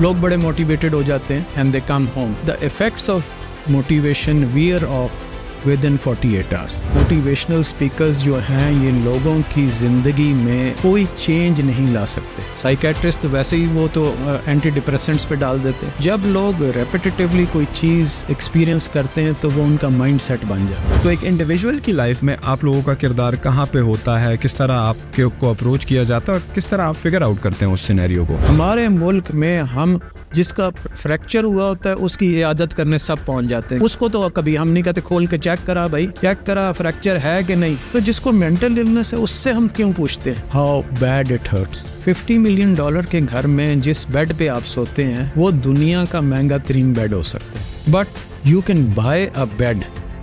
لوگ بڑے موٹیویٹڈ ہو جاتے ہیں and they come home the effects of motivation wear off within forty eight hours motivational speakers جو ہیں یہ لوگوں کی زندگی میں کوئی چینج نہیں لا سکتے. سائیکیٹرسٹ ویسے ہی وہ تو اینٹی ڈپریسنٹس پہ ڈال دیتے جب لوگ ریپیٹیولی کوئی چیز ایکسپیرینس کرتے ہیں تو وہ ان کا مائنڈ سیٹ بن جائے تو ایک انڈیویجول کی لائف میں آپ لوگوں کا کردار کہاں پہ ہوتا ہے؟ کس طرح آپ کے کو اپروچ کیا جاتا ہے اور کس طرح آپ فگر آؤٹ کرتے ہیں اس سینیریو کو؟ ہمارے ملک میں ہم جس کا فریکچر ہوا ہوتا ہے، اس کی عادت کرنے سب پہنچ جاتے ہیں۔ اس کو تو کبھی ہم نہیں کہتے کھول کے چیک کرا بھائی چیک کرا فریکچر ہے کہ نہیں؟ تو جس کو مینٹل النس ہے، اس سے ہم کیوں پوچھتے ہیں؟ How bad it hurts fifty million dollar کے گھر میں جس بیڈ پہ آپ سوتے ہیں، وہ دنیا کا مہنگا ترین بیڈ ہو سکتا ہے۔ But you can buy a bed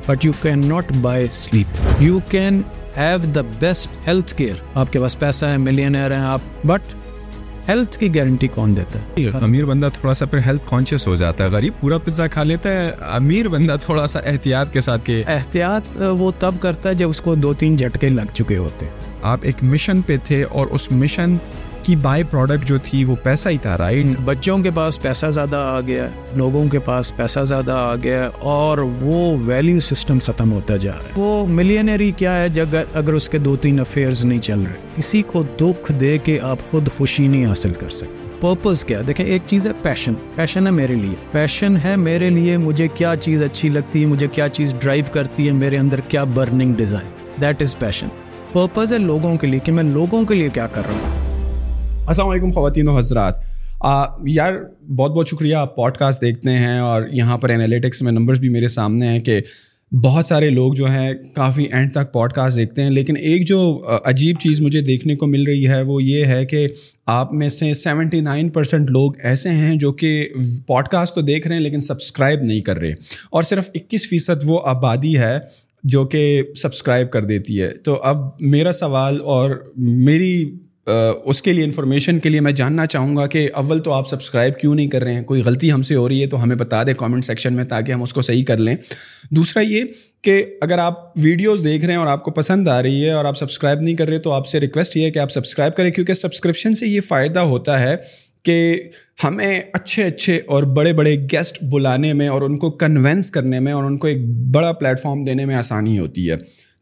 but you can not buy sleep you can have the best health care آپ کے پاس پیسہ ہے ملینئر ہیں آپ بٹ ہیلتھ کی گارنٹی کون دیتا ہے؟ امیر بندہ تھوڑا سا پھر ہیلتھ کانشیس ہو جاتا ہے غریب پورا پزا کھا لیتا ہے۔ امیر بندہ تھوڑا سا احتیاط کے ساتھ کہ احتیاط وہ تب کرتا ہے جب اس کو دو تین جھٹکے لگ چکے ہوتے۔ آپ ایک مشن پہ تھے اور اس مشن کی بائی پروڈکٹ جو تھی وہ پیسہ ہی تھا رائٹ بچوں کے پاس پیسہ زیادہ آ گیا، لوگوں کے پاس پیسہ زیادہ آ گیا اور وہ ویلیو سسٹم ختم ہوتا جا رہا ہے۔ وہ ملینری کیا ہے جب اگر اس کے دو تین افیئرز نہیں چل رہے۔ کسی کو دکھ دے کے آپ خود خوشی نہیں حاصل کر سکتے۔ پرپز کیا؟ دیکھیں، ایک چیز ہے پیشن پیشن ہے میرے لیے۔ پیشن ہے میرے لیے مجھے کیا چیز اچھی لگتی ہے، مجھے کیا چیز ڈرائیو کرتی ہے، میرے اندر کیا burning design that is passion purpose ہے لوگوں کے لیے کہ میں لوگوں کے لیے کیا کر رہا ہوں۔ السلام علیکم خواتین و حضرات۔ یار، بہت بہت شکریہ، آپ پوڈ کاسٹ دیکھتے ہیں اور یہاں پر انالیٹکس میں نمبرز بھی میرے سامنے ہیں کہ بہت سارے لوگ جو ہیں کافی اینڈ تک پوڈ کاسٹ دیکھتے ہیں، لیکن ایک جو عجیب چیز مجھے دیکھنے کو مل رہی ہے وہ یہ ہے کہ آپ میں سے سیونٹی نائن پرسینٹ لوگ ایسے ہیں جو کہ پوڈ کاسٹ تو دیکھ رہے ہیں لیکن سبسکرائب نہیں کر رہے۔ اور صرف اکیس فیصد وہ آبادی ہے جو کہ سبسکرائب کر دیتی ہے۔ تو اب میرا سوال اور میری اس کے لیے انفارمیشن کے لیے میں جاننا چاہوں گا کہ اول تو آپ سبسکرائب کیوں نہیں کر رہے ہیں؟ کوئی غلطی ہم سے ہو رہی ہے تو ہمیں بتا دیں کامنٹ سیکشن میں تاکہ ہم اس کو صحیح کر لیں۔ دوسرا یہ کہ اگر آپ ویڈیوز دیکھ رہے ہیں اور آپ کو پسند آ رہی ہے اور آپ سبسکرائب نہیں کر رہے تو آپ سے ریکویسٹ یہ ہے کہ آپ سبسکرائب کریں کیونکہ سبسکرپشن سے یہ فائدہ ہوتا ہے کہ ہمیں اچھے اچھے اور بڑے بڑے گیسٹ بلانے میں اور ان کو کنوینس کرنے میں اور ان کو ایک بڑا پلیٹفارم دینے میں آسانی ہوتی ہے۔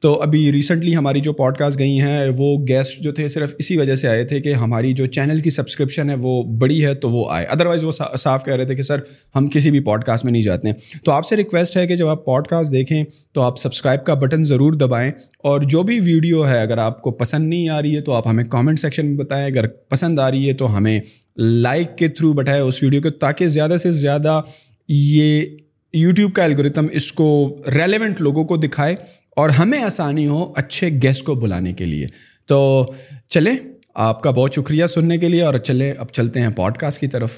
تو ابھی ریسنٹلی ہماری جو پوڈ کاسٹ گئی ہیں، وہ گیسٹ جو تھے صرف اسی وجہ سے آئے تھے کہ ہماری جو چینل کی سبسکرپشن ہے، وہ بڑی ہے تو وہ آئے۔ ادروائز وہ صاف کہہ رہے تھے کہ سر، ہم کسی بھی پوڈ کاسٹ میں نہیں جاتے ہیں۔ تو آپ سے ریکویسٹ ہے کہ جب آپ پوڈ کاسٹ دیکھیں، تو آپ سبسکرائب کا بٹن ضرور دبائیں۔ اور جو بھی ویڈیو ہے، اگر آپ کو پسند نہیں آ رہی ہے، تو آپ ہمیں کامنٹ سیکشن میں بتائیں۔ اگر پسند آ رہی ہے، تو ہمیں لائک کے تھرو بٹھائے اس ویڈیو کو، تاکہ زیادہ سے زیادہ یہ یوٹیوب کا الگوریتم اس کو ریلیونٹ لوگوں کو دکھائے۔ اور ہمیں آسانی ہو اچھے گیسٹ کو بلانے کے لیے۔ تو چلیں آپ کا بہت شکریہ سننے کے لیے اور چلیں اب چلتے ہیں پوڈ کاسٹ کی طرف۔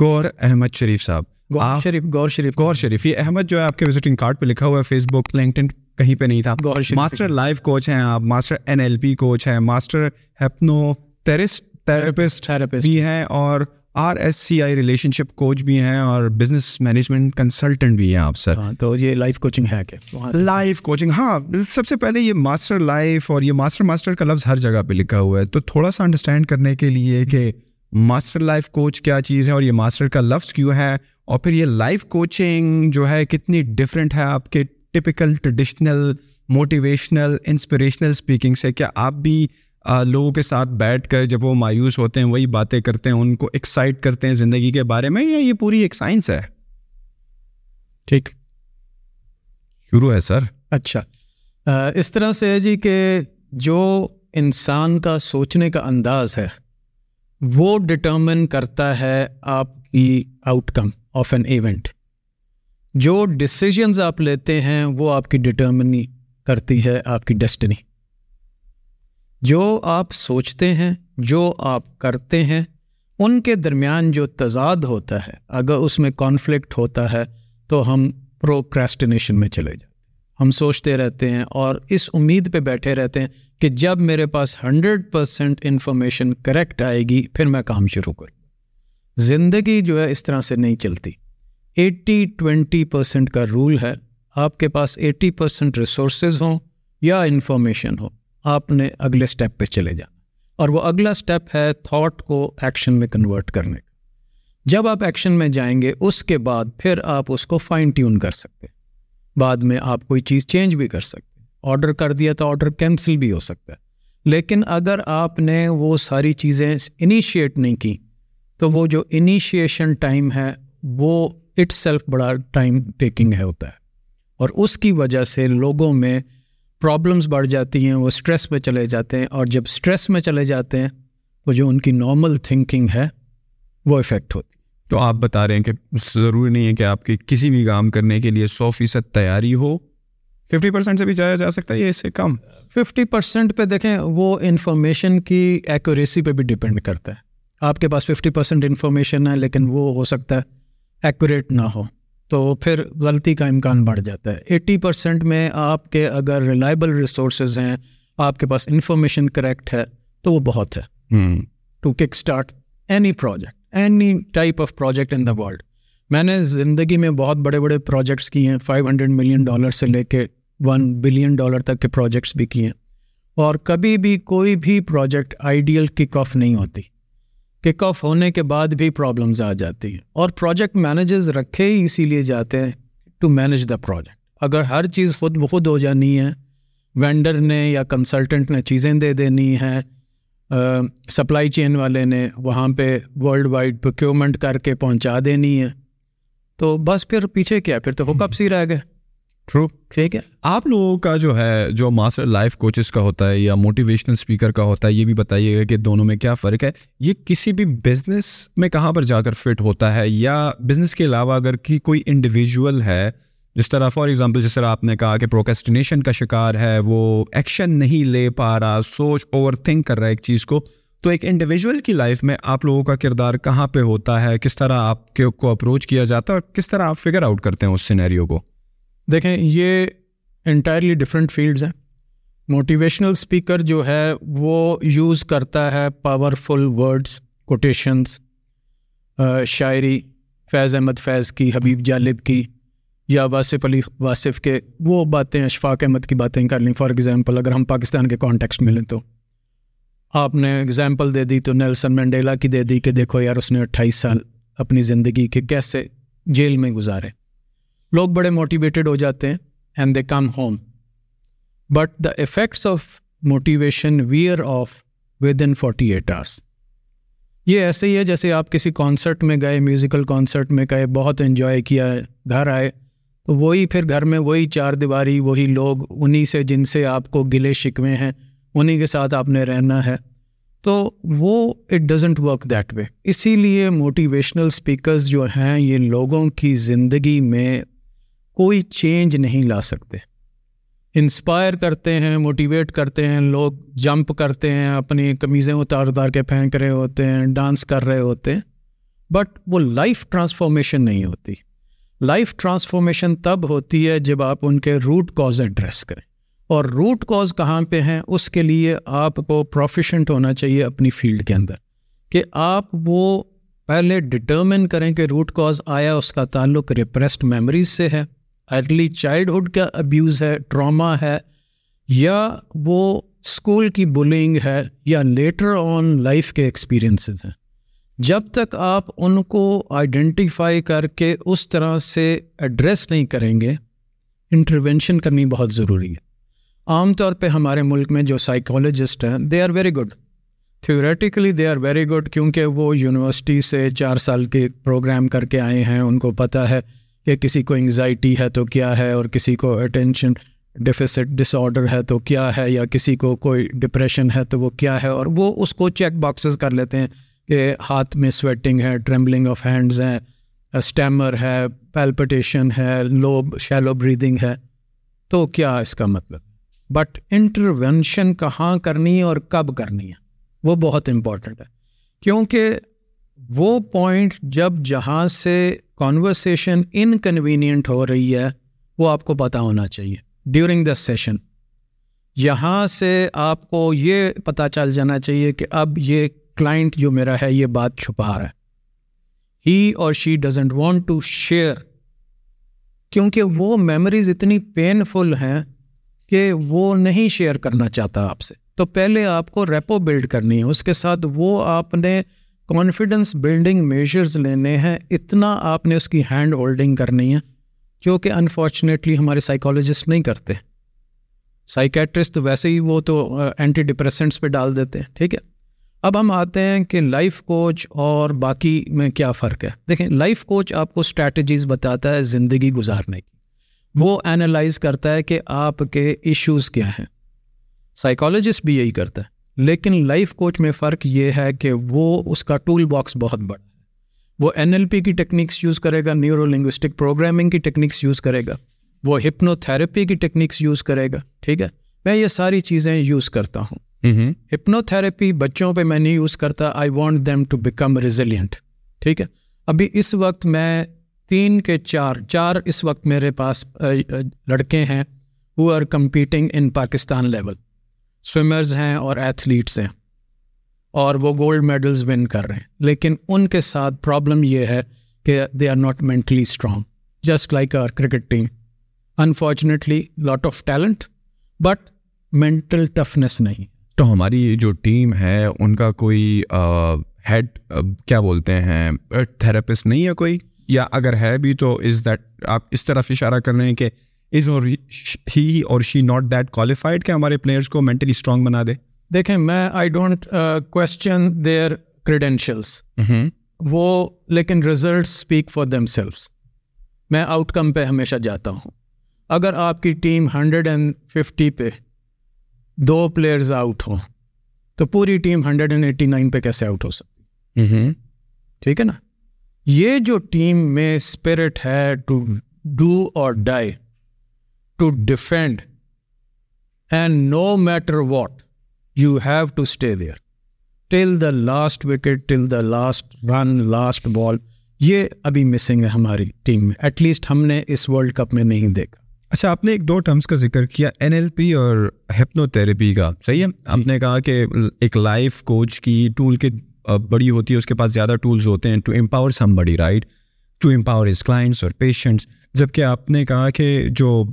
گور احمد شریف صاحب گور شریف گور شریف۔ گور شریف یہ احمد جو ہے آپ کے وزٹنگ کارڈ پہ لکھا ہوا ہے فیس بک لنکٹن کہیں پہ نہیں تھا۔ گور شریف۔ ماسٹر لائف کوچ ہیں آپ master N L P coach ہیں ماسٹر ہیپنو تھراپسٹ بھی ہیں اور R S C I relationship coach بھی ہیں اور بزنس مینجمنٹ کنسلٹنٹ بھی ہیں آپ سر تو یہ لائف کوچنگ ہے۔ کہ لائف کوچنگ ہاں سب سے پہلے یہ ماسٹر لائف اور یہ ماسٹر ماسٹر کا لفظ ہر جگہ پہ لکھا ہوا ہے۔ تو تھوڑا سا انڈرسٹینڈ کرنے کے لیے کہ ماسٹر لائف کوچ کیا چیز ہے اور یہ ماسٹر کا لفظ کیوں ہے اور پھر یہ لائف کوچنگ جو ہے کتنی ڈفرینٹ ہے آپ کے typical traditional motivational inspirational speaking سے۔ کیا آپ بھی لوگوں کے ساتھ بیٹھ کر جب وہ مایوس ہوتے ہیں، وہی باتیں کرتے ہیں، ان کو ایکسائٹ کرتے ہیں زندگی کے بارے میں، یا یہ پوری ایک سائنس ہے؟ ٹھیک۔ شروع ہے سر۔ اچھا۔ اس طرح سے ہے جی کہ جو انسان کا سوچنے کا انداز ہے، وہ ڈٹرمن کرتا ہے آپ کی outcome of an event جو ڈسیزنز آپ لیتے ہیں، وہ آپ کی ڈٹرمنی کرتی ہے آپ کی ڈیسٹنی جو آپ سوچتے ہیں، جو آپ کرتے ہیں، ان کے درمیان جو تضاد ہوتا ہے، اگر اس میں کانفلکٹ ہوتا ہے، تو ہم پروکریسٹینیشن میں چلے جاتے ہیں۔ ہم سوچتے رہتے ہیں اور اس امید پہ بیٹھے رہتے ہیں کہ جب میرے پاس ہنڈریڈ پرسینٹ انفارمیشن کریکٹ آئے گی، پھر میں کام شروع کروں۔ زندگی جو ہے اس طرح سے نہیں چلتی۔ ایٹی ٹوینٹی پرسینٹ کا رول ہے، آپ کے پاس ایٹی پرسینٹ ریسورسز ہوں یا انفارمیشن ہو۔ آپ نے اگلے اسٹیپ پہ چلے جانا۔ اور وہ اگلا اسٹیپ ہے تھاٹ کو ایکشن میں کنورٹ کرنے کا۔ جب آپ ایکشن میں جائیں گے، اس کے بعد پھر آپ اس کو فائن ٹیون کر سکتے بعد میں آپ کوئی چیز چینج بھی کر سکتے آڈر کر دیا تو آڈر کینسل بھی ہو سکتا ہے۔ لیکن اگر آپ نے وہ ساری چیزیں انیشیٹ نہیں کی، تو وہ جو انیشیشن ٹائم ہے، وہ اٹ سیلف بڑا ٹائم ٹیکنگ ہے ہوتا ہے۔ اور اس کی وجہ سے لوگوں میں پرابلمس بڑھ جاتی ہیں وہ اسٹریس میں چلے جاتے ہیں اور جب اسٹریس میں چلے جاتے ہیں تو جو ان کی نارمل تھنکنگ ہے وہ افیکٹ ہوتی تو آپ بتا رہے ہیں کہ ضروری نہیں ہے کہ آپ کی کسی بھی کام کرنے کے لیے سو فیصد تیاری ہو۔ ففٹی پرسینٹ سے بھی جایا جا سکتا ہے یا اس سے کم۔ ففٹی پرسینٹ پہ دیکھیں وہ انفارمیشن کی ایکوریسی پہ بھی ڈپینڈ کرتا ہے۔ آپ کے پاس ففٹی پرسینٹ انفارمیشن ہے لیکن وہ ہو سکتا ہے ایکوریٹ نہ ہو۔ تو پھر غلطی کا امکان بڑھ جاتا ہے۔ ایٹی پرسینٹ میں آپ کے اگر ریلائبل ریسورسز ہیں آپ کے پاس انفارمیشن کریکٹ ہے تو وہ بہت ہے۔ To kick start any project any type of project in the world میں نے زندگی میں بہت بڑے بڑے پروجیکٹس کیے ہیں فائیو ہنڈریڈ ملین ڈالر سے لے کے ون بلین ڈالر تک کے پروجیکٹس بھی کیے ہیں۔ اور کبھی بھی کوئی بھی پروجیکٹ آئیڈیل کک آف نہیں ہوتی۔ کک آف ہونے کے بعد بھی پرابلمز آ جاتی ہیں۔ اور پروجیکٹ مینیجرز رکھے ہی اسی لیے جاتے ہیں ٹو مینیج دا پروجیکٹ اگر ہر چیز خود بخود ہو جانی ہے وینڈر نے یا کنسلٹنٹ نے چیزیں دے دینی ہیں سپلائی چین والے نے وہاں پہ ورلڈ وائڈ پروکیورمنٹ کر کے پہنچا دینی ہے تو بس پھر پیچھے کیا پھر تو وہ کب سی رہ گئے؟ ٹرو ٹھیک ہے آپ لوگوں کا جو ہے، جو ماسٹر لائف کوچز کا ہوتا ہے یا موٹیویشنل اسپیکر کا ہوتا ہے، یہ بھی بتائیے گا کہ دونوں میں کیا فرق ہے؟ یہ کسی بھی بزنس میں کہاں پر جا کر فٹ ہوتا ہے؟ یا بزنس کے علاوہ اگر کی کوئی انڈیویژول ہے، جس طرح فار ایگزامپل جس طرح آپ نے کہا کہ پروکیسٹینیشن کا شکار ہے، وہ ایکشن نہیں لے پا رہا، سوچ اوور تھنک کر رہا ہے ایک چیز کو، تو ایک انڈیویژول کی لائف میں آپ لوگوں کا کردار کہاں پہ ہوتا ہے؟ کس طرح آپ کے کو اپروچ کیا جاتا ہے اور کس طرح آپ فگر آؤٹ کرتے ہیں اس سینیریو کو؟ دیکھیں، یہ انٹائرلی ڈفرینٹ فیلڈز ہیں۔ موٹیویشنل اسپیکر جو ہے، وہ یوز کرتا ہے پاورفل ورڈس کوٹیشنس شاعری، فیض احمد فیض کی، حبیب جالب کی، یا واصف علی واصف کے، وہ باتیں، اشفاق احمد کی باتیں کر لیں۔ فار ایگزامپل اگر ہم پاکستان کے کانٹیکسٹ میں لیں تو۔ آپ نے اگزامپل دے دی تو نیلسن مینڈیلا کی دے دی کہ دیکھو یار، اس نے اٹھائیس سال اپنی زندگی کے کیسے جیل میں گزارے۔ لوگ بڑے موٹیویٹیڈ ہو جاتے ہیں and they come home but the effects of motivation wear off within forty eight hours یہ ایسے ہی ہے جیسے آپ کسی کانسرٹ میں گئے میوزیکل کانسرٹ میں گئے، بہت انجوائے کیا، گھر آئے، تو وہی پھر گھر میں وہی چار دیواری، وہی لوگ انہیں سے جن سے آپ کو گلے شکوے ہیں انہیں کے ساتھ آپ نے رہنا ہے۔ تو وہ it doesn't work that way اسی لیے موٹیویشنل اسپیکرز جو ہیں، یہ لوگوں کی زندگی میں کوئی چینج نہیں لا سکتے۔ انسپائر کرتے ہیں، موٹیویٹ کرتے ہیں، لوگ جمپ کرتے ہیں، اپنی قمیضیں اتار اتار کے پھینک رہے ہوتے ہیں، ڈانس کر رہے ہوتے ہیں۔ بٹ وہ لائف ٹرانسفارمیشن نہیں ہوتی۔ لائف ٹرانسفارمیشن تب ہوتی ہے جب آپ ان کے روٹ کاز ایڈریس کریں۔ اور روٹ کاز کہاں پہ ہیں؟ اس کے لیے آپ کو پروفیشنٹ ہونا چاہیے اپنی فیلڈ کے اندر۔ کہ آپ وہ پہلے ڈٹرمن کریں کہ روٹ کاز آیا، اس کا تعلق ریپریسڈ میموریز سے ہے۔ ارلی چائلڈہڈ کا ابیوز ہے ٹراما ہے، یا وہ اسکول کی بلنگ ہے یا لیٹر آن لائف کے ایکسپیرئنسز ہیں۔ جب تک آپ ان کو آئیڈینٹیفائی کر کے اس طرح سے ایڈریس نہیں کریں گے انٹروینشن کرنی بہت ضروری ہے۔ عام طور پہ ہمارے ملک میں جو سائیکالوجسٹ ہیں they are very good theoretically they are very good کیونکہ وہ یونیورسٹی سے چار سال کے پروگرام کر کے آئے ہیں، ان کو پتہ ہے۔ کہ کسی کو انگزائٹی ہے تو کیا ہے اور کسی کو اٹینشن ڈیفیسٹ ڈس آڈر ہے تو کیا ہے یا کسی کو کوئی ڈپریشن ہے تو وہ کیا ہے اور وہ اس کو چیک باکسز کر لیتے ہیں کہ ہاتھ میں سویٹنگ ہے ٹریمبلنگ آف ہینڈز ہیں اسٹیمر ہے پیلپٹیشن ہے لو شیلو بریدنگ ہے۔ تو کیا اس کا مطلب؟ بٹ انٹروینشن کہاں کرنی ہے اور کب کرنی ہے؟ وہ بہت امپورٹنٹ ہے۔ کیونکہ وہ پوائنٹ جب جہاں سے کانورسیشن انکنوینئنٹ ہو رہی ہے، وہ آپ کو پتہ ہونا چاہیے۔ ڈیورنگ دا سیشن یہاں سے آپ کو یہ پتہ چل جانا چاہیے کہ اب یہ کلائنٹ جو میرا ہے، یہ بات چھپا رہا ہے۔ ہی اور she doesn't want to share کیونکہ وہ میموریز اتنی پینفل ہیں کہ وہ نہیں شیئر کرنا چاہتا آپ سے۔ تو پہلے آپ کو ریپو بلڈ کرنی ہے۔ اس کے ساتھ وہ آپ نے کانفیڈنس بلڈنگ میجرز لینے ہیں، اتنا آپ نے اس کی ہینڈ ہولڈنگ کرنی ہے، جو کہ انفارچونیٹلی ہمارے سائیکالوجسٹ نہیں کرتے۔ سائیکیٹرسٹ ویسے ہی وہ تو اینٹی ڈپریسنٹس پہ ڈال دیتے ہیں، ٹھیک ہے۔ اب ہم آتے ہیں کہ لائف کوچ اور باقی میں کیا فرق ہے۔ دیکھیں لائف کوچ آپ کو اسٹریٹجیز بتاتا ہے زندگی گزارنے کی۔ وہ انالائز کرتا ہے کہ آپ کے ایشوز کیا ہیں۔ سائیکالوجسٹ بھی یہی کرتا ہے۔ لیکن لائف کوچ میں فرق یہ ہے کہ وہ اس کا ٹول باکس بہت بڑا ہے۔ وہ این ایل پی کی ٹیکنیکس یوز کرے گا نیورو لنگوسٹک پروگرامنگ کی ٹیکنیکس یوز کرے گا۔ وہ ہپنو تھراپی کی ٹیکنیکس یوز کرے گا ٹھیک ہے؟ میں یہ ساری چیزیں یوز کرتا ہوں۔ ہپنو تھراپی بچوں پہ میں نہیں یوز کرتا I want them to become resilient ٹھیک ہے؟ ابھی اس وقت میں تین کے چار چار اس وقت میرے پاس لڑکے ہیں۔ وہ are competing in Pakistan level swimmers ہیں اور ایتھلیٹس ہیں اور وہ گولڈ میڈلز ون کر رہے ہیں۔ لیکن ان کے ساتھ پرابلم یہ ہے کہ they are not mentally strong just like our cricket team unfortunately lot of talent but mental toughness نہیں تو ہماری جو ٹیم ہے، ان کا کوئی ہیڈ کیا بولتے ہیں تھراپسٹ نہیں ہے کوئی؟ یا اگر ہے بھی تو از دیٹ آپ اس طرف اشارہ کر رہے ہیں کہ از اور ہی اور شی ناٹ دیٹ کوالیفائڈ کہ ہمارے پلیئرس کو مینٹلی اسٹرانگ بنا دے؟ دیکھیں میں I don't question their credentials وہ لیکن result speak for themselves میں آؤٹ کم پہ ہمیشہ جاتا ہوں۔ اگر آپ کی ٹیم ہنڈریڈ اینڈ ففٹی پہ دو پلیئرز آؤٹ ہوں تو پوری team hundred and eighty nine پہ کیسے آؤٹ ہو سکتی؟ ٹھیک ہے نا؟ یہ جو ٹیم میں اسپرٹ ہے to do or die to defend and no matter what you have to stay there till the last wicket till the last run last ball یہ ابھی مسنگ ہے ہماری ٹیم میں. ایٹ لیسٹ ہم نے اس world cup میں نہیں دیکھا. اچھا آپ نے ایک دو ٹرمس کا ذکر کیا این ایل پی اور ہیپنو تھراپی کا. صحیح ہے؟ آپ نے کہا کہ ایک لائف کوچ کی ٹول کے بڑی ہوتی ہے، اس کے پاس زیادہ ٹولز ہوتے ہیں to empower somebody right to empower his clients اور پیشنٹس جبکہ آپ نے کہا کہ جو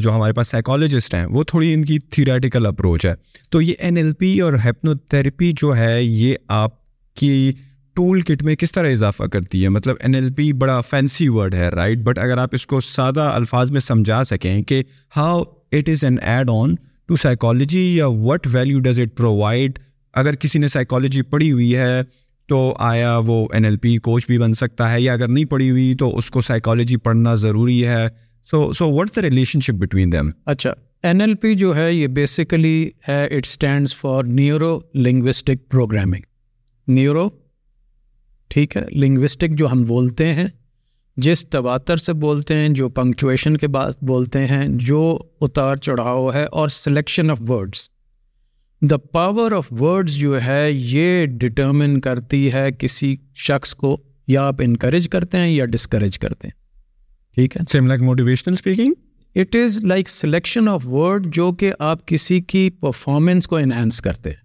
جو ہمارے پاس سائیکالوجسٹ ہیں، وہ تھوڑی ان کی تھیوریٹیکل اپروچ ہے۔ تو یہ این ایل پی اور ہیپنو تھراپی جو ہے، یہ آپ کی ٹول کٹ میں کس طرح اضافہ کرتی ہے؟ مطلب این ایل پی بڑا فینسی ورڈ ہے رائٹ بٹ اگر آپ اس کو سادہ الفاظ میں سمجھا سکیں کہ how it is an add on to psychology یا what value does it provide اگر کسی نے سائیکالوجی پڑھی ہوئی ہے تو آیا وہ این ایل پی کوچ بھی بن سکتا ہے یا اگر نہیں پڑھی ہوئی تو اس کو سائیکالوجی پڑھنا ضروری ہے۔ So so what's the relationship between them اچھا این ایل پی جو ہے یہ بیسیکلی ہے it stands for neuro linguistic programming neuro ٹھیک ہے لنگوسٹک جو ہم بولتے ہیں، جس تواتر سے بولتے ہیں، جو پنکچویشن کے بعد بولتے ہیں، جو اتار چڑھاؤ ہے اور selection of words the power of words جو ہے یہ ڈٹرمن کرتی ہے کسی شخص کو یا آپ انکریج کرتے ہیں یا ڈسکریج کرتے ہیں۔ ٹھیک ہے؟ Same like motivational speaking it is like selection of word جو کہ آپ کسی کی پرفارمنس کو انہینس کرتے ہیں۔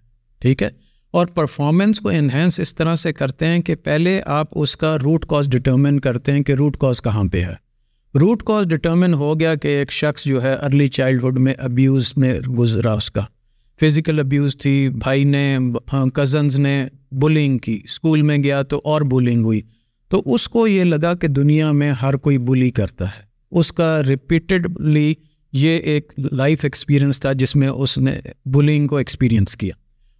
ٹھیک ہے؟ اور پرفارمنس کو انہینس اس طرح سے کرتے ہیں کہ پہلے آپ اس کا روٹ کاز ڈٹرمن کرتے ہیں کہ روٹ کاز کہاں پہ ہے۔ روٹ کاز ڈٹرمن ہو گیا کہ ایک شخص جو ہے ارلی چائلڈہڈ میں ابیوز میں گزرا اس کا۔ فزیکل ابیوز تھی بھائی نے کزنز نے بلنگ کی اسکول میں گیا تو اور بلنگ ہوئی تو اس کو یہ لگا کہ دنیا میں ہر کوئی بلی کرتا ہے اس کا ریپیٹڈلی یہ ایک لائف ایکسپیرئنس تھا جس میں اس نے بلنگ کو ایکسپیرئنس کیا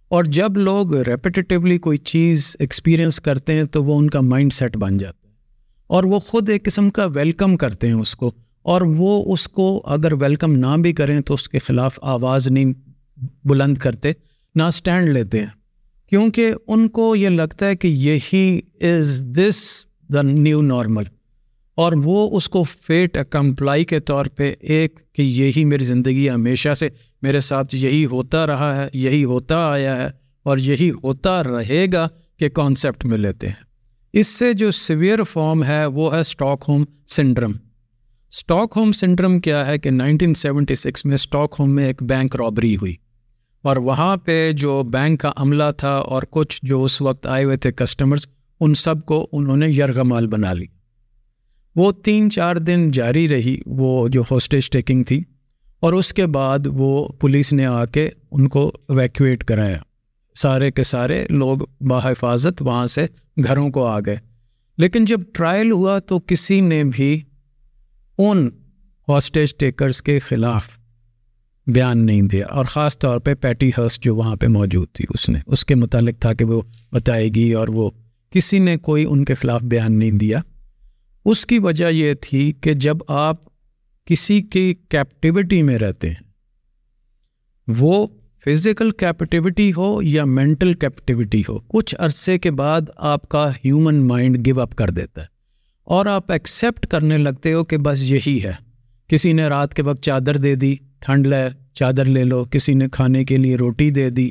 اور جب لوگ ریپیٹیولی کوئی چیز ایکسپیرئنس کرتے ہیں تو وہ ان کا مائنڈ سیٹ بن جاتا ہے اور وہ خود ایک قسم کا ویلکم کرتے ہیں اس کو اور وہ اس کو اگر ویلکم نہ بھی کریں تو اس کے خلاف آواز نہیں بلند کرتے، نہ اسٹینڈ لیتے ہیں۔ کیونکہ ان کو یہ لگتا ہے کہ یہی از دس دا نیو نارمل۔ اور وہ اس کو فیٹ کمپلائی کے طور پہ ایک کہ یہی میری زندگی ہمیشہ سے میرے ساتھ یہی ہوتا رہا ہے، یہی ہوتا آیا ہے اور یہی ہوتا رہے گا کہ کانسیپٹ میں لیتے ہیں۔ اس سے جو سویئر فارم ہے وہ ہے Stockholm syndrome Stockholm syndrome کیا ہے کہ نائنٹین سیونٹی سکس میں اسٹاک ہوم میں ایک بینک رابری ہوئی۔ اور وہاں پہ جو بینک کا عملہ تھا اور کچھ جو اس وقت آئے ہوئے تھے کسٹمرز ان سب کو انہوں نے یرغمال بنا لی۔ وہ تین چار دن جاری رہی وہ جو ہاسٹیج ٹیکنگ تھی، اور اس کے بعد وہ پولیس نے آ کے ان کو ویکویٹ کرایا۔ سارے کے سارے لوگ بحفاظت وہاں سے گھروں کو آ گئے۔ لیکن جب ٹرائل ہوا تو کسی نے بھی ان ہاسٹیج ٹیکرز کے خلاف بیان نہیں دیا اور خاص طور پہ پیٹی ہرس جو وہاں پہ موجود تھی اس نے۔ اس کے متعلق تھا کہ وہ بتائے گی اور وہ کسی نے کوئی ان کے خلاف بیان نہیں دیا۔ اس کی وجہ یہ تھی کہ جب آپ کسی کی کیپٹیوٹی میں رہتے ہیں، وہ فزیکل کیپٹیوٹی ہو یا مینٹل کیپٹیوٹی ہو، کچھ عرصے کے بعد آپ کا ہیومن مائنڈ گو اپ کر دیتا ہے۔ اور آپ ایکسیپٹ کرنے لگتے ہو کہ بس یہی ہے۔ کسی نے رات کے وقت چادر دے دی ٹھنڈ لے چادر لے لو کسی نے کھانے کے لیے روٹی دے دی۔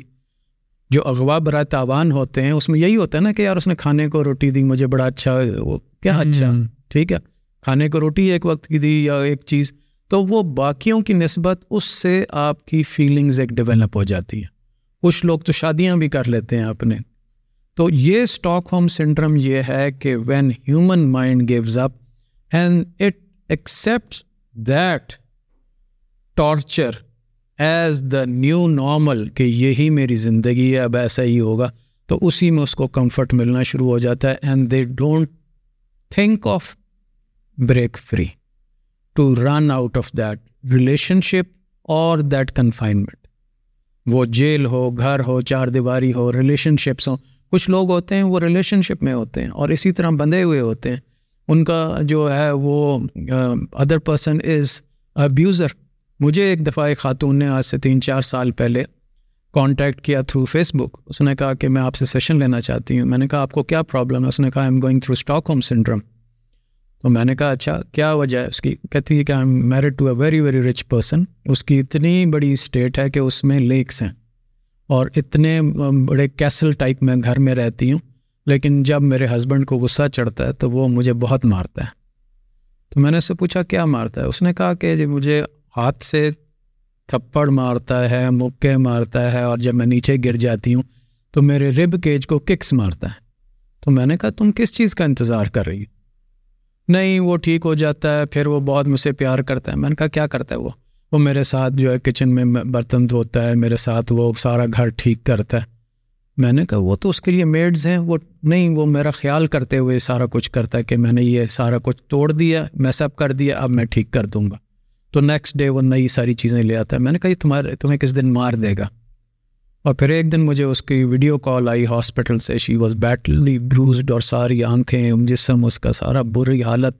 جو اغوا برائے تاوان ہوتے ہیں اس میں یہی ہوتا ہے نا کہ یار اس نے کھانے کو روٹی دی مجھے بڑا اچھا وہ کیا اچھا ٹھیک ہے۔ کھانے کو روٹی ایک وقت کی دی یا ایک چیز۔ تو وہ باقیوں کی نسبت اس سے آپ کی فیلنگز ایک ڈیولپ ہو جاتی ہے کچھ لوگ تو شادیاں بھی کر لیتے ہیں اپنے۔ تو یہ اسٹاک ہوم سنڈرم یہ ہے کہ when human mind gives up and it accept that torture as the new normal کہ یہی میری زندگی ہے، اب ایسا ہی ہوگا۔ تو اسی میں اس کو کمفرٹ ملنا شروع ہو جاتا ہے and they don't think of break free to run out of that relationship اور دیٹ کنفائنمنٹ وہ جیل ہو، گھر ہو، چار دیواری ہو ریلیشن شپس ہوں۔ کچھ لوگ ہوتے ہیں، وہ ریلیشن شپ میں ہوتے ہیں اور اسی طرح بندھے ہوئے ہوتے ہیں۔ ان کا جو ہے وہ ادر پرسن از ابیوزر مجھے ایک دفعہ ایک خاتون نے آج سے تین چار سال پہلے کانٹیکٹ کیا تھرو فیس بک اس نے کہا کہ میں آپ سے سیشن لینا چاہتی ہوں۔ میں نے کہا، آپ کو کیا پرابلم ہے؟ اس نے کہا I am going through Stockholm syndrome تو میں نے کہا اچھا کیا وجہ ہے اس کی؟ کہتی ہے کہ I am married to a very very rich person اس کی اتنی بڑی اسٹیٹ ہے کہ اس میں لیکس ہیں۔ اور اتنے بڑے کیسل ٹائپ میں گھر میں رہتی ہوں۔ لیکن جب میرے ہسبینڈ کو غصہ چڑھتا ہے تو وہ مجھے بہت مارتا ہے۔ تو میں نے اس سے پوچھا، کیا مارتا ہے؟ اس نے کہا کہ جی مجھے ہاتھ سے تھپڑ مارتا ہے، مکے مارتا ہے اور جب میں نیچے گر جاتی ہوں تو میرے رب کیج کو ککس مارتا ہے۔ تو میں نے کہا، تم کس چیز کا انتظار کر رہی ہو؟ نہیں، وہ ٹھیک ہو جاتا ہے، پھر وہ بہت مجھ سے پیار کرتا ہے۔ میں نے کہا، کیا کرتا ہے وہ؟ وہ میرے ساتھ جو ہے کچن میں برتن دھوتا ہے، میرے ساتھ وہ سارا گھر ٹھیک کرتا ہے۔ میں نے کہا، وہ تو اس کے لیے میڈز ہیں، وہ نہیں، وہ میرا خیال کرتے ہوئے سارا کچھ کرتا ہے کہ میں نے یہ سارا کچھ توڑ دیا میں سب کر دیا، اب میں ٹھیک کر دوں گا۔ تو نیکسٹ ڈے وہ نئی ساری چیزیں لے آتا ہے۔ میں نے کہا یہ تمہارے تمہیں کس دن مار دے گا؟ اور پھر ایک دن مجھے اس کی ویڈیو کال آئی ہاسپٹل سے۔ شی واز بیٹلی بروزڈ اور ساری آنکھیں جسم، اس کا سارا بری حالت۔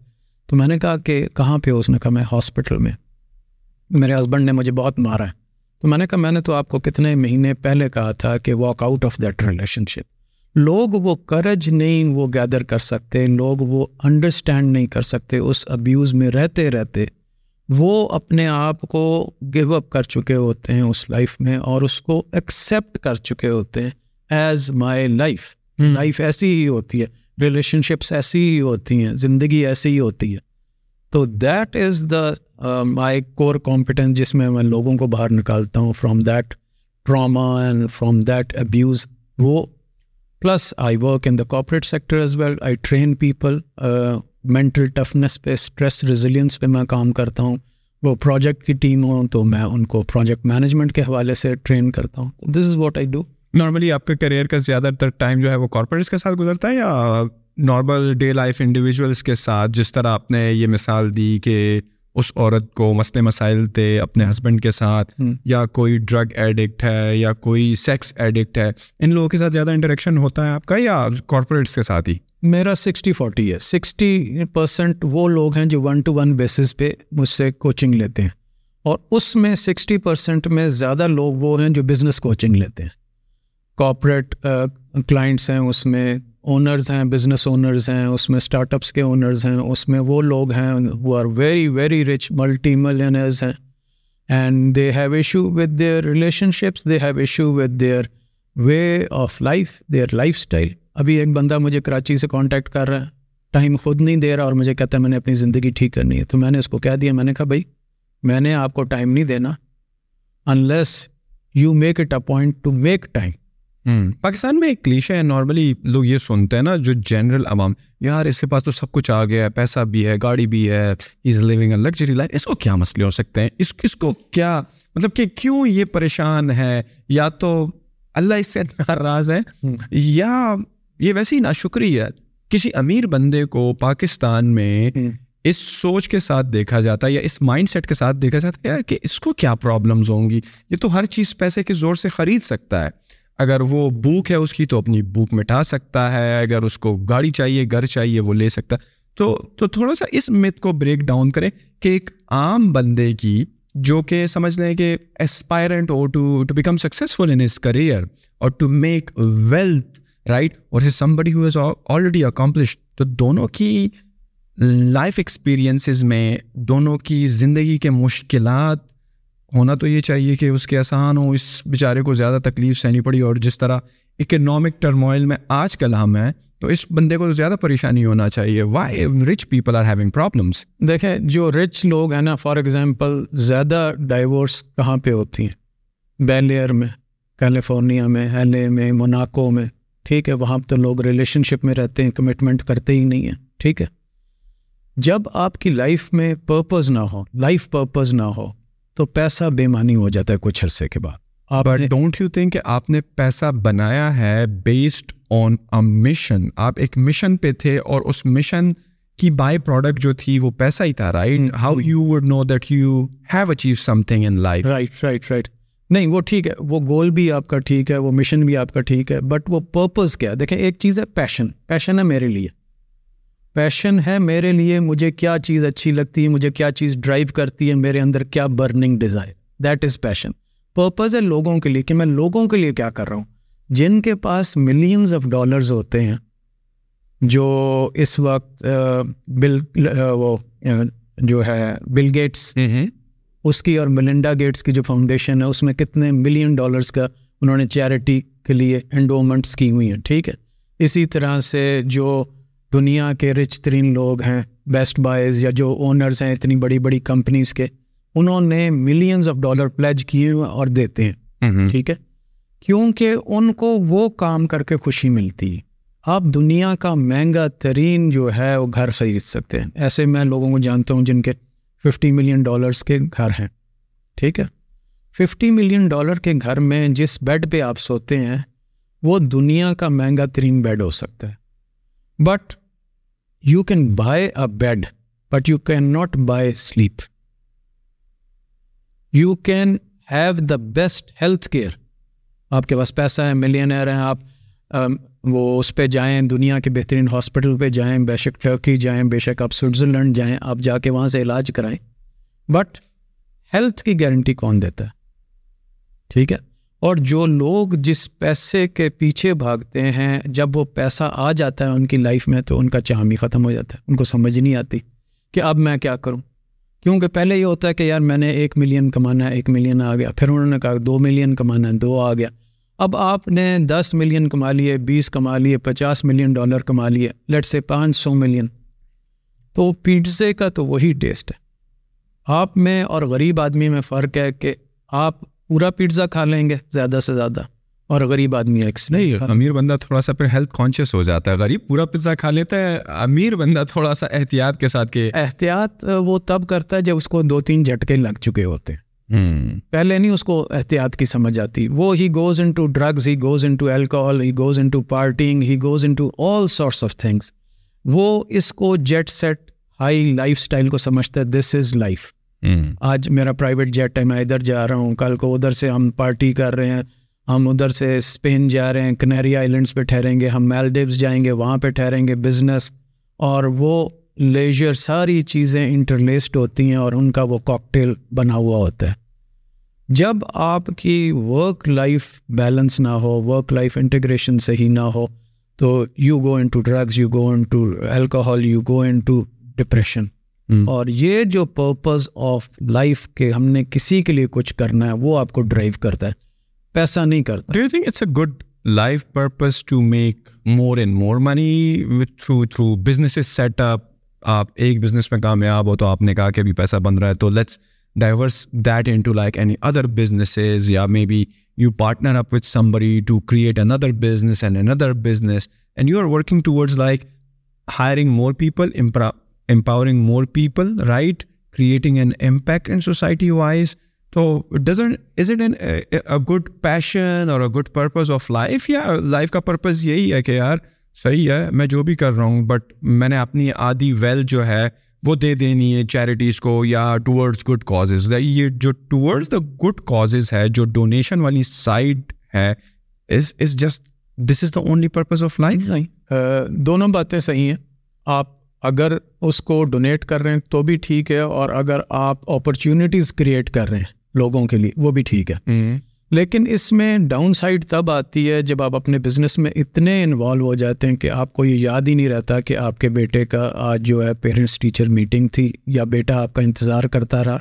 تو میں نے کہا کہ کہاں پہ ہو؟ اس نے کہا میں ہاسپٹل میں۔ میرے ہسبینڈ نے مجھے بہت مارا۔ ہے تو میں نے کہا میں نے تو آپ کو کتنے مہینے پہلے کہا تھا کہ walk out of that relationship لوگ وہ کرج نہیں وہ گیدر کر سکتے، لوگ وہ انڈرسٹینڈ نہیں کر سکتے، اس ابیوز میں رہتے رہتے وہ اپنے آپ کو گو اپ کر چکے ہوتے ہیں اس لائف میں اور اس کو ایکسیپٹ کر چکے ہوتے ہیں ایز مائی لائف لائف ایسی ہی ہوتی ہے ریلیشن شپس ایسی ہی ہوتی ہیں زندگی ایسی ہی ہوتی ہے۔ تو that is the my cover competence جس میں میں لوگوں کو باہر نکالتا ہوں from that trauma and from that abuse وہ plus I work in the corporate sector as well I train people mental toughness پہ اسٹریس ریزیلینس پہ میں کام کرتا ہوں. وہ پروجیکٹ کی ٹیم ہوں تو میں ان کو پروجیکٹ مینجمنٹ کے حوالے سے ٹرین کرتا ہوں. This is what I do normally آپ کا کریئر کا زیادہ تر ٹائم جو ہے وہ کارپوریٹس کے ساتھ گزرتا ہے یا نارمل ڈے لائف انڈیویجولس کے ساتھ؟ جس طرح آپ نے یہ مثال دی کہ اس عورت کو مسئلے مسائل تھے اپنے ہسبینڈ کے ساتھ یا کوئی ڈرگ ایڈکٹ ہے یا کوئی سیکس ایڈکٹ ہے ان لوگوں کے ساتھ زیادہ انٹریکشن ہوتا ہے آپ کا یا کارپوریٹس کے ساتھ ہی؟ میرا سکسٹی فورٹی ہے۔ سکسٹی پرسینٹ وہ لوگ ہیں جو ون ٹو ون بیسس پہ مجھ سے کوچنگ لیتے ہیں۔ اور اس میں سکسٹی پرسینٹ میں زیادہ لوگ وہ ہیں جو بزنس کوچنگ لیتے ہیں۔ کارپوریٹ کلائنٹس ہیں، اس میں اونرز ہیں بزنس اونرز ہیں، اس میں اسٹارٹ اپس کے اونرز ہیں، اس میں وہ لوگ ہیں وہ are very very rich multi millionaires ہیں۔ And they have issue with their relationships they have issue with their way of life their lifestyle ابھی ایک بندہ مجھے کراچی سے کانٹیکٹ کر رہا ہے ٹائم خود نہیں دے رہا اور مجھے کہتا ہے میں نے اپنی زندگی ٹھیک کرنی ہے۔ تو میں نے اس کو کہہ دیا میں نے کہا بھائی میں نے آپ کو ٹائم نہیں دینا unless you make it a point to make time Pakistan میں ایک کلیشا ہے۔ نارملی لوگ یہ سنتے ہیں نا جو جنرل عوام یار اس کے پاس تو سب کچھ آ گیا ہے پیسہ بھی ہے گاڑی بھی ہے is living a luxury life اس کو کیا مسئلے ہو سکتے ہیں؟ اس اس کو کیا مطلب کہ کیوں یہ پریشان ہے؟ یا تو اللہ اس سے ناراض ہے یا یہ ویسے ہی ناشکری ہے۔ کسی امیر بندے کو پاکستان میں اس سوچ کے ساتھ دیکھا جاتا ہے یا اس مائنڈ سیٹ کے ساتھ دیکھا جاتا ہے یار کہ اس کو کیا پرابلمز ہوں گی۔ یہ تو ہر چیز پیسے کے زور سے خرید سکتا ہے۔ اگر وہ بھوک ہے اس کی تو اپنی بھوک مٹا سکتا ہے۔ اگر اس کو گاڑی چاہیے گھر چاہیے وہ لے سکتا ہے۔ تو تو تھوڑا سا اس مت کو بریک ڈاؤن کریں کہ ایک عام بندے کی جو کہ سمجھ لیں کہ aspirant who to to become successful in his career اور ٹو میک ویلتھ رائٹ اور somebody who has already accomplish تو دونوں کی لائف ایکسپیرئنسز میں دونوں کی زندگی کے مشکلات ہونا تو یہ چاہیے کہ اس کے آسان ہو اس بیچارے کو زیادہ تکلیف سہنی پڑی اور جس طرح اکنامک ٹرموائل میں آج کل ہم ہیں تو اس بندے کو زیادہ پریشانی ہونا چاہیے why rich people are having problems دیکھیں جو رچ لوگ ہیں نا فار ایگزامپل زیادہ ڈائیورس کہاں پہ ہوتی ہیں بیلیئر میں کیلیفورنیا میں ایل اے میں موناکو میں ٹھیک ہے وہاں تو لوگ ریلیشن شپ میں رہتے ہیں کمٹمنٹ کرتے ہی نہیں ہیں ٹھیک ہے۔ جب آپ کی لائف میں پرپز نہ ہو لائف پرپز نہ ہو تو پیسہ بے معنی ہو جاتا ہے کچھ عرصے کے بعد۔ ڈونٹ یو تھنک کہ آپ نے پیسہ بنایا ہے بیسڈ آن اے مشن آپ ایک مشن پہ تھے اور اس مشن کی بائی پروڈکٹ جو تھی وہ پیسہ ہی تھا right how you would know that you have achieve something in life right right right نہیں، وہ ٹھیک ہے، وہ گول بھی آپ کا ٹھیک ہے، وہ مشن بھی آپ کا ٹھیک ہے بٹ وہ پرپز کیا دیکھیں، ایک چیز ہے پیشن پیشن ہے میرے لیے۔ پیشن ہے میرے لیے، مجھے کیا چیز اچھی لگتی ہے، مجھے کیا چیز ڈرائیو کرتی ہے، میرے اندر کیا burning desire that is passion purpose ہے لوگوں کے لیے کہ میں لوگوں کے لیے کیا کر رہا ہوں۔ جن کے پاس ملینز آف ڈالرز ہوتے ہیں، جو اس وقت بل وہ جو ہے بل گیٹس اس کی اور ملنڈا گیٹس کی جو فاؤنڈیشن ہے اس میں کتنے ملین ڈالرس کا انہوں نے چیریٹی کے لیے انڈومنٹس کی ہوئی ہیں ٹھیک ہے؟ اسی طرح سے جو دنیا کے رچ ترین لوگ ہیں بیسٹ بائز یا جو اونرز ہیں اتنی بڑی بڑی کمپنیز کے انہوں نے ملینز آف ڈالر پلیج کیے ہوئے اور دیتے ہیں ٹھیک ہے؟ کیونکہ ان کو وہ کام کر کے خوشی ملتی ہے۔ آپ دنیا کا مہنگا ترین جو ہے وہ گھر خرید سکتے ہیں۔ ایسے میں لوگوں کو جانتا ہوں جن کے ففٹی ملین ڈالرس کے گھر ہیں۔ ٹھیک ہے۔ ففٹی ملین ڈالر کے گھر میں جس بیڈ پہ آپ سوتے ہیں، وہ دنیا کا مہنگا ترین بیڈ ہو سکتا ہے۔ But you can buy a bed but you can not buy sleep you can have the best health care آپ کے پاس پیسہ ہے ملینئر ہیں، آپ um, وہ اس پہ جائیں، دنیا کے بہترین ہاسپٹل پہ جائیں، بے شک ٹرکی جائیں، بے شک آپ سوئٹزرلینڈ جائیں، آپ جا کے وہاں سے علاج کرائیں۔ بٹ ہیلتھ کی گارنٹی کون دیتا ہے؟ ٹھیک ہے؟ اور جو لوگ جس پیسے کے پیچھے بھاگتے ہیں، جب وہ پیسہ آ جاتا ہے ان کی لائف میں تو ان کا چام ہی ختم ہو جاتا ہے۔ ان کو سمجھ نہیں آتی کہ اب میں کیا کروں۔ کیونکہ پہلے یہ ہوتا ہے کہ یار میں نے ایک ملین کمانا ہے، ایک ملین آ گیا، پھر انہوں نے کہا دو ملین کمانا ہے، دو آ گیا۔ اب آپ نے دس ملین کما لیے بیس کما لیے پچاس ملین ڈالر کما لیے لیٹ سے پانچ سو ملین۔ تو پیزے کا تو وہی ٹیسٹ ہے۔ آپ میں اور غریب آدمی میں فرق ہے کہ آپ پورا پیزا کھا لیں گے زیادہ سے زیادہ اور غریب آدمی نہیں امیر بندہ تھوڑا سا پھر ہیلتھ کانشیس ہو جاتا ہے۔ غریب پورا پیزا کھا لیتا ہے امیر بندہ تھوڑا سا احتیاط کے ساتھ کہ احتیاط وہ تب کرتا ہے جب اس کو دو تین جھٹکے لگ چکے ہوتے ہیں۔ پہلے نہیں اس کو احتیاط کی سمجھ آتی۔ وہ he goes into drugs he goes into alcohol he goes into partying he goes into all sorts of things وہ اس کو jet set high lifestyle کو سمجھتا ہے دس از لائف آج میرا پرائیویٹ جیٹ ہے میں ادھر جا رہا ہوں کل کو ادھر سے ہم پارٹی کر رہے ہیں ہم ادھر سے اسپین جا رہے ہیں کنیری آئیلینڈس پہ ٹھہریں گے ہم میلڈیوز جائیں گے وہاں پہ ٹھہریں گے بزنس اور وہ لیجر ساری چیزیں انٹرلیسڈ ہوتی ہیں اور ان کا وہ کاکٹیل بنا ہوا ہوتا ہے۔ جب آپ کی ورک لائف بیلنس نہ ہو ورک لائف انٹیگریشن صحیح نہ ہو تو you go into drugs you go into alcohol you go into depression اور یہ جو پرپز آف لائف کے ہم نے کسی کے لیے کچھ کرنا ہے وہ آپ کو ڈرائیو کرتا ہے۔ پیسہ نہیں کرتا۔ Do you think it's a good life purpose to make more and more money through through business set up آپ ایک بزنس میں کامیاب ہو تو آپ نے کہا کہ ابھی پیسہ بن رہا ہے، تو let's divorce that into like any other businesses یا maybe you partner up with somebody to create another business and another business and you are working towards like hiring more people empowering more people right creating an impact in society wise تو doesn't is it an good passion اور good purpose of life یا life کا purpose یہی ہے کہ یار صحیح ہے میں جو بھی کر رہا ہوں بٹ میں نے اپنی آدھی ویل جو ہے وہ دے دینی ہے چیریٹیز کو یا ٹورڈز گڈ کازز یہ جو ٹورڈز دا گڈ کازز ہے جو ڈونیشن والی سائڈ ہے is is just this is the only purpose of life دونوں باتیں صحیح ہیں۔ آپ اگر اس کو ڈونیٹ کر رہے ہیں تو بھی ٹھیک ہے اور اگر آپ اپرچونیٹیز کریٹ کر رہے ہیں لوگوں کے لیے وہ بھی ٹھیک ہے۔ لیکن اس میں ڈاؤن سائڈ تب آتی ہے جب آپ اپنے بزنس میں اتنے انوالو ہو جاتے ہیں کہ آپ کو یہ یاد ہی نہیں رہتا کہ آپ کے بیٹے کا آج جو ہے پیرنٹس ٹیچر میٹنگ تھی یا بیٹا آپ کا انتظار کرتا رہا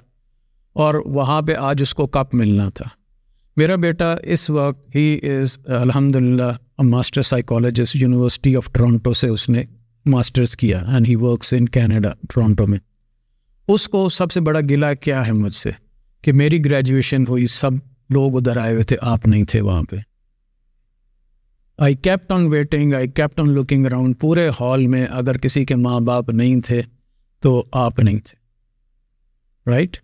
اور وہاں پہ آج اس کو کپ ملنا تھا۔ میرا بیٹا اس وقت ہی از الحمد للہ master psychologist university of Toronto سے اس نے ماسٹرس کیا and he works in Canada Toronto میں۔ اس کو سب سے بڑا گلا کیا ہے مجھ سے کہ میری گریجویشن ہوئی سب لوگ ادھر آئے ہوئے تھے، آپ نہیں تھے وہاں پہ۔ I kept on waiting I kept on looking around پورے ہال میں اگر کسی کے ماں باپ نہیں تھے تو آپ نہیں تھے۔ رائٹ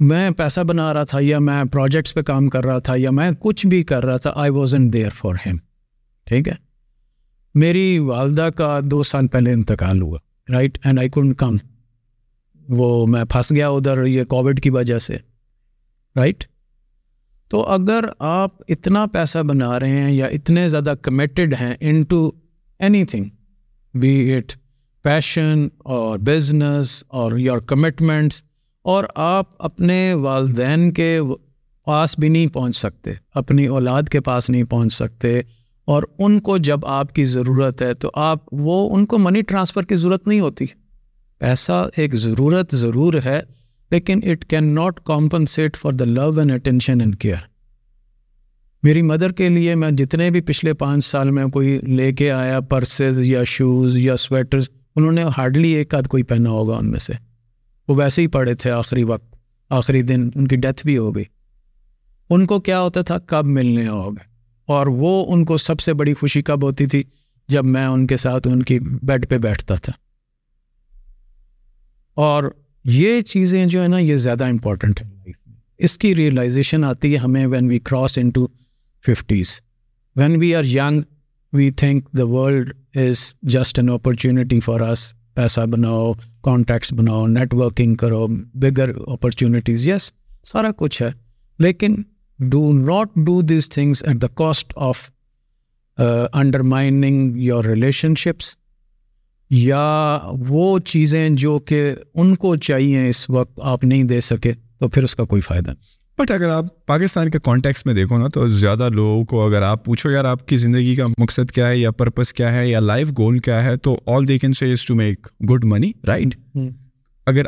میں پیسہ بنا رہا تھا یا میں پروجیکٹس پہ کام کر رہا تھا یا میں کچھ بھی کر رہا تھا I was in there for him ٹھیک ہے؟ میری والدہ کا دو سال پہلے انتقال ہوا۔ Right and I can't come وہ میں پھنس گیا ادھر یہ کووڈ کی وجہ سے۔ رائٹ تو اگر آپ اتنا پیسہ بنا رہے ہیں یا اتنے زیادہ کمیٹیڈ ہیں into anything be it passion اور بزنس اور یور کمٹمنٹس اور آپ اپنے والدین کے پاس بھی نہیں پہنچ سکتے، اپنی اولاد کے پاس نہیں پہنچ سکتے، اور ان کو جب آپ کی ضرورت ہے تو آپ، وہ ان کو منی ٹرانسفر کی ضرورت نہیں ہوتی۔ پیسہ ایک ضرورت ضرور ہے لیکن it can not compensate for the love and attention and care میری مدر کے لیے میں جتنے بھی پچھلے پانچ سال میں کوئی لے کے آیا پرسز یا شوز یا سویٹرز انہوں نے ہارڈلی ایک آدھ کوئی پہنا ہوگا ان میں سے۔ وہ ویسے ہی پڑے تھے آخری وقت، آخری دن ان کی ڈیتھ بھی ہو گئی۔ ان کو کیا ہوتا تھا؟ کب ملنے ہوگا اور وہ ان کو سب سے بڑی خوشی کب ہوتی تھی؟ جب میں ان کے ساتھ ان کی بیڈ پہ بیٹھتا تھا۔ اور یہ چیزیں جو ہے نا، یہ زیادہ امپورٹنٹ ہیں لائف میں۔ اس کی ریئلائزیشن آتی ہے ہمیں when we cross into fifties when we are young we think the world is just an opportunity for us پیسہ بناؤ کانٹیکٹس بناؤ نیٹ ورکنگ کرو بگر اپرچونیٹیز یس سارا کچھ ہے۔ لیکن do not do these things at the cost of undermining your relationships یا وہ چیزیں جو کہ ان کو چاہیے اس وقت آپ نہیں دے سکے تو پھر اس کا کوئی فائدہ نہیں۔ بٹ اگر آپ پاکستان کے کانٹیکس میں دیکھو نا تو زیادہ لوگوں کو اگر آپ پوچھو یار آپ کی زندگی کا مقصد کیا ہے یا پرپز کیا ہے یا لائف گول کیا ہے تو all they can say to make good money right اگر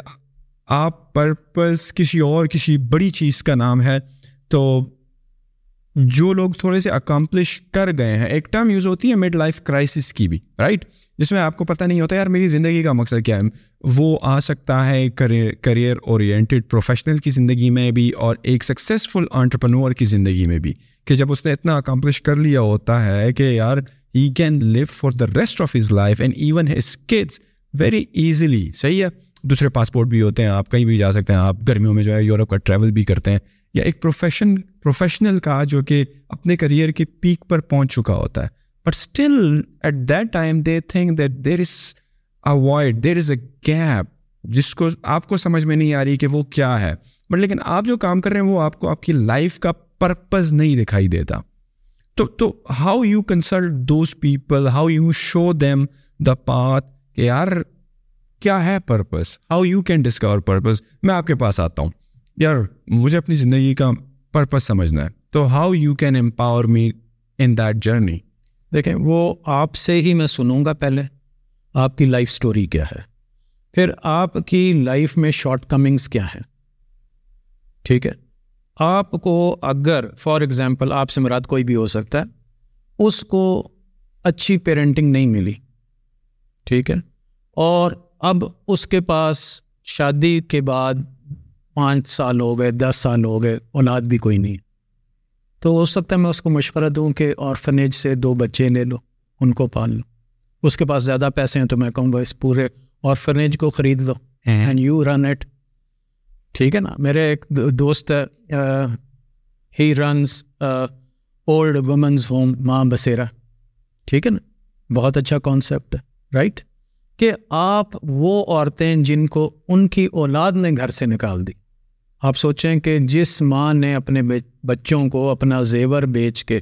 آپ پرپز کسی اور کسی بڑی چیز کا نام ہے تو جو لوگ تھوڑے سے اکمپلش کر گئے ہیں، ایک ٹرم یوز ہوتی ہے مڈ لائف کرائسس کی بھی رائٹ جس میں آپ کو پتہ نہیں ہوتا، یار میری زندگی کا مقصد کیا ہے؟ وہ آ سکتا ہے کریئر اورینٹیڈ پروفیشنل کی زندگی میں بھی اور ایک سکسیزفل آنٹرپرنور کی زندگی میں بھی، کہ جب اس نے اتنا اکمپلش کر لیا ہوتا ہے کہ یار he can live for the rest of his life and even his kids very easily صحیح ہے؟ دوسرے پاسپورٹ بھی ہوتے ہیں، آپ کہیں بھی جا سکتے ہیں، آپ گرمیوں میں جو ہے یورپ کا ٹریول بھی کرتے ہیں۔ یا ایک پروفیشن پروفیشنل کا جو کہ اپنے کریئر کے پیک پر پہنچ چکا ہوتا ہے۔ But still at that time they think that there is a void there is a gap جس کو آپ کو سمجھ میں نہیں آ رہی کہ وہ کیا ہے۔ بٹ لیکن آپ جو کام کر رہے ہیں، وہ آپ کو آپ کی لائف کا پرپز نہیں دکھائی دیتا۔ تو تو how you consult those people how you show them the path کہ یار کیا ہے purpose how you can discover purpose میں آپ کے پاس آتا ہوں۔ یار، مجھے اپنی زندگی کا پرپز سمجھنا ہے۔ تو how you can empower me in that journey دیکھیں، وہ آپ سے ہی میں سنوں گا پہلے۔ آپ کی لائف اسٹوری کیا ہے؟ پھر آپ کی لائف میں شارٹ کمنگس کیا ہے ٹھیک ہے۔ آپ کو اگر فار ایگزامپل آپ سے مراد کوئی بھی ہو سکتا ہے، اس کو اچھی پیرنٹنگ نہیں ملی۔ ٹھیک ہے۔ اور اب اس کے پاس شادی کے بعد پانچ سال ہو گئے دس سال ہو گئے اولاد بھی کوئی نہیں تو ہو سکتا ہے میں اس کو مشورہ دوں کہ آرفنیج سے دو بچے لے لو ان کو پال لو۔ اس کے پاس زیادہ پیسے ہیں تو میں کہوں گا اس پورے آرفنیج کو خرید لو۔ اینڈ یو رن اٹ ٹھیک ہے نا؟ میرے ایک دوست ہے he runs old womens home Maa Basera ٹھیک ہے نا؟ بہت اچھا کانسیپٹ ہے رائٹ کہ آپ وہ عورتیں جن کو ان کی اولاد نے گھر سے نکال دی۔ آپ سوچیں کہ جس ماں نے اپنے بچوں کو اپنا زیور بیچ کے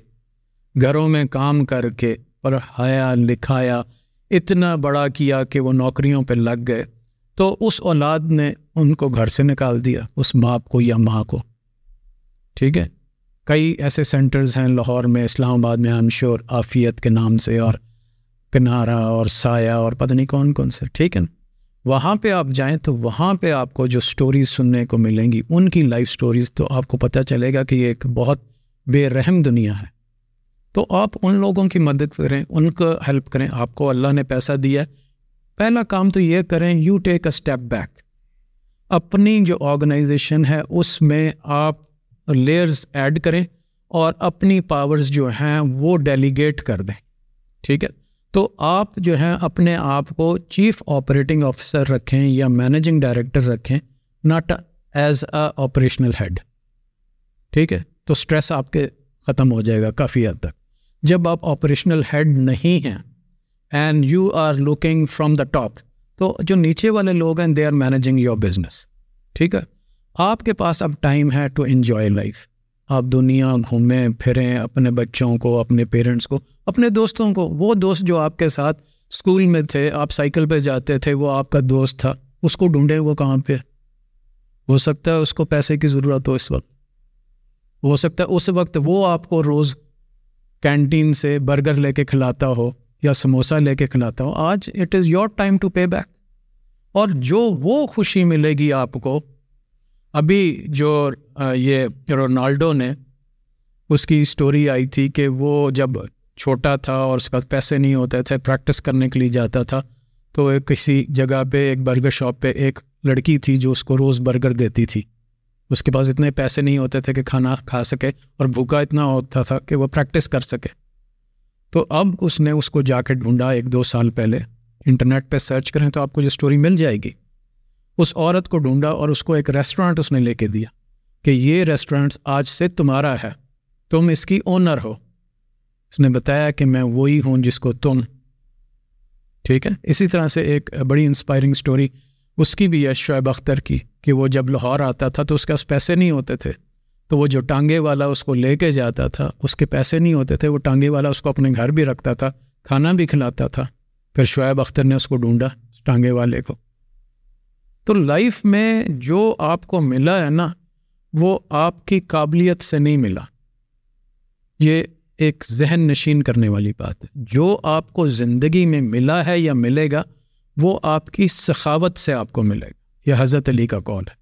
گھروں میں کام کر کے پڑھایا، لکھایا، اتنا بڑا کیا کہ وہ نوکریوں پہ لگ گئے، تو اس اولاد نے ان کو گھر سے نکال دیا، اس باپ کو یا ماں کو۔ ٹھیک ہے؟ کئی ایسے سینٹرز ہیں لاہور میں، اسلام آباد میں ایم شور آفیت کے نام سے، اور کنارا اور سایہ اور پتہ نہیں کون کون سے، ٹھیک ہے نا؟ وہاں پہ آپ جائیں تو وہاں پہ آپ کو جو سٹوریز سننے کو ملیں گی، ان کی لائف سٹوریز تو آپ کو پتہ چلے گا کہ یہ ایک بہت بے رحم دنیا ہے۔ تو آپ ان لوگوں کی مدد کریں، ان کو ہیلپ کریں۔ آپ کو اللہ نے پیسہ دیا پہلا کام تو یہ کریں you take a step back اپنی جو آرگنائزیشن ہے، اس میں آپ لیئرز ایڈ کریں اور اپنی پاورز جو ہیں، وہ ڈیلیگیٹ کر دیں۔ ٹھیک ہے؟ تو آپ جو ہیں اپنے آپ کو چیف آپریٹنگ آفیسر رکھیں یا مینیجنگ ڈائریکٹر رکھیں not as a operational head ٹھیک ہے؟ تو اسٹریس آپ کے ختم ہو جائے گا کافی حد تک۔ جب آپ آپریشنل ہیڈ نہیں ہیں and you are looking from the top تو جو نیچے والے لوگ ہیں they are managing your business ٹھیک ہے؟ آپ کے پاس اب ٹائم ہے ٹو انجوائے لائف آپ دنیا گھومیں، پھریں، اپنے بچوں کو، اپنے پیرنٹس کو، اپنے دوستوں کو۔ وہ دوست جو آپ کے ساتھ اسکول میں تھے، آپ سائیکل پہ جاتے تھے، وہ آپ کا دوست تھا۔ اس کو ڈھونڈے وہ کہاں پہ؟ ہو سکتا ہے اس کو پیسے کی ضرورت ہو اس وقت۔ ہو سکتا ہے اس وقت وہ آپ کو روز کینٹین سے برگر لے کے کھلاتا ہو یا سموسا لے کے کھلاتا ہو۔ آج it is your time to pay back اور جو وہ خوشی ملے گی آپ کو، ابھی جو یہ رونالڈو نے اس کی اسٹوری آئی تھی کہ وہ جب چھوٹا تھا اور اس کا پیسے نہیں ہوتے تھے پریکٹس کرنے کے لیے جاتا تھا، تو ایک کسی جگہ پہ، ایک برگر شاپ پہ ایک لڑکی تھی جو اس کو روز برگر دیتی تھی۔ اس کے پاس اتنے پیسے نہیں ہوتے تھے کہ کھانا کھا سکے اور بھوکا اتنا ہوتا تھا کہ وہ پریکٹس کر سکے۔ تو اب اس نے اس کو جا کے ڈھونڈا ایک دو سال پہلے۔ انٹرنیٹ پہ سرچ کریں تو آپ کو جو اسٹوری مل جائے گی۔ اس عورت کو ڈھونڈا اور اس کو ایک ریسٹورانٹ اس نے لے کے دیا۔ کہ یہ ریسٹورینٹس آج سے تمہارا ہے۔ تم اس کی اونر ہو۔ اس نے بتایا کہ میں وہی ہوں جس کو تم۔ ٹھیک ہے؟ اسی طرح سے ایک بڑی انسپائرنگ اسٹوری اس کی بھی ہے شعیب اختر کی، کہ وہ جب لاہور آتا تھا تو اس کے پاس پیسے نہیں ہوتے تھے۔ تو وہ جو ٹانگے والا اس کو لے کے جاتا تھا، اس کے پیسے نہیں ہوتے تھے، وہ ٹانگے والا اس کو اپنے گھر بھی رکھتا تھا، کھانا بھی کھلاتا تھا۔ پھر شعیب اختر نے اس کو ڈھونڈا ٹانگے والے کو۔ تو لائف میں جو آپ کو ملا ہے نا وہ آپ کی قابلیت سے نہیں ملا۔ یہ ایک ذہن نشین کرنے والی بات ہے۔ جو آپ کو زندگی میں ملا ہے یا ملے گا، وہ آپ کی سخاوت سے آپ کو ملے گا۔ یہ حضرت علی کا کال ہے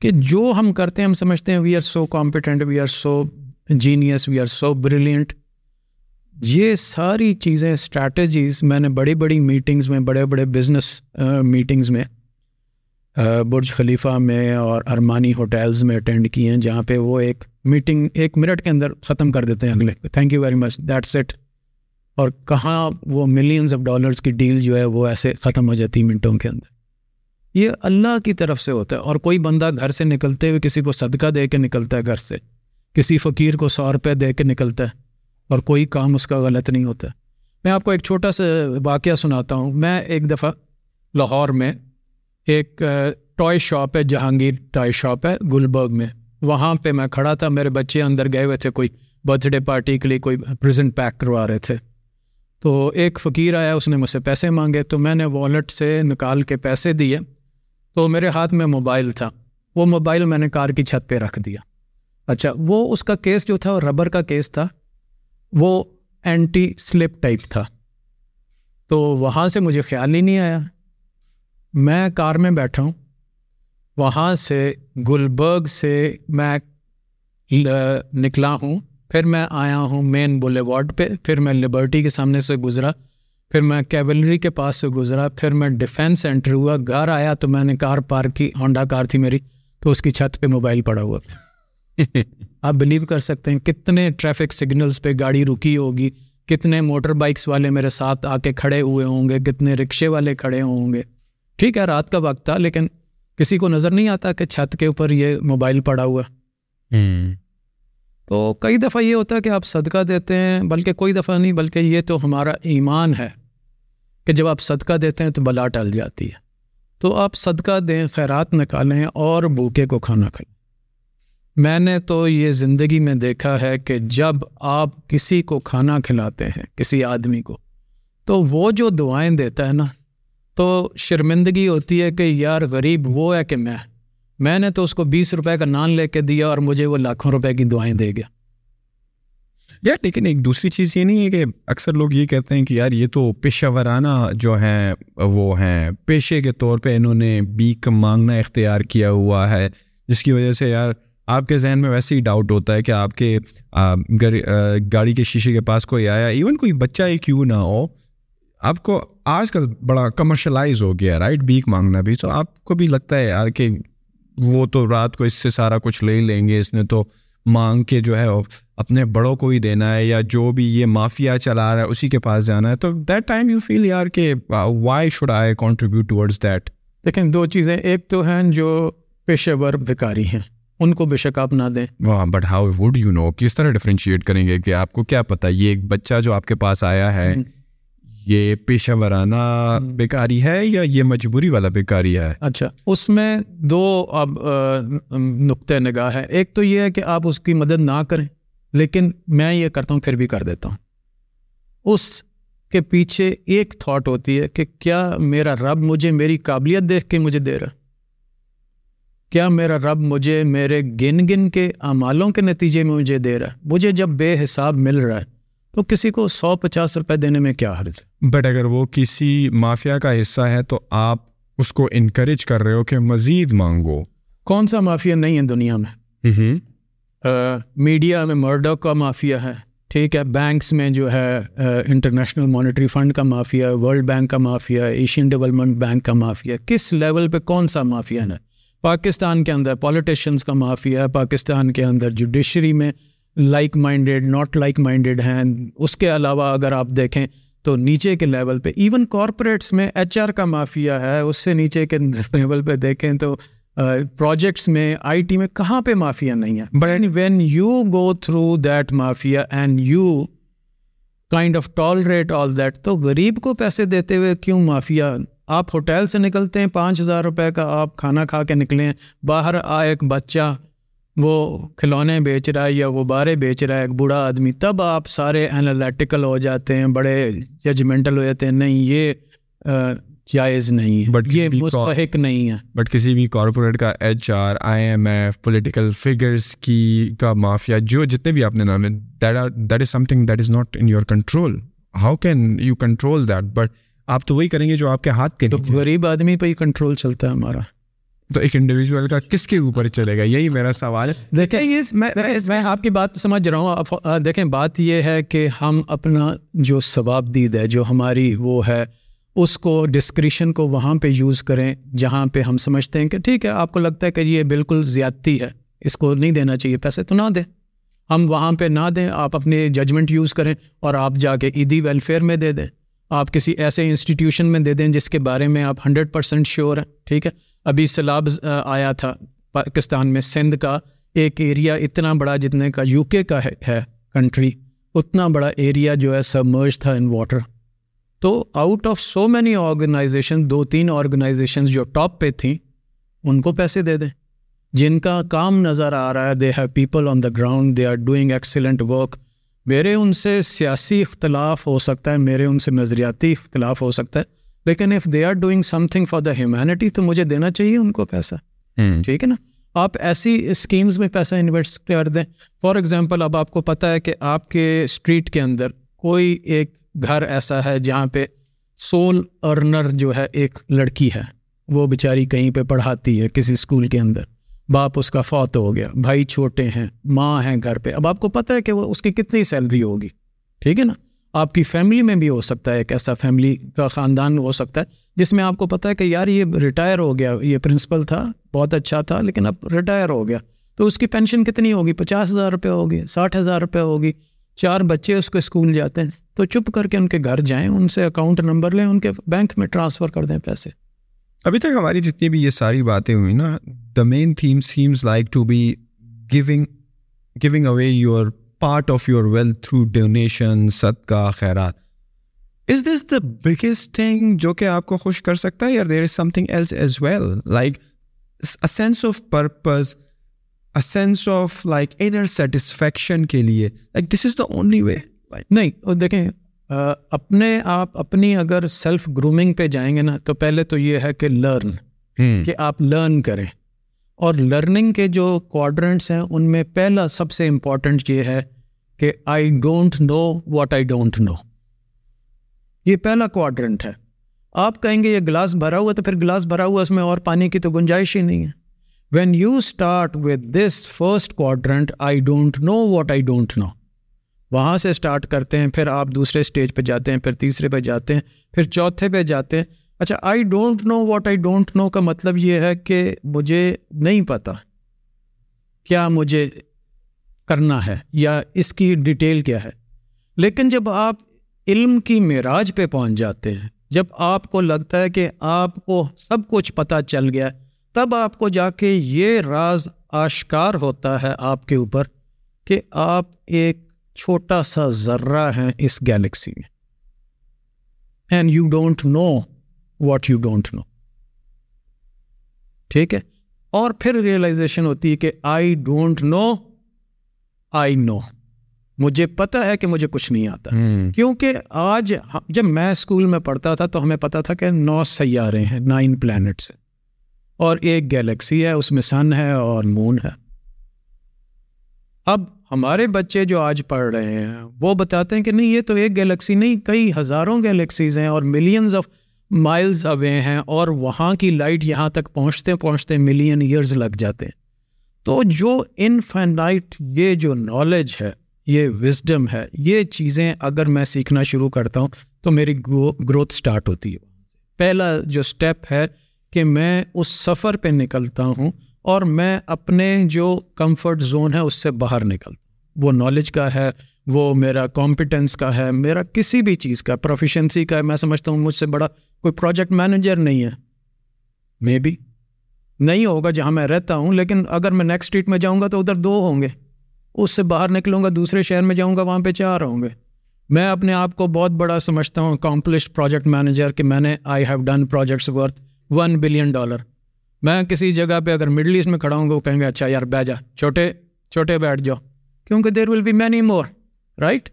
کہ جو ہم کرتے ہیں، ہم سمجھتے ہیں we are so competent we are so genius we are so brilliant یہ ساری چیزیں اسٹریٹجیز میں نے بڑی بڑی میٹنگز میں، بڑے بڑے بزنس میٹنگز uh, میں برج خلیفہ میں اور ارمانی ہوٹلز میں اٹینڈ کی ہیں، جہاں پہ وہ ایک میٹنگ ایک منٹ کے اندر ختم کر دیتے ہیں اگلے۔ Thank you very much that's it اور کہاں وہ ملینز آف ڈالرس کی ڈیل جو ہے وہ ایسے ختم ہو جاتی منٹوں کے اندر۔ یہ اللہ کی طرف سے ہوتا ہے۔ اور کوئی بندہ گھر سے نکلتے ہوئے کسی کو صدقہ دے کے نکلتا ہے گھر سے، کسی فقیر کو سو روپے دے کے نکلتا ہے، اور کوئی کام اس کا غلط نہیں ہوتا۔ میں آپ کو ایک چھوٹا سا واقعہ سناتا ہوں۔ میں ایک دفعہ لاہور میں ایک ٹوائے شاپ ہے، جہانگیر ٹوائے شاپ ہے، گلبرگ میں۔ وہاں پہ میں کھڑا تھا، میرے بچے اندر گئے ہوئے تھے، کوئی برتھ ڈے پارٹی کے لیے کوئی پریزنٹ پیک کروا رہے تھے۔ تو ایک فقیر آیا، اس نے مجھ سے پیسے مانگے، تو میں نے والیٹ سے نکال کے پیسے دیے۔ تو میرے ہاتھ میں موبائل تھا۔ وہ موبائل میں نے کار کی چھت پہ رکھ دیا۔ اچھا وہ اس کا کیس جو تھا وہ ربر کا کیس تھا، وہ اینٹی سلپ ٹائپ تھا۔ تو وہاں سے مجھے خیال ہی نہیں آیا۔ میں کار میں بیٹھا ہوں۔ وہاں سے گلبرگ سے میں نکلا ہوں۔ پھر میں آیا ہوں مین بولے وارڈ پہ۔ پھر میں لبرٹی کے سامنے سے گزرا۔ پھر میں کیولری کے پاس سے گزرا۔ پھر میں ڈیفینس انٹر ہوا۔ گھر آیا تو میں نے کار پارک کی۔ ہونڈا کار تھی میری۔ تو اس کی چھت پہ موبائل پڑا ہوا۔ آپ بلیو کر سکتے ہیں کتنے ٹریفک سگنلس پہ گاڑی رکی ہوگی۔ کتنے موٹر بائکس والے میرے ساتھ آ کے کھڑے ہوئے ہوں گے۔ کتنے رکشے والے کھڑے ہوں گے۔ ٹھیک ہے رات کا وقت تھا لیکن کسی کو نظر نہیں آتا کہ چھت کے اوپر یہ موبائل پڑا ہوا تو کئی دفعہ یہ ہوتا ہے کہ آپ صدقہ دیتے ہیں بلکہ کوئی دفعہ نہیں بلکہ یہ تو ہمارا ایمان ہے کہ جب آپ صدقہ دیتے ہیں تو بلا ٹل جاتی ہے۔ تو آپ صدقہ دیں خیرات نکالیں اور بھوکے کو کھانا کھلائیں۔ میں نے تو یہ زندگی میں دیکھا ہے کہ جب آپ کسی کو کھانا کھلاتے ہیں کسی آدمی کو تو وہ جو دعائیں دیتا ہے نا تو شرمندگی ہوتی ہے کہ یار غریب وہ ہے کہ میں میں نے تو اس کو بیس روپے کا نان لے کے دیا اور مجھے وہ لاکھوں روپے کی دعائیں دے گیا۔ یار لیکن ایک دوسری چیز یہ نہیں ہے کہ اکثر لوگ یہ کہتے ہیں کہ یار یہ تو پیشہ ورانہ جو ہیں وہ ہیں۔ پیشے کے طور پہ انہوں نے بیک مانگنا اختیار کیا ہوا ہے، جس کی وجہ سے یار آپ کے ذہن میں ویسے ہی ڈاؤٹ ہوتا ہے کہ آپ کے گاڑی کے شیشے کے پاس کوئی آیا۔ ایون کوئی بچہ ہی کیوں نہ ہو۔ آپ کو آج کل بڑا کمرشلائز ہو گیا رائٹ بیک مانگنا بھی. تو آپ کو بھی لگتا ہے یار کہ وہ تو رات کو اس سے سارا کچھ لے لیں گے. اس نے تو مانگ کے جو ہے اپنے بڑوں کو ہی دینا ہے یا جو بھی یہ مافیا چلا رہا ہے اسی کے پاس جانا ہے. تو دیٹ ٹائم یو فیل یار کہ why should I contribute towards that دیکھیں دو چیزیں. ایک تو ہیں جو پیشے ور بھکاری ہیں. ان کو بے شک آپ نہ دیں. واہ but how would you know کس طرح ڈفرینشیٹ کریں گے کہ آپ کو کیا پتا یہ ایک بچہ جو آپ کے پاس آیا ہے یہ پیشہ ورانہ بیکاری ہے یا یہ مجبوری والا بیکاری ہے؟ اچھا اس میں دو اب نقطۂ نگاہ ہے ایک تو یہ ہے کہ آپ اس کی مدد نہ کریں لیکن میں یہ کرتا ہوں پھر بھی کر دیتا ہوں۔ اس کے پیچھے ایک تھاٹ ہوتی ہے کہ کیا میرا رب مجھے میری قابلیت دیکھ کے مجھے دے رہا کیا میرا رب مجھے میرے گن گن کے اعمالوں کے نتیجے میں مجھے دے رہا ہے؟ مجھے جب بے حساب مل رہا ہے تو کسی کو سو پچاس روپے دینے میں کیا حرض ہے؟ بٹ اگر وہ کسی مافیا کا حصہ ہے تو آپ اس کو انکریج کر رہے ہو کہ مزید مانگو۔ کون سا مافیا نہیں ہے دنیا میں؟ میڈیا میں مرڈو کا مافیا ہے ٹھیک ہے بینکس میں جو ہے انٹرنیشنل مانیٹری فنڈ کا مافیا ہے ورلڈ بینک کا مافیا ہے ایشین ڈیولپمنٹ بینک کا مافیا کس لیول پہ کون سا مافیا ہے؟ پاکستان کے اندر پولیٹیشینس کا مافیا ہے پاکستان کے اندر جوڈیشری میں like minded not like minded ہیں۔ اس کے علاوہ اگر آپ دیکھیں تو نیچے کے لیول پہ ایون کارپوریٹس میں ایچ آر کا مافیا ہے۔ اس سے نیچے کے لیول پہ دیکھیں تو پروجیکٹس میں آئی ٹی میں کہاں پہ مافیا نہیں ہے؟ But when you go through that mafia and you kind of tolerate all that تو غریب کو پیسے دیتے ہوئے کیوں مافیا؟ آپ ہوٹل سے نکلتے ہیں پانچ ہزار روپے کا آپ کھانا کھا کے نکلیں باہر آئے ایک بچہ وہ کھلونے بیچ رہا ہے یا غبارے بیچ رہا ہے ایک بوڑھا آدمی تب آپ سارے انالیٹیکل ہو جاتے ہیں بڑے ججمنٹل ہو جاتے ہیں نہیں یہ جائز نہیں ہے بٹ یہ مستحق نہیں ہے۔ بٹ کسی بھی کارپوریٹ کا H R I M F political figures کی کا مافیا جو جتنے بھی آپ نے نام that is something that is not in your control how can you control that but آپ تو وہی کریں گے جو آپ کے ہاتھ کے غریب آدمی پہ ہی کنٹرول چلتا ہے ہمارا۔ تو ایک انڈیویجول کا کس کے اوپر چلے گا؟ یہی میرا سوال ہے۔ دیکھیں میں آپ کی بات سمجھ رہا ہوں۔ دیکھیں بات یہ ہے کہ ہم اپنا جو ثواب دید ہے جو ہماری وہ ہے اس کو ڈسکریشن کو وہاں پہ یوز کریں جہاں پہ ہم سمجھتے ہیں کہ ٹھیک ہے آپ کو لگتا ہے کہ یہ بالکل زیادتی ہے۔ اس کو نہیں دینا چاہیے پیسے تو نہ دیں۔ ہم وہاں پہ نہ دیں آپ اپنے ججمنٹ یوز کریں اور آپ جا کے عیدی ویلفیئر میں دے دیں۔ آپ کسی ایسے انسٹیٹیوشن میں دے دیں جس کے بارے میں آپ ہنڈریڈ پرسینٹ شیور ہیں، ٹھیک ہے؟ ابھی سیلاب آیا تھا پاکستان میں سندھ کا، ایک ایریا اتنا بڑا جتنے کا یو کے کا ہے کنٹری اتنا بڑا ایریا جو ہے سبمرج تھا ان واٹر تو out of so many organization دو تین آرگنائزیشن جو ٹاپ پہ تھیں، ان کو پیسے دے دیں۔ جن کا کام نظر آ رہا ہے they have people on the ground they are doing excellent work میرے ان سے سیاسی اختلاف ہو سکتا ہے میرے ان سے نظریاتی اختلاف ہو سکتا ہے لیکن if they are doing something for the humanity تو مجھے دینا چاہیے ان کو پیسہ۔ ٹھیک ہے نا؟ آپ ایسی اسکیمز میں پیسہ انویسٹ کر دیں۔ فار ایگزامپل اب آپ کو پتہ ہے کہ آپ کے اسٹریٹ کے اندر کوئی ایک گھر ایسا ہے جہاں پہ سول ارنر جو ہے ایک لڑکی ہے۔ وہ بیچاری کہیں پہ پڑھاتی ہے کسی اسکول کے اندر۔ باپ اس کا فوت ہو گیا، بھائی چھوٹے ہیں، ماں ہیں گھر پہ۔ اب آپ کو پتہ ہے کہ وہ اس کی کتنی سیلری ہوگی، ٹھیک ہے نا؟ آپ کی فیملی میں بھی ہو سکتا ہے ایک ایسا فیملی کا خاندان ہو سکتا ہے، جس میں آپ کو پتہ ہے کہ یار یہ ریٹائر ہو گیا، یہ پرنسپل تھا، بہت اچھا تھا، لیکن اب ریٹائر ہو گیا۔ تو اس کی پینشن کتنی ہوگی؟ پچاس ہزار روپے ہوگی، ساٹھ ہزار روپے ہوگی۔ چار بچے اس کو اسکول جاتے ہیں، تو چپ کر کے ان کے گھر جائیں، ان سے اکاؤنٹ نمبر لیں، ان کے بینک میں ٹرانسفر کر دیں پیسے۔ ابھی تک ہماری جتنی بھی یہ ساری باتیں ہوئی نا the main theme seems like to be going going away your part of your wealth through donation صدقہ خیرات از دس دا بگیسٹ تھنگ جو کہ آپ کو خوش کر سکتا ہے یا there is something else is well like sense of purpose sense of like inner satisfaction کے لیے. Like this is the only way نہیں دیکھیں اپنے آپ اپنی اگر سیلف گرومنگ پہ جائیں گے نا تو پہلے تو یہ ہے کہ لرن کہ آپ لرن کریں۔ اور لرننگ کے جو کوڈرنٹس ہیں ان میں پہلا سب سے امپورٹنٹ یہ ہے کہ I don't know what I don't know یہ پہلا کوارڈرنٹ ہے۔ آپ کہیں گے یہ گلاس بھرا ہوا تو پھر گلاس بھرا ہوا اس میں اور پانی کی تو گنجائش ہی نہیں ہے۔ When you start with this first quadrant I don't know what I don't know وہاں سے اسٹارٹ کرتے ہیں، پھر آپ دوسرے اسٹیج پہ جاتے ہیں، پھر تیسرے پہ جاتے ہیں، پھر چوتھے پہ جاتے ہیں۔ اچھا I don't know what I don't know کا مطلب یہ ہے کہ مجھے نہیں پتہ کیا مجھے کرنا ہے یا اس کی ڈیٹیل کیا ہے۔ لیکن جب آپ علم کی معراج پہ پہنچ جاتے ہیں، جب آپ کو لگتا ہے کہ آپ کو سب کچھ پتہ چل گیا، تب آپ کو جا کے یہ راز آشکار ہوتا ہے آپ کے اوپر کہ آپ ایک چھوٹا سا ذرہ ہیں اس گیلیکسی میں. And you don't know what you don't know ٹھیک ہے؟ اور پھر ریئلائزیشن ہوتی ہے کہ آئی ڈونٹ نو آئی نو مجھے پتا ہے کہ مجھے کچھ نہیں آتا. کیونکہ آج جب میں اسکول میں پڑھتا تھا تو ہمیں پتا تھا کہ نو سیارے ہیں نائن پلانٹس ہیں. اور ایک گیلیکسی ہے اس میں سن ہے اور مون ہے. اب ہمارے بچے جو آج پڑھ رہے ہیں، وہ بتاتے ہیں کہ نہیں، یہ تو ایک گیلیکسی نہیں، کئی ہزاروں گیلیکسیز ہیں اور ملینز آف مائلز اوے ہیں اور وہاں کی لائٹ یہاں تک پہنچتے پہنچتے ملین ایئرز لگ جاتے ہیں۔ تو جو انفینائٹ یہ جو نالج ہے، یہ وزڈم ہے، یہ چیزیں اگر میں سیکھنا شروع کرتا ہوں تو میری گروتھ اسٹارٹ ہوتی ہے۔ پہلا جو اسٹیپ ہے کہ میں اس سفر پہ نکلتا ہوں اور میں اپنے جو کمفرٹ زون ہے اس سے باہر نکلتا وہ نالج کا ہے، وہ میرا کمپیٹنس کا ہے، میرا کسی بھی چیز کا پروفیشنسی کا ہے۔ میں سمجھتا ہوں مجھ سے بڑا کوئی پروجیکٹ مینیجر نہیں ہے۔ مے بی نہیں ہوگا جہاں میں رہتا ہوں، لیکن اگر میں نیکسٹ اسٹریٹ میں جاؤں گا تو ادھر دو ہوں گے۔ اس سے باہر نکلوں گا، دوسرے شہر میں جاؤں گا، وہاں پہ چار ہوں گے۔ میں اپنے آپ کو بہت بڑا سمجھتا ہوں اکامپلشڈ پروجیکٹ مینیجر کہ میں نے I have done projects worth one billion dollar میں کسی جگہ پہ اگر مڈل ایسٹ میں کھڑا ہوں گا، وہ کہیں گے اچھا یار بہ جا، چھوٹے چھوٹے بیٹھ جاؤ۔ کیونکہ there will be many more right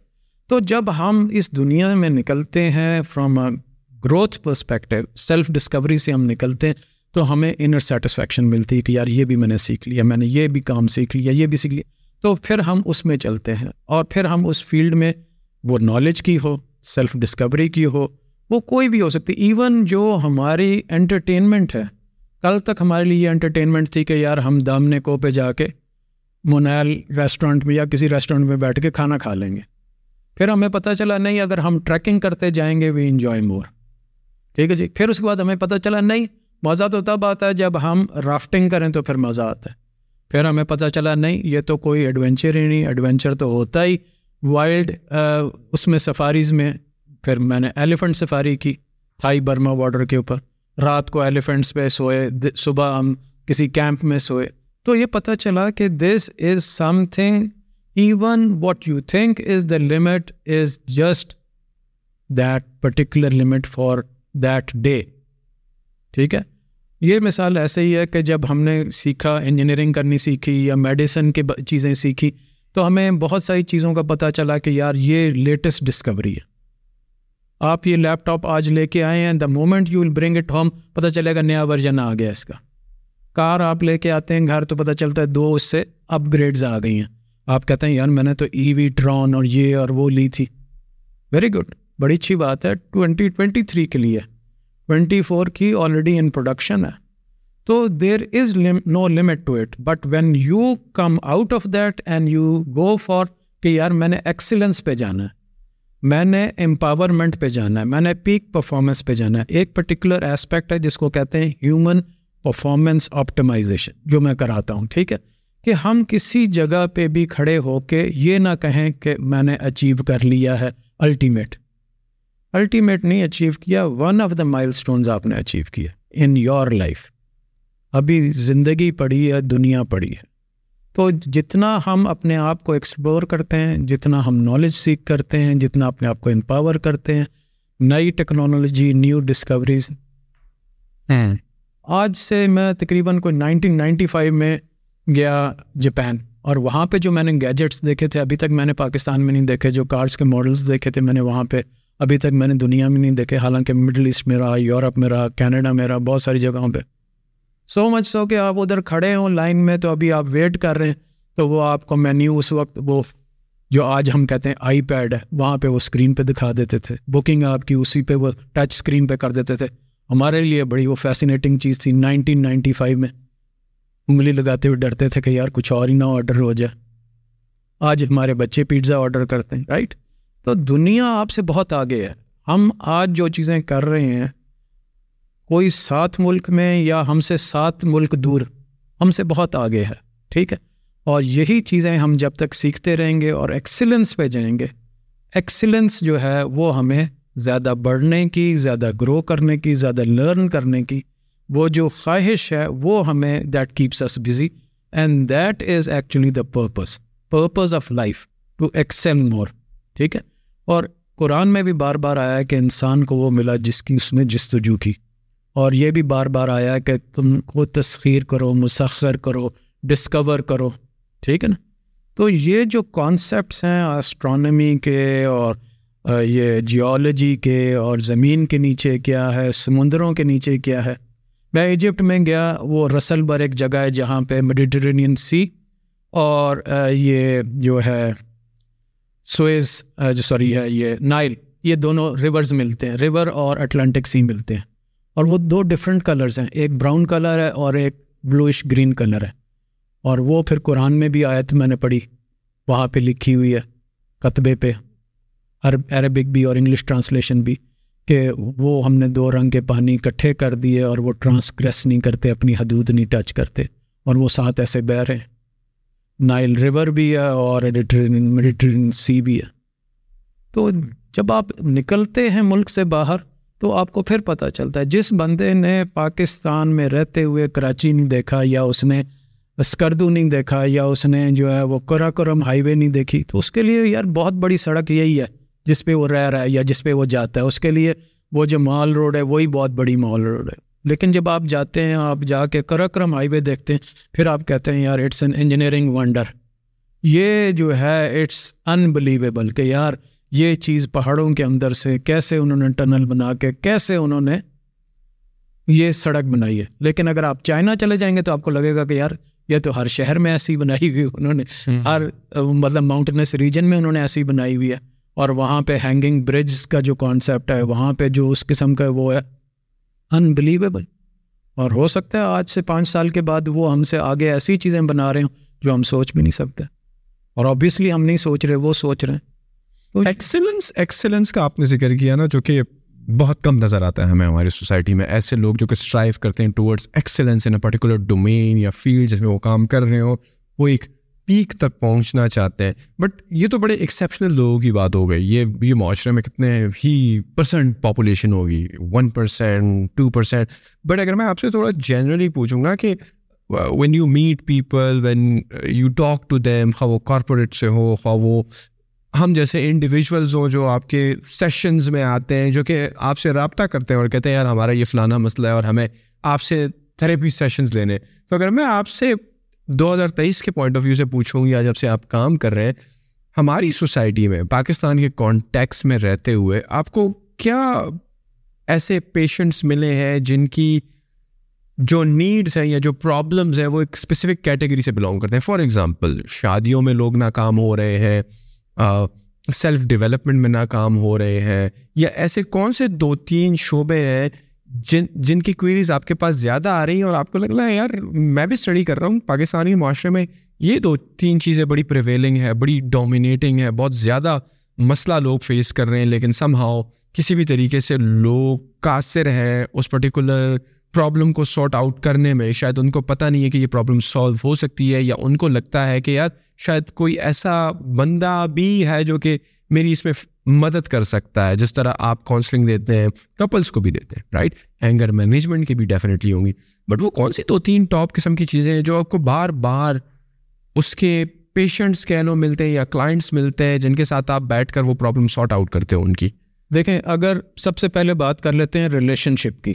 تو جب ہم اس دنیا میں نکلتے ہیں from a growth perspective self discovery سے ہم نکلتے ہیں، تو ہمیں انر سیٹسفیکشن ملتی ہے کہ یار، یہ بھی میں نے سیکھ لیا، میں نے یہ بھی کام سیکھ لیا، یہ بھی سیکھ لیا۔ تو پھر ہم اس میں چلتے ہیں اور پھر ہم اس فیلڈ میں وہ نالج کی ہو سیلف ڈسکوری کی ہو، وہ کوئی بھی ہو سکتی ایون جو ہماری انٹرٹینمنٹ ہے۔ کل تک ہمارے لیے یہ انٹرٹینمنٹ تھی کہ یار ہم دامنے کو پہ جا کے منیل ریسٹورنٹ میں یا کسی ریسٹورنٹ میں بیٹھ کے کھانا کھا لیں گے۔ پھر ہمیں پتہ چلا نہیں، اگر ہم ٹریکنگ کرتے جائیں گے وی انجوائے مور ٹھیک ہے جی؟ پھر اس کے بعد ہمیں پتہ چلا نہیں، مزہ تو تب آتا ہے جب ہم رافٹنگ کریں تو پھر مزہ آتا ہے۔ پھر ہمیں پتہ چلا نہیں، یہ تو کوئی ایڈونچر ہی نہیں ایڈونچر تو ہوتا ہی۔ وائلڈ اس میں سفاریز میں پھر میں نے ایلیفنٹ سفاری کی تھائی برما بارڈر کے اوپر۔ رات کو ایلیفنٹس پہ سوئے صبح ہم کسی کیمپ میں سوئے۔ تو یہ پتہ چلا کہ this is something even what you think is the limit is just that particular limit for that day ٹھیک ہے؟ یہ مثال ایسے ہی ہے کہ جب ہم نے سیکھا انجینئرنگ کرنی سیکھی یا میڈیسن کی چیزیں سیکھی، تو ہمیں بہت ساری چیزوں کا پتہ چلا کہ یار یہ لیٹسٹ ڈسکوری ہے۔ آپ یہ لیپ ٹاپ آج لے کے آئے ہیں the moment you will bring it home پتہ چلے گا نیا ورژن آ گیا اس کا۔ کار آپ لے کے آتے ہیں گھر تو پتہ چلتا ہے دو اس سے اپ گریڈز آ گئی ہیں۔ آپ کہتے ہیں، یار، میں نے تو ای وی ٹرون اور یہ اور وہ لی تھی۔ ویری گڈ بڑی اچھی بات ہے۔ ٹوینٹی ٹوینٹی تھری کے لیے۔ ٹوینٹی فور کی آلریڈی ان پروڈکشن ہے۔ تو there is no limit to it but when you come out of that and you go for کہ یار، میں نے ایکسیلنس پہ جانا ہے۔ میں نے امپاورمنٹ پہ جانا ہے، میں نے پیک پرفارمنس پہ جانا ہے۔ ایک پرٹیکولر اسپیکٹ ہے جس کو کہتے ہیں ہیومن پرفارمنس آپٹمائزیشن جو میں کراتا ہوں، ٹھیک ہے؟ کہ ہم کسی جگہ پہ بھی کھڑے ہو کے یہ نہ کہیں کہ میں نے اچیو کر لیا ہے الٹیمیٹ الٹیمیٹ نہیں اچیو کیا one of the milestones آپ نے اچیو کیا ان یور لائف ابھی زندگی پڑی ہے، دنیا پڑی ہے۔ تو جتنا ہم اپنے آپ کو ایکسپلور کرتے ہیں جتنا ہم نالج سیکھ کرتے ہیں جتنا اپنے آپ کو امپاور کرتے ہیں نئی ٹیکنالوجی نیو ڈسکوریز آج سے میں تقریباً کوئی نائنٹین نائنٹی فائیو میں گیا جاپان اور وہاں پہ جو میں نے گیجٹس دیکھے تھے ابھی تک میں نے پاکستان میں نہیں دیکھے جو کارس کے ماڈلس دیکھے تھے میں نے وہاں پہ ابھی تک میں نے دنیا میں نہیں دیکھے حالانکہ مڈل ایسٹ میں رہا یورپ میں رہا کینیڈا میں رہا بہت ساری جگہوں پہ۔ سو مچ سو کہ آپ ادھر کھڑے ہوں، لائن میں تو ابھی آپ ویٹ کر رہے ہیں، تو وہ آپ کو مینیو اس وقت وہ جو آج ہم کہتے ہیں آئی پیڈ ہے، وہاں پہ وہ اسکرین پہ دکھا دیتے تھے۔ بکنگ آپ کی اسی پہ وہ ٹچ اسکرین پہ کر دیتے تھے۔ ہمارے لیے بڑی وہ فیسینیٹنگ چیز تھی نائنٹین نائنٹی فائیو میں انگلی لگاتے ہوئے ڈرتے تھے کہ یار کچھ اور ہی نہ آڈر ہو جائے۔ آج ہمارے بچے پیزا آڈر کرتے ہیں رائٹ تو دنیا آپ سے بہت آگے ہے۔ ہم آج جو چیزیں کر رہے ہیں کوئی سات ملک میں یا ہم سے سات ملک دور، ہم سے بہت آگے ہے، ٹھیک ہے؟ اور یہی چیزیں ہم جب تک سیکھتے رہیں گے اور ایکسیلنس پہ جائیں گے ایکسیلنس جو ہے وہ ہمیں زیادہ بڑھنے کی، زیادہ گرو کرنے کی، زیادہ لرن کرنے کی، وہ جو خواہش ہے وہ ہمیں that keeps us busy and that is actually the purpose purpose of life to excel more ٹھیک ہے؟ اور قرآن میں بھی بار بار آیا ہے کہ انسان کو وہ ملا جس کی، اس نے جستجو کی۔ اور یہ بھی بار بار آیا کہ تم کو تسخیر کرو، مسخر کرو ڈسکور کرو، ٹھیک ہے نا؟ تو یہ جو کانسیپٹس ہیں اسٹرانمی کے اور یہ جیولوجی کے اور زمین کے نیچے کیا ہے، سمندروں کے نیچے کیا ہے؟ میں ایجپٹ میں گیا، وہ رسل بر ایک جگہ ہے جہاں پہ میڈیٹرینین سی اور یہ جو ہے سویز جو سوری ہے یہ نائل یہ دونوں ریورز ملتے ہیں ریور اور اٹلانٹک سی ملتے ہیں۔ اور وہ دو ڈفرینٹ کلرز ہیں۔ ایک براؤن کلر ہے اور ایک بلوئش گرین کلر ہے۔ اور وہ پھر قرآن میں بھی آیت میں نے پڑھی۔ وہاں پہ لکھی ہوئی ہے کتبے پہ عربک بھی اور انگلش ٹرانسلیشن بھی، کہ وہ ہم نے دو رنگ کے پانی اکٹھے کر دیے اور وہ ٹرانسکریس نہیں کرتے، اپنی حدود نہیں ٹچ کرتے۔ اور وہ ساتھ ایسے بہ رہے نائل ریور بھی ہے اور میڈیٹرین سی بھی ہے۔ تو جب آپ نکلتے ہیں ملک سے باہر تو آپ کو پھر پتہ چلتا ہے۔ جس بندے نے پاکستان میں رہتے ہوئے کراچی نہیں دیکھا یا اس نے اسکردو نہیں دیکھا یا اس نے جو ہے وہ کرم ہائی وے نہیں دیکھی، تو اس کے لیے یار بہت بڑی سڑک یہی ہے جس پہ وہ رہ رہا ہے یا جس پہ وہ جاتا ہے۔ اس کے لیے وہ جو مال روڈ ہے وہی بہت بڑی مال روڈ ہے۔ لیکن جب آپ جاتے ہیں، آپ جا کے کرم ہائی وے دیکھتے ہیں، پھر آپ کہتے ہیں یار اٹس این انجینئرنگ ونڈر یہ جو ہے، اٹس انبلیویبل کہ یار یہ چیز پہاڑوں کے اندر سے کیسے انہوں نے ٹنل بنا کے کیسے انہوں نے یہ سڑک بنائی ہے۔ لیکن اگر آپ چائنا چلے جائیں گے تو آپ کو لگے گا کہ یار یہ تو ہر شہر میں ایسی بنائی ہوئی انہوں نے ہر مطلب ماؤنٹینس ریجن میں انہوں نے ایسی بنائی ہوئی ہے۔ اور وہاں پہ ہینگنگ برج کا جو کانسیپٹ ہے وہاں پہ جو اس قسم کا وہ ہے انبلیویبل اور ہو سکتا ہے آج سے پانچ سال کے بعد وہ ہم سے آگے ایسی چیزیں بنا رہے ہوں جو ہم سوچ بھی نہیں سکتے۔ اور آبویسلی ہم نہیں سوچ رہے وہ سوچ رہے ہیں۔ ایکسلنس جی- ایکسلنس کا آپ نے ذکر کیا نا جو کہ بہت کم نظر آتا ہے ہمیں ہماری سوسائٹی میں۔ ایسے لوگ جو کہ اسٹرائیو کرتے ہیں towards excellence in a particular domain یا فیلڈ جس میں وہ کام کر رہے ہوں، وہ ایک پیک تک پہنچنا چاہتے ہیں۔ بٹ یہ تو بڑے ایکسیپشنل لوگوں کی بات ہو گئی۔ یہ یہ معاشرے میں کتنے ہی پرسنٹ پاپولیشن ہوگی۔ One percent two percent but اگر میں آپ سے تھوڑا جنرلی پوچھوں گا کہ when you meet people when you talk to them خواہ وہ کارپوریٹ سے ہو، خواہ وہ ہم جیسے انڈیویژولز ہوں جو آپ کے سیشنز میں آتے ہیں، جو کہ آپ سے رابطہ کرتے ہیں اور کہتے ہیں، یار، ہمارا یہ فلانا مسئلہ ہے اور ہمیں آپ سے تھراپی سیشنز لینے تو اگر میں آپ سے دو ہزار تیئیس کے پوائنٹ آف ویو سے پوچھوں یا جب سے آپ کام کر رہے ہیں، ہماری سوسائٹی میں، پاکستان کے کانٹیکس میں رہتے ہوئے آپ کو کیا ایسے پیشنٹس ملے ہیں جن کی جو نیڈس ہیں یا جو پرابلمز ہیں وہ ایک اسپیسیفک کیٹیگری سے بلانگ کرتے ہیں؟ فار ایگزامپل شادیوں میں لوگ ناکام ہو رہے ہیں۔ سیلف ڈیولپمنٹ میں ناکام ہو رہے ہیں، یا ایسے کون سے دو تین شعبے ہیں جن جن کی کوئریز آپ کے پاس زیادہ آ رہی ہیں اور آپ کو لگ رہا ہے، یار میں بھی اسٹڈی کر رہا ہوں، پاکستانی معاشرے میں یہ دو تین چیزیں بڑی پریویلنگ ہے بڑی ڈومینیٹنگ ہے بہت زیادہ مسئلہ لوگ فیس کر رہے ہیں، لیکن سم ہاؤ کسی بھی طریقے سے لوگ قاصر ہے اس پرٹیکولر پرابلم کو سارٹ آؤٹ کرنے میں شاید ان کو پتہ نہیں ہے کہ یہ پرابلم سالو ہو سکتی ہے یا ان کو لگتا ہے کہ یار شاید کوئی ایسا بندہ بھی ہے جو کہ میری اس میں مدد کر سکتا ہے۔ جس طرح آپ کاؤنسلنگ دیتے ہیں کپلس کو بھی دیتے ہیں رائٹ اینگر مینجمنٹ کی بھی ڈیفینیٹلی ہوں گی۔ بٹ وہ کون سی دو تین ٹاپ قسم کی چیزیں ہیں جو آپ کو بار بار اس کے پیشنٹس کہہ لو ملتے ہیں یا کلائنٹس ملتے ہیں جن کے ساتھ آپ بیٹھ کر وہ پرابلم سارٹ آؤٹ کرتے ہو ان کی۔ دیکھیں اگر سب سے پہلے بات کر لیتے ہیں ریلیشن شپ کی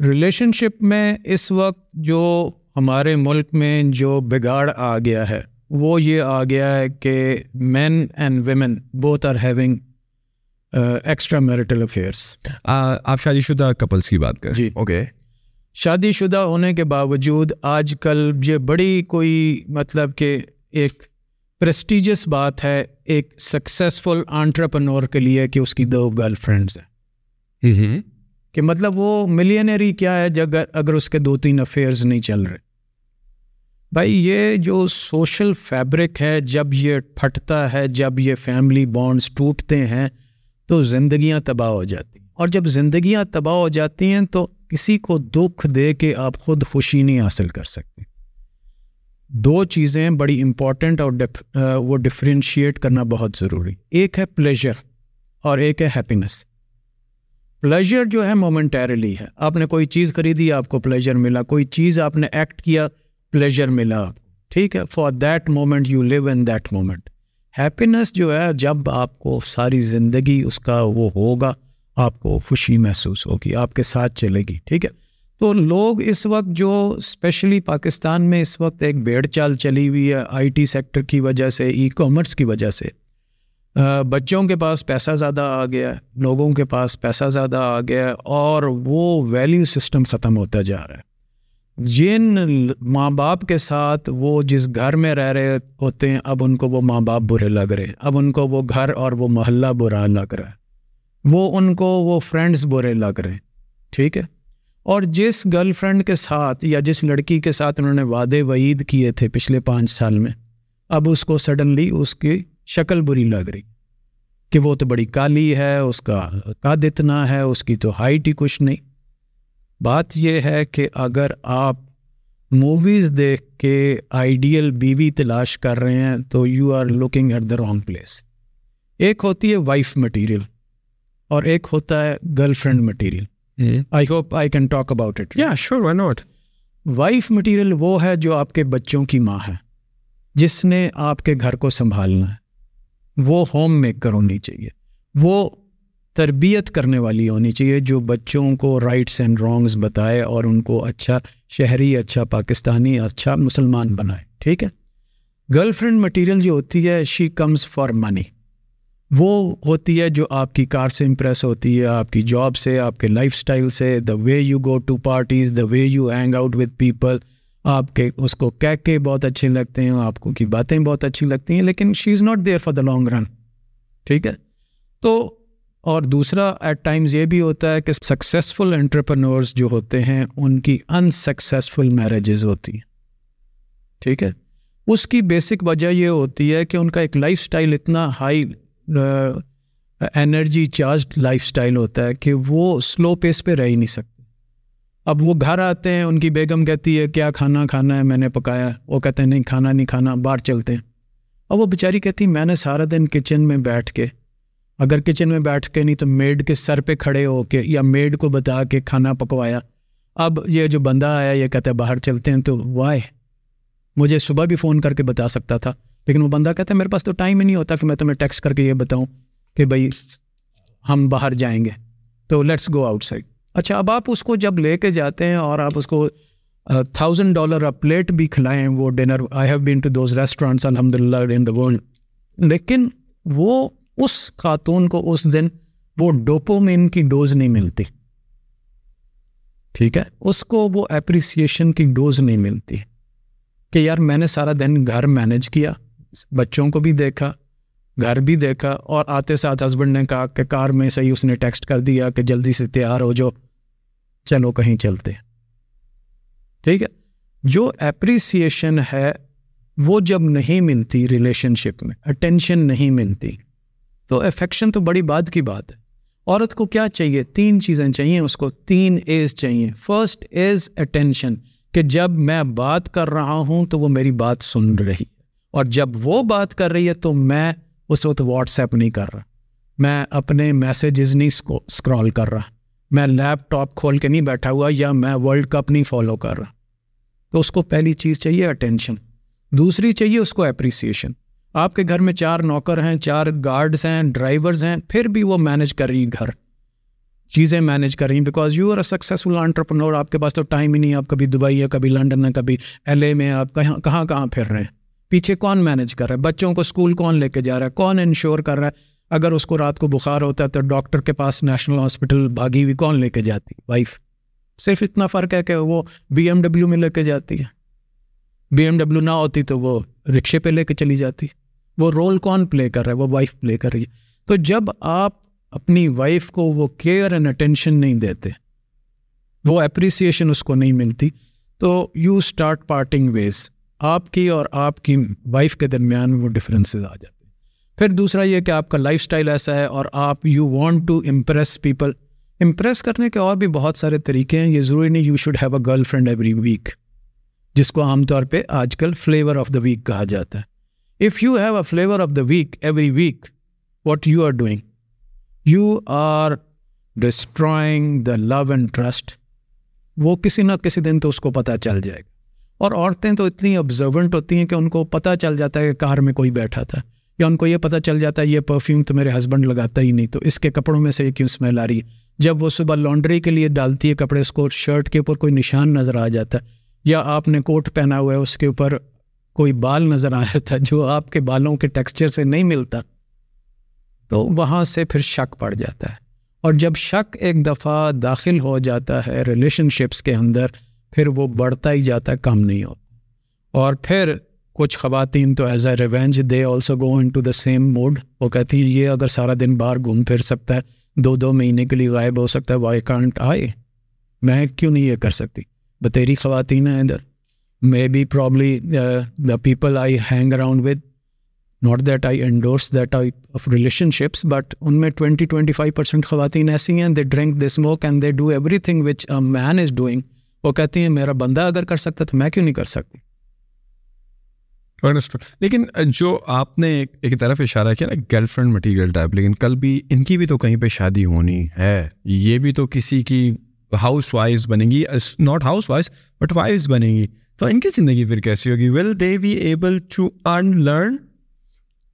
ریلیشن شپ میں اس وقت جو ہمارے ملک میں جو بگاڑ آ گیا ہے وہ یہ آ گیا ہے کہ men and women both are having extra marital affairs آپ شادی شدہ کپلس کی بات کریں۔ جی۔ اوکے شادی شدہ ہونے کے باوجود آج کل یہ بڑی کوئی مطلب کہ ایک پریسٹیجس بات ہے ایک سکسیزفل آنٹرپنور کے لیے کہ اس کی دو گرل فرینڈز ہیں کہ مطلب وہ ملینری کیا ہے جب اگر اس کے دو تین افیئرز نہیں چل رہے۔ بھائی یہ جو سوشل فیبرک ہے، جب یہ پھٹتا ہے، جب یہ فیملی بانڈس ٹوٹتے ہیں، تو زندگیاں تباہ ہو جاتی ہیں۔ اور جب زندگیاں تباہ ہو جاتی ہیں، تو کسی کو دکھ دے کے آپ خود خوشی نہیں حاصل کر سکتے۔ دو چیزیں بڑی امپورٹنٹ اور وہ ڈفرینشیٹ کرنا بہت ضروری۔ ایک ہے پلیجر اور ایک ہے ہیپینس پلیجر جو ہے مومنٹیرلی ہے۔ آپ نے کوئی چیز خریدی، آپ کو پلیجر ملا۔ کوئی چیز آپ نے ایکٹ کیا پلیجر ملا آپ کو۔ ٹھیک ہے؟ For that moment you live in that moment happiness جو ہے، جب آپ کو ساری زندگی اس کا وہ ہوگا، آپ کو خوشی محسوس ہوگی، آپ کے ساتھ چلے گی۔ ٹھیک ہے؟ تو لوگ اس وقت جو اسپیشلی پاکستان میں اس وقت ایک بیڑ چال چلی ہوئی ہے، آئی ٹی سیکٹر کی وجہ سے ای کامرس کی وجہ سے۔ بچوں کے پاس پیسہ زیادہ آ گیا ہے لوگوں کے پاس پیسہ زیادہ آ گیا ہے اور وہ ویلیو سسٹم ختم ہوتا جا رہا ہے۔ جن ماں باپ کے ساتھ وہ جس گھر میں رہ رہے ہوتے ہیں، اب ان کو وہ ماں باپ برے لگ رہے ہیں، اب ان کو وہ گھر اور وہ محلہ برا لگ رہا ہے۔ وہ ان کو وہ فرینڈس برے لگ رہے ہیں، ٹھیک ہے؟ اور جس گرل فرینڈ کے ساتھ یا جس لڑکی کے ساتھ انہوں نے وعدے وعید کیے تھے پچھلے پانچ سال میں، اب اس کو سڈنلی اس کی شکل بری لگ رہی کہ وہ تو بڑی کالی ہے اس کا قد اتنا ہے اس کی تو ہائٹ ہی کچھ نہیں۔ بات یہ ہے کہ اگر آپ موویز دیکھ کے آئیڈیل بیوی تلاش کر رہے ہیں تو you are looking at the wrong place ایک ہوتی ہے وائف مٹیریل اور ایک ہوتا ہے girlfriend material I hope I can talk about it یا sure why not wife material وہ ہے جو آپ کے بچوں کی ماں ہے جس نے آپ کے گھر کو سنبھالنا ہے۔ وہ ہوم میکر ہونی چاہیے۔ وہ تربیت کرنے والی ہونی چاہیے جو بچوں کو رائٹس اینڈ رانگس بتائے اور ان کو اچھا شہری اچھا پاکستانی اچھا مسلمان بنائے، ٹھیک ہے؟ گرل فرینڈ مٹیریل جو ہوتی ہے شی کمز فار منی وہ ہوتی ہے جو آپ کی کار سے امپریس ہوتی ہے، آپ کی جاب سے، آپ کے لائف اسٹائل سے the way you go to parties the way you hang out with people آپ کے اس کو کیک کے بہت اچھے لگتے ہیں، آپ کو کی باتیں بہت اچھی لگتی ہیں، لیکن she is not there for the long run ٹھیک ہے؟ تو اور دوسرا ایٹ ٹائمز یہ بھی ہوتا ہے کہ سکسیزفل انٹرپرنورس جو ہوتے ہیں، ان کی انسکسیزفل میرجز ہوتی ہیں۔ ٹھیک ہے؟ اس کی بیسک وجہ یہ ہوتی ہے کہ ان کا ایک لائف اسٹائل اتنا high energy charged lifestyle ہوتا ہے کہ وہ سلو پیس پہ رہ ہی نہیں سکتے۔ اب وہ گھر آتے ہیں، ان کی بیگم کہتی ہے، کیا کھانا کھانا ہے؟ میں نے پکایا۔ وہ کہتے ہیں، نہیں، کھانا نہیں، کھانا۔ باہر چلتے ہیں۔ اور وہ بیچاری کہتی میں نے سارا دن کچن میں بیٹھ کے، اگر کچن میں بیٹھ کے نہیں تو میڈ کے سر پہ کھڑے ہو کے یا میڈ کو بتا کے کھانا پکوایا۔ اب یہ جو بندہ آیا، یہ کہتا ہے، باہر چلتے ہیں تو وائے مجھے صبح بھی فون کر کے بتا سکتا تھا، لیکن وہ بندہ کہتا ہے، میرے پاس تو ٹائم ہی نہیں ہوتا کہ میں تمہیں ٹیکسٹ کر کے یہ بتاؤں کہ بھائی ہم باہر جائیں گے۔ تو لیٹس گو آؤٹ سائڈ اچھا اب آپ اس کو جب لے کے جاتے ہیں اور آپ اس کو تھاؤزنڈ ڈالر پلیٹ بھی کھلائیں وہ dinner I have been to those restaurants الحمد للہ ان دا ورلڈ لیکن وہ اس خاتون کو اس دن وہ ڈوپومین کی ڈوز نہیں ملتی۔ ٹھیک ہے؟ اس کو وہ اپریسیشن کی ڈوز نہیں ملتی۔ کہ یار، میں نے سارا دن گھر مینج کیا، بچوں کو بھی دیکھا، گھر بھی دیکھا، اور آتے ساتھ ہسبینڈ نے کہا کہ کار میں صحیح اس نے ٹیکسٹ کر دیا کہ جلدی سے تیار ہو جو چلو کہیں چلتے ٹھیک ہے۔ جو اپریسیشن ہے، وہ جب نہیں ملتی ریلیشن شپ میں اٹینشن نہیں ملتی، تو افیکشن تو بڑی بات کی بات ہے۔ عورت کو کیا چاہیے؟ تین چیزیں چاہیے، اس کو تین ایز چاہیے۔ فرسٹ از اٹینشن کہ جب میں بات کر رہا ہوں تو وہ میری بات سن رہی ہے۔ اور جب وہ بات کر رہی ہے تو میں اس وقت واٹس ایپ نہیں کر رہا۔ میں اپنے میسیجز نہیں اسکرال کر رہا۔ میں لیپ ٹاپ کھول کے نہیں بیٹھا ہوا یا میں ورلڈ کپ نہیں فالو کر رہا۔ تو اس کو پہلی چیز چاہیے اٹینشن دوسری چاہیے اس کو اپریسیشن آپ کے گھر میں چار نوکر ہیں، چار گارڈس ہیں ڈرائیورز ہیں، پھر بھی وہ مینج کر رہی گھر۔ چیزیں مینج کر رہی ہیں because you are a successful entrepreneur آپ کے پاس تو ٹائم ہی نہیں آپ کبھی دبئی ہے کبھی لنڈن ہے کبھی ایل اے میں آپ کہاں کہاں کہاں پھر رہے ہیں؟ پیچھے کون مینج کر رہا ہے؟ بچوں کو اسکول کون لے کے جا رہا ہے؟ کون انشور کر رہا ہے؟ اگر اس کو رات کو بخار ہوتا ہے تو ڈاکٹر کے پاس نیشنل ہاسپٹل بھاگی ہوئی کون لے کے جاتی وائف، صرف اتنا فرق ہے کہ وہ بی ایم ڈبلیو میں لے کے جاتی ہے۔ بی ایم ڈبلیو نہ ہوتی تو وہ رکشے پہ لے کے چلی جاتی وہ رول کون پلے کر رہا ہے؟ وہ وائف پلے کر رہی ہے۔ تو جب آپ اپنی وائف کو وہ کیئر اینڈ اٹینشن نہیں دیتے، وہ اپریسیشن اس کو نہیں ملتی، تو یو اسٹارٹ پارٹنگ ویز، آپ کی اور آپ کی وائف کے درمیان وہ ڈفرینسز آ جاتے پھر دوسرا یہ کہ آپ کا لائف اسٹائل ایسا ہے اور آپ you want to impress people impress کرنے کے اور بھی بہت سارے طریقے ہیں. یہ ضروری نہیں you should have a girlfriend every week جس کو عام طور پہ آج کل فلیور آف دا ویک کہا جاتا ہے. If you have a flavour of the week every week what you are doing you are destroying the love and trust وہ کسی نہ کسی دن تو اس کو پتہ چل جائے گا. اور عورتیں تو اتنی آبزرونٹ ہوتی ہیں کہ ان کو پتہ چل جاتا ہے کہ کار میں کوئی بیٹھا تھا. یا ان کو یہ پتہ چل جاتا ہے یہ پرفیوم تو میرے ہسبینڈ لگاتا ہی نہیں، تو اس کے کپڑوں میں سے یہ کیوں اسمیل آ رہی ہے؟ جب وہ صبح لانڈری کے لیے ڈالتی ہے کپڑے، اس کو شرٹ کے اوپر کوئی نشان نظر آ جاتا ہے، یا آپ نے کوٹ پہنا ہوا ہے، اس کے اوپر کوئی بال نظر آیا تھا جو آپ کے بالوں کے ٹیکسچر سے نہیں ملتا، تو وہاں سے پھر شک پڑ جاتا ہے۔ اور جب شک ایک دفعہ داخل ہو جاتا ہے ریلیشن شپس کے اندر، پھر وہ بڑھتا ہی جاتا ہے کم نہیں ہوتا۔ اور پھر کچھ خواتین تو as a revenge they also go into the same mode وہ کہتی ہیں، یہ اگر سارا دن باہر گھوم پھر سکتا ہے، دو دو مہینے کے لیے غائب ہو سکتا ہے وائی کانٹ آئے میں کیوں نہیں یہ کر سکتی؟ بتیری خواتین ہیں ادھر۔ Maybe probably the people I hang around with not that I endorse that of relationships but in میں ٹوینٹی ٹوینٹی فائیو پرسینٹ خواتین ایسی ہیں they drink they smoke and they do everything which man is doing وہ کہتی ہیں، میرا بندہ اگر کر سکتا تو میں کیوں نہیں کر سکتی؟ لیکن جو آپ نے ایک طرف اشارہ کیا نا گرل فرینڈ مٹیریل ٹائپ لیکن کل بھی ان کی بھی تو کہیں پہ شادی ہونی ہے۔ یہ بھی تو کسی کی ہاؤس وائز بنے گی not house wise but wise بنے گی۔ تو ان کی زندگی پھر کیسی ہوگی؟ Will they be able to earn learn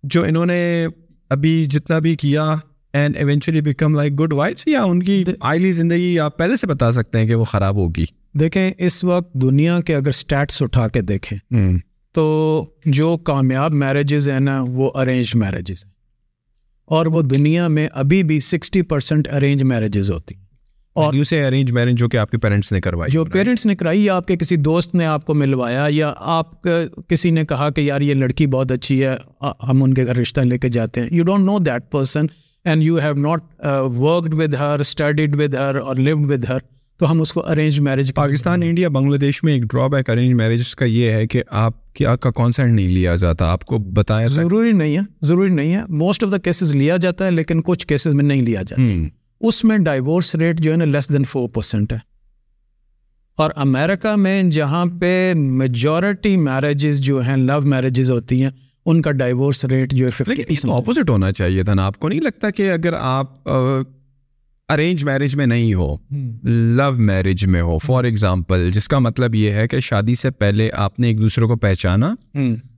جو انہوں نے ابھی جتنا بھی کیا and eventually become like good wives یا ان کی آئلی زندگی آپ پہلے سے بتا سکتے ہیں کہ وہ خراب ہوگی؟ دیکھیں اس وقت دنیا کے اگر اسٹیٹس اٹھا کے دیکھیں تو جو کامیاب میرجز ہیں نا وہ ارینج میرجز ہیں۔ اور وہ دنیا میں ابھی بھی سکسٹی پرسینٹ ارینج میرجز ہوتی ہیں۔ اور یو سے ارینج میرج جو کہ آپ کے پیرنٹس نے کروائی جو پیرنٹس نے کرائی یا آپ کے کسی دوست نے آپ کو ملوایا یا آپ کسی نے کہا کہ یار یہ لڑکی بہت اچھی ہے ہم ان کے گھر رشتہ لے کے جاتے ہیں۔ You don't know that person and you have not worked with her studied with her اور لیوڈ ود ہر تو ہم اس کو arrange marriage Pakistan India Bangladesh میں ایک ڈرا بیک ارینج میرج کا یہ ہے کہ آپ کی آپ کا کانسرٹ نہیں لیا جاتا آپ کو بتایا ضروری نہیں ہے ضروری نہیں ہے۔ موسٹ آف دا کیسز لیا جاتا ہے لیکن کچھ کیسز میں نہیں لیا جاتا۔ اس میں ڈائیورس ریٹ جو ہے نا لیس دین فور پرسینٹ ہے۔ اور امیرکا میں جہاں پہ میجورٹی میرجز جو ہیں لو میرجز ہوتی ہیں ان کا ڈائیورس ریٹ جو ہے اپوزٹ ہونا چاہیے تھا نا۔ آپ کو نہیں لگتا کہ اگر آپ ارینج میرج میں نہیں ہو لو میرج میں ہو. فار ایگزامپل جس کا مطلب یہ ہے کہ شادی سے پہلے آپ نے ایک دوسرے کو پہچانا.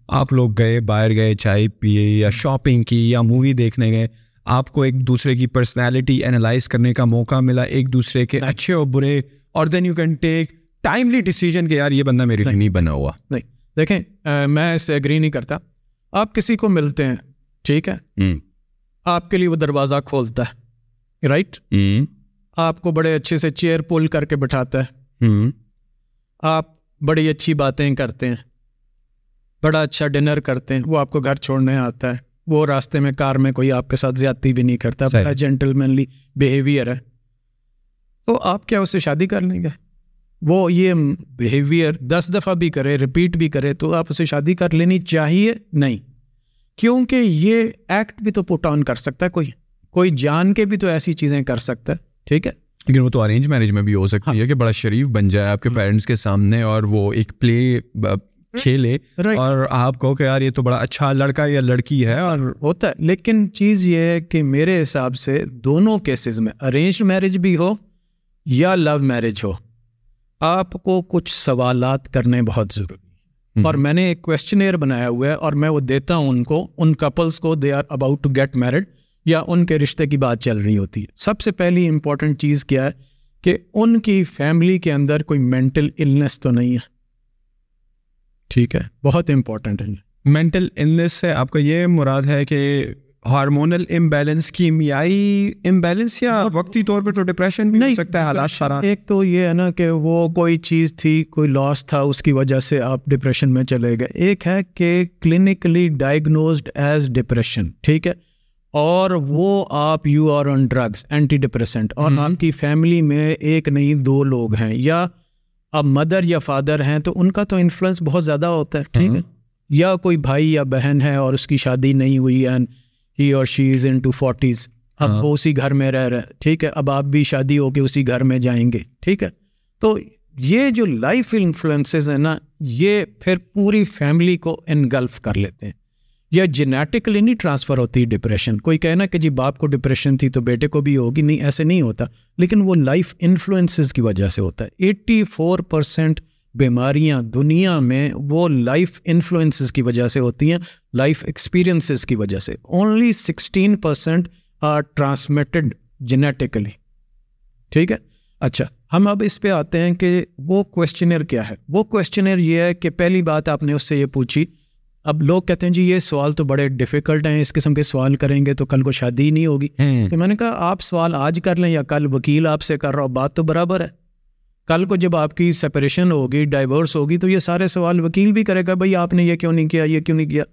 آپ لوگ گئے باہر گئے چائے پیے یا شاپنگ کی یا مووی دیکھنے گئے. آپ کو ایک دوسرے کی پرسنالٹی اینالائز کرنے کا موقع ملا ایک دوسرے کے اچھے اور برے. اور then you can take timely decision کہ یار یہ بندہ میرے لیے نہیں. بنا ہوا. نہیں. دیکھیں میں اس سے اگری نہیں کرتا۔ آپ کسی کو ملتے ہیں ٹھیک ہے؟ آپ کے لیے وہ دروازہ کھولتا ہے۔ رائٹ آپ کو بڑے اچھے سے چیئر پول کر کے بٹھاتا ہے۔ آپ بڑی اچھی باتیں کرتے ہیں۔ بڑا اچھا ڈنر کرتے ہیں۔ وہ آپ کو گھر چھوڑنے آتا ہے۔ وہ راستے میں کار میں کوئی آپ کے ساتھ زیادتی بھی نہیں کرتا۔ بڑا جینٹل مینلی بیہیویئر ہے۔ تو آپ کیا اس سے شادی کر لیں گے؟ وہ یہ بیہیویئر دس دفعہ بھی کرے رپیٹ بھی کرے تو آپ اسے شادی کر لینی چاہیے؟ نہیں۔ کیونکہ یہ ایکٹ بھی تو پوٹ آن کر سکتا ہے کوئی۔ کوئی جان کے بھی تو ایسی چیزیں کر سکتا ہے ٹھیک ہے؟ لیکن وہ تو ارینج میرج میں بھی ہو سکتی ہے کہ بڑا شریف بن جائے آپ کے پیرنٹس کے سامنے اور وہ ایک پلے کھیلے۔ اور آپ کہو کہ یار یہ تو بڑا اچھا لڑکا یا لڑکی ہے اور ہوتا ہے لیکن چیز یہ ہے کہ میرے حساب سے دونوں کیسز میں ارینج میرج بھی ہو یا لو میرج ہو آپ کو کچھ سوالات کرنے بہت ضروری اور میں نے ایک کوشچنیئر بنایا ہوا ہے اور میں وہ دیتا ہوں ان کو ان کپلس کو they are about to get married یا ان کے رشتے کی بات چل رہی ہوتی ہے۔ سب سے پہلی امپورٹنٹ چیز کیا ہے کہ ان کی فیملی کے اندر کوئی مینٹل النس تو نہیں ہے۔ ٹھیک ہے بہت امپورٹنٹ ہے۔ مینٹل النس سے آپ کا یہ مراد ہے کہ ہارمونل امبیلنس کیمیائی امبیلنس یا وقتی طور پہ تو ڈپریشن بھی ہو سکتا ہے حالات سارا ایک تو یہ ہے نا کہ وہ کوئی چیز تھی کوئی لاس تھا اس کی وجہ سے آپ ڈپریشن میں چلے گئے۔ ایک ہے کہ کلینکلی ڈائگنوزڈ ایز ڈپریشن ٹھیک ہے۔ اور وہ آپ you are on drugs antidepressant اور آپ کی فیملی میں ایک نہیں دو لوگ ہیں. یا اب مدر یا فادر ہیں تو ان کا تو انفلوئنس بہت زیادہ ہوتا ہے ٹھیک ہے؟ یا کوئی بھائی یا بہن ہے اور اس کی شادی نہیں ہوئی اینڈ ہی اور شی از ان ٹو فورٹیز اب وہ اسی گھر میں رہ رہے ٹھیک ہے؟ اب آپ بھی شادی ہو کے اسی گھر میں جائیں گے ٹھیک ہے؟ تو یہ جو لائف انفلوئنسز ہیں نا یہ پھر پوری فیملی کو انگلف کر لیتے ہیں۔ یا جینیٹکلی نہیں ٹرانسفر ہوتی ڈپریشن کوئی کہنا کہ جی باپ کو ڈپریشن تھی تو بیٹے کو بھی ہوگی، نہیں، ایسے نہیں ہوتا. لیکن وہ لائف انفلوئنسز کی وجہ سے ہوتا ہے. ایٹی فور پرسینٹ بیماریاں دنیا میں وہ لائف انفلوئنسز کی وجہ سے ہوتی ہیں لائف ایکسپیرئنسز کی وجہ سے. Only sixteen percent are transmitted genetically ٹھیک ہے؟ اچھا ہم اب اس پہ آتے ہیں کہ وہ کوشچنر کیا ہے؟ وہ کوشچنر یہ ہے کہ پہلی بات آپ نے اس سے یہ پوچھی اب لوگ کہتے ہیں جی یہ سوال تو بڑے ڈیفیکلٹ ہیں اس قسم کے سوال کریں گے تو کل کو شادی نہیں ہوگی۔ تو میں نے کہا آپ سوال آج کر لیں یا کل وکیل آپ سے کر رہا ہو بات تو برابر ہے۔ کل کو جب آپ کی سپریشن ہوگی ڈائیورس ہوگی تو یہ سارے سوال وکیل بھی کرے گا بھائی آپ نے یہ کیوں نہیں کیا یہ کیوں نہیں کیا؟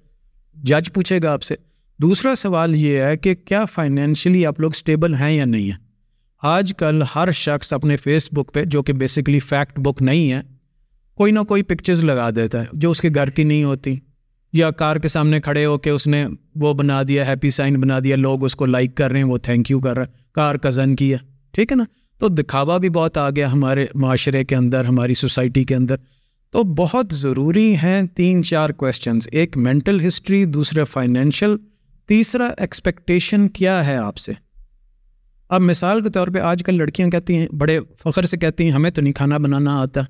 جج پوچھے گا آپ سے۔ دوسرا سوال یہ ہے کہ کیا فائنینشلی آپ لوگ اسٹیبل ہیں یا نہیں ہیں؟ آج کل ہر شخص اپنے فیس بک پہ جو کہ بیسکلی فیکٹ بک نہیں ہے کوئی نہ کوئی پکچرز لگا دیتا ہے جو اس کے گھر کی نہیں ہوتی۔ یا کار کے سامنے کھڑے ہو کے اس نے وہ بنا دیا ہیپی سائن بنا دیا، لوگ اس کو لائک کر رہے ہیں، وہ تھینک یو کر رہا ہے، کار کزن کی ہے ٹھیک ہے نا؟ تو دکھاوا بھی بہت آ گیا ہمارے معاشرے کے اندر، ہماری سوسائٹی کے اندر۔ تو بہت ضروری ہیں تین چار کویشچنس ایک مینٹل ہسٹری دوسرا فائنینشیل تیسرا ایکسپیکٹیشن کیا ہے آپ سے؟ اب مثال کے طور پہ آج کل لڑکیاں کہتی ہیں، بڑے فخر سے کہتی ہیں، ہمیں تو نہیں کھانا بنانا آتا۔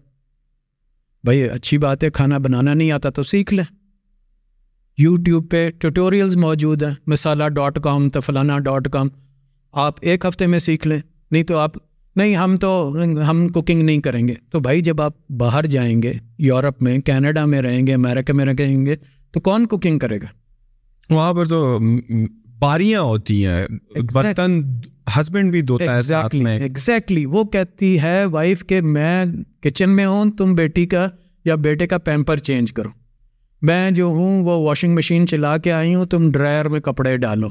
بھائی اچھی بات ہے، کھانا بنانا نہیں آتا تو سیکھ لیں یوٹیوب پہ ٹیوٹوریلز موجود ہیں مثالہ ڈاٹ کام تفلانا ڈاٹ کام۔ آپ ایک ہفتے میں سیکھ لیں نہیں تو آپ نہیں ہم تو ہم کوکنگ نہیں کریں گے۔ تو بھائی جب آپ باہر جائیں گے یورپ میں کینیڈا میں رہیں گے امیرکا میں رہیں گے تو کون کوکنگ کرے گا؟ وہاں پر تو باریاں ہوتی ہیں۔ برتن ہسبینڈ بھی دھوتا ہے ایگزیکٹلی وہ کہتی ہے وائف کہ میں کچن میں ہوں تم بیٹی کا یا بیٹے کا پیمپر چینج کرو۔ میں جو ہوں وہ واشنگ مشین چلا کے آئی ہوں، تم ڈرائر میں کپڑے ڈالو۔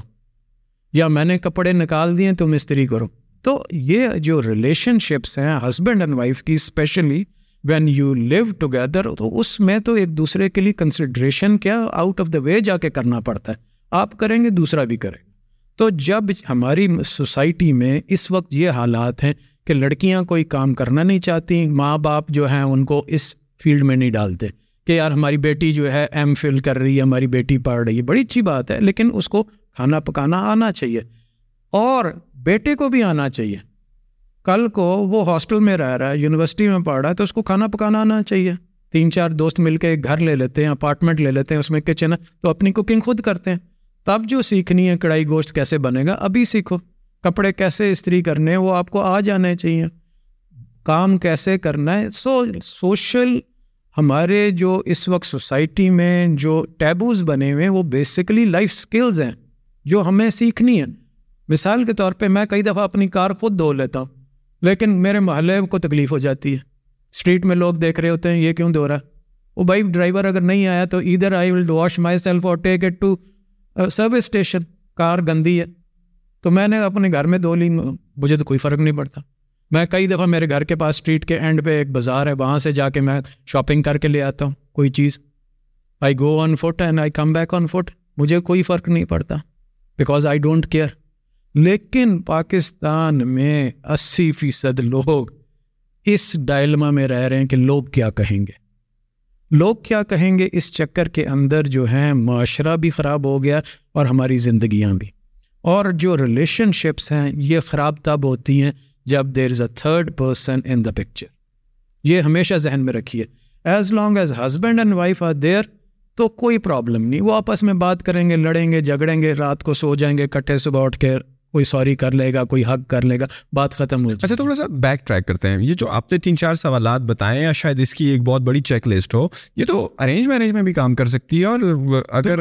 یا میں نے کپڑے نکال دیے، تم استری کرو۔ تو یہ جو ریلیشن شپس ہیں ہسبینڈ اینڈ وائف کی especially when you live together تو اس میں تو ایک دوسرے کے لیے کنسیڈریشن کیا آؤٹ آف دا وے جا کے کرنا پڑتا ہے۔ آپ کریں گے، دوسرا بھی کرے۔ تو جب ہماری سوسائٹی میں اس وقت یہ حالات ہیں کہ لڑکیاں کوئی کام کرنا نہیں چاہتی ماں باپ جو ہیں، ان کو اس فیلڈ میں نہیں ڈالتے۔ کہ یار ہماری بیٹی جو ہے ایم فل کر رہی ہے، ہماری بیٹی پڑھ رہی ہے، بڑی اچھی بات ہے، لیکن اس کو کھانا پکانا آنا چاہیے اور بیٹے کو بھی آنا چاہیے۔ کل کو وہ ہاسٹل میں رہ رہا ہے، یونیورسٹی میں پڑھ رہا ہے، تو اس کو کھانا پکانا آنا چاہیے۔ تین چار دوست مل کے ایک گھر لے لیتے ہیں اپارٹمنٹ لے لیتے ہیں، اس میں کچن ہے، تو اپنی کوکنگ خود کرتے ہیں۔ تب جو سیکھنی ہے کڑھائی گوشت کیسے بنے گا، ابھی سیکھو۔ کپڑے کیسے استری کرنے ہیں، وہ آپ کو آ جانے چاہیے۔ کام کیسے کرنا ہے، سو سوشل ہمارے جو اس وقت سوسائٹی میں جو ٹیبوز بنے ہوئے ہیں، وہ بیسکلی لائف اسکلز ہیں، جو ہمیں سیکھنی ہے مثال کے طور پہ میں کئی دفعہ اپنی کار خود دھو لیتا ہوں، لیکن میرے محلے کو تکلیف ہو جاتی ہے۔ اسٹریٹ میں لوگ دیکھ رہے ہوتے ہیں، یہ کیوں دھو رہا وہ بھائی ڈرائیور اگر نہیں آیا تو ادھر آئی ول واش مائی سیلف اور take it to service station car گندی ہے۔ تو میں نے اپنے گھر میں دھو لی، مجھے تو کوئی فرق نہیں پڑتا۔ میں کئی دفعہ میرے گھر کے پاس اسٹریٹ کے اینڈ پہ ایک بازار ہے، وہاں سے جا کے میں شاپنگ کر کے لے آتا ہوں، کوئی چیز۔ I go on foot and I come back on foot مجھے کوئی فرق نہیں پڑتا بیکاز آئی ڈونٹ کیئر لیکن پاکستان میں اسی فیصد لوگ اس ڈائلما میں رہ رہے ہیں کہ لوگ کیا کہیں گے۔ لوگ کیا کہیں گے؟ اس چکر کے اندر جو ہیں، معاشرہ بھی خراب ہو گیا اور ہماری زندگیاں بھی۔ اور جو ریلیشن شپس ہیں، یہ خراب تب ہوتی ہیں جب there is a third person in the picture یہ ہمیشہ ذہن میں رکھیے as long as husband and wife are there تو کوئی پرابلم نہیں وہ آپس میں بات کریں گے لڑیں گے جھگڑیں گے رات کو سو جائیں گے کٹھے صبح اٹھ کے کوئی سوری کر لے گا کوئی حق کر لے گا بات ختم ہو اچھا تھوڑا سا بیک ٹریک کرتے ہیں۔ یہ جو آپ نے تین چار سوالات بتائے یا شاید اس کی ایک بہت بڑی چیک لسٹ ہو یہ تو ارینج میرج میں بھی کام کر سکتی ہے اور اگر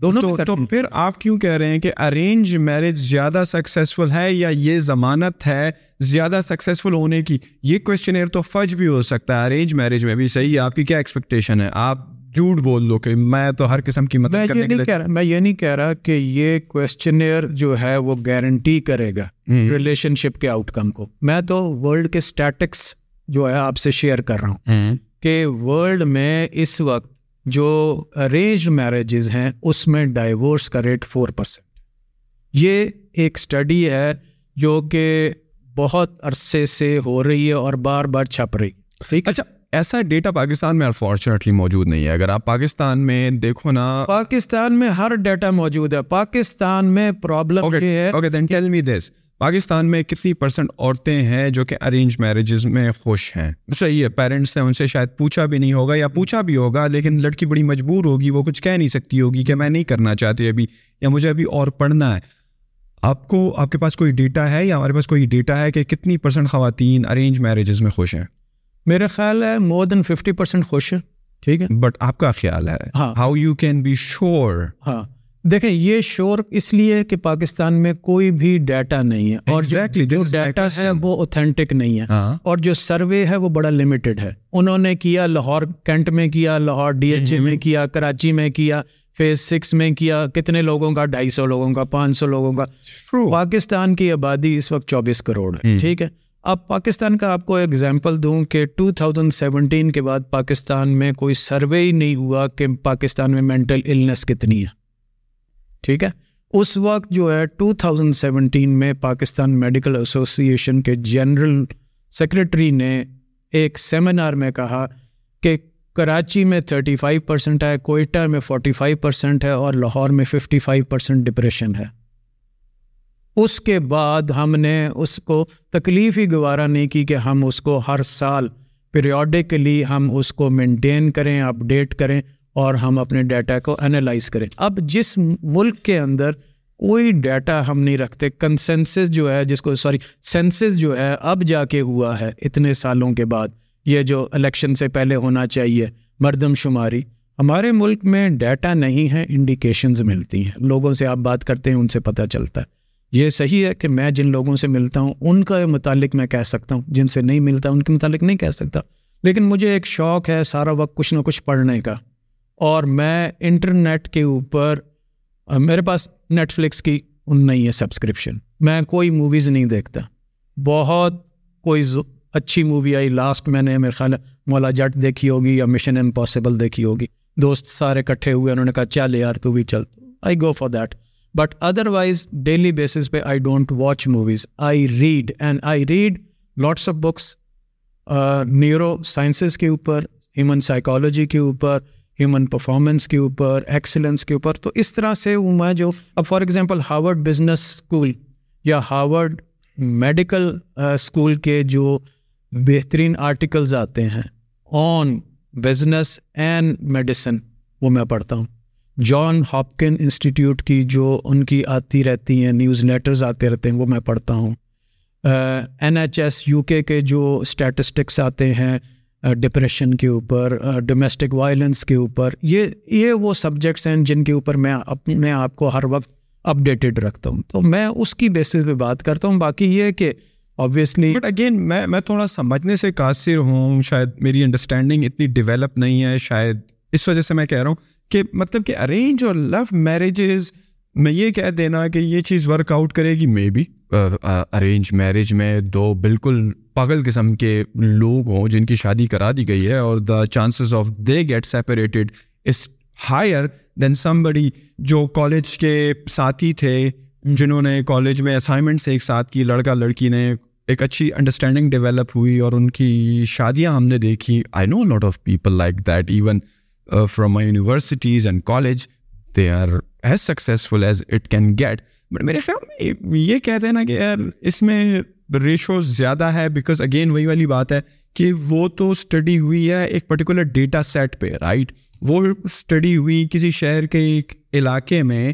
دونوں تو پھر آپ کیوں کہہ رہے ہیں کہ ارینج میرج زیادہ سکسیزفل ہے یا یہ ضمانت ہے زیادہ سکسیزفل ہونے کی؟ یہ کوشچن تو فج بھی ہو سکتا ہے۔ ارینج میرج میں بھی صحیح ہے۔ آپ کی کیا ایکسپیکٹیشن ہے؟ آپ جھوٹ بول دو کہ میں تو ہر قسم کی مدد کرنے کے لیے میں یہ نہیں کہہ رہا کہ یہ کوشچنر جو ہے وہ گارنٹی کرے گا ریلیشن شپ کے آؤٹ کم کو۔ میں تو ورلڈ کے اسٹیٹکس جو ہے آپ سے شیئر کر رہا ہوں کہ ورلڈ میں اس وقت جو ارینج میرجز ہیں، اس میں ڈائیورس کا ریٹ فور پرسینٹ یہ ایک اسٹڈی ہے جو کہ بہت عرصے سے ہو رہی ہے اور بار بار چھپ رہی۔ ٹھیک اچھا ایسا ڈیٹا پاکستان میں انفارچونیٹلی موجود نہیں ہے۔ اگر آپ پاکستان میں دیکھو نا پاکستان میں ہر ڈیٹا موجود ہے۔ پاکستان میں پرابلم دس پاکستان میں کتنی پرسنٹ عورتیں ہیں جو کہ ارینج میرجز میں خوش ہیں؟ صحیح ہے پیرنٹس نے ان سے شاید پوچھا بھی نہیں ہوگا یا پوچھا بھی ہوگا لیکن لڑکی بڑی مجبور ہوگی وہ کچھ کہہ نہیں سکتی ہوگی کہ میں نہیں کرنا چاہتی ابھی یا مجھے ابھی اور پڑھنا ہے۔ آپ کو آپ کے پاس کوئی ڈیٹا ہے یا ہمارے پاس کوئی ڈیٹا ہے کہ کتنی پرسنٹ خواتین ارینج میرجز میں خوش ہیں؟ میرا خیال ہے مور دین ففٹی پرسینٹ خوش ہے ٹھیک ہے؟ بٹ آپ کا خیال ہے ہاں۔ How you can be sure ہاں۔ دیکھیں یہ شور اس لیے کہ پاکستان میں کوئی بھی ڈیٹا نہیں ہے۔ اور جو ڈیٹا ہے وہ اوتھینٹک نہیں ہے۔ ہاں۔ اور جو سروے ہے وہ بڑا لمیٹڈ ہے۔ انہوں نے کیا لاہور کینٹ میں کیا لاہور ڈی ایچ اے میں کیا کراچی میں کیا فیز سکس میں کیا کتنے لوگوں کا؟ ڈھائی سو لوگوں کا پانچ سو لوگوں کا۔ پاکستان کی آبادی اس وقت چوبیس کروڑ ہے۔ ٹھیک ہے؟ اب پاکستان کا آپ کو ایگزامپل دوں کہ ٹو تھاؤزنڈ سیونٹین کے بعد پاکستان میں کوئی سروے ہی نہیں ہوا کہ پاکستان میں مینٹل النس کتنی ہے۔ ٹھیک ہے؟ اس وقت جو ہے ٹو تھاؤزنڈ سیونٹین میں پاکستان میڈیکل ایسوسی ایشن کے جنرل سیکرٹری نے ایک سیمینار میں کہا کہ کراچی میں تھرٹی فائیو پرسینٹ ہے، کوئٹہ میں فورٹی فائیو پرسینٹ ہے اور لاہور میں ففٹی فائیو پرسینٹ ڈپریشن ہے۔ اس کے بعد ہم نے اس کو تکلیف ہی گوارا نہیں کی کہ ہم اس کو ہر سال پیریوڈکلی ہم اس کو مینٹین کریں اپڈیٹ کریں اور ہم اپنے ڈیٹا کو انالائز کریں۔ اب جس ملک کے اندر کوئی ڈیٹا ہم نہیں رکھتے کنسنسز جو ہے، جس کو سوری سینسز جو ہے، اب جا کے ہوا ہے اتنے سالوں کے بعد، یہ جو الیکشن سے پہلے ہونا چاہیے، مردم شماری، ہمارے ملک میں ڈیٹا نہیں ہے انڈیکیشنز ملتی ہیں۔ لوگوں سے آپ بات کرتے ہیں، ان سے پتہ چلتا ہے۔ یہ صحیح ہے کہ میں جن لوگوں سے ملتا ہوں، ان کا متعلق میں کہہ سکتا ہوں۔ جن سے نہیں ملتا، ان کے متعلق نہیں کہہ سکتا۔ لیکن مجھے ایک شوق ہے سارا وقت کچھ نہ کچھ پڑھنے کا۔ اور میں انٹرنیٹ کے اوپر، میرے پاس نیٹ فلکس کی نہیں ہے سبسکرپشن میں کوئی موویز نہیں دیکھتا۔ بہت کوئی اچھی مووی آئی۔ لاسٹ میں نے میرے خیال مولا جٹ دیکھی ہوگی یا مشن امپاسبل دیکھی ہوگی۔ دوست سارے کٹھے ہوئے، انہوں نے کہا، چل یار تو بھی چل۔ I go for that but otherwise daily basis پہ I don't watch movies I read and I read lots of books neurosciences کے اوپر ہیومن سائیکالوجی کے اوپر ہیومن پرفارمنس کے اوپر ایکسلنس کے اوپر تو اس طرح سے وہ میں جو، اب for example Harvard business school یا ہارورڈ میڈیکل اسکول کے جو بہترین آرٹیکلز آتے ہیں آن بزنس اینڈ میڈیسن وہ میں پڑھتا ہوں۔ جان ہاپکن انسٹیٹیوٹ کی جو ان کی آتی رہتی ہیں، نیوز لیٹرز آتے رہتے ہیں، وہ میں پڑھتا ہوں۔ این ایچ ایس یو کے کے جو اسٹیٹسٹکس آتے ہیں ڈپریشن کے اوپر ڈومیسٹک وائلنس کے اوپر، یہ یہ وہ سبجیکٹس ہیں جن کے اوپر میں اپنے آپ کو ہر وقت اپڈیٹڈ رکھتا ہوں۔ تو میں اس کی بیسس پہ بات کرتا ہوں۔ باقی یہ کہ آبویسلی بٹ اگین میں میں تھوڑا سمجھنے سے قاصر ہوں، شاید میری انڈرسٹینڈنگ اتنی ڈیولپ نہیں ہے، شاید اس وجہ سے میں کہہ رہا ہوں کہ مطلب کہ ارینج اور لو میرجز میں یہ کہہ دینا کہ یہ چیز ورک آؤٹ کرے گی مے بی ارینج میرج میں دو بالکل پاگل قسم کے لوگ ہوں جن کی شادی کرا دی گئی ہے اور the chances of they get separated is higher than some بڑی جو کالج کے ساتھی تھے، جنہوں نے کالج میں اسائنمنٹس ایک ساتھ کی، لڑکا لڑکی نے ایک اچھی انڈرسٹینڈنگ ڈیولپ ہوئی اور ان کی شادیاں ہم نے دیکھی۔ I know lot of people like that even from my universities and college they are as successful as it can get but میرے خیال میں یہ کہتے ہیں نا کہ یار اس میں ریشو زیادہ ہے بیکاز اگین وہی والی بات ہے کہ وہ تو اسٹڈی ہوئی ہے ایک پرٹیکولر ڈیٹا سیٹ پہ رائٹ وہ اسٹڈی ہوئی کسی شہر کے ایک علاقے میں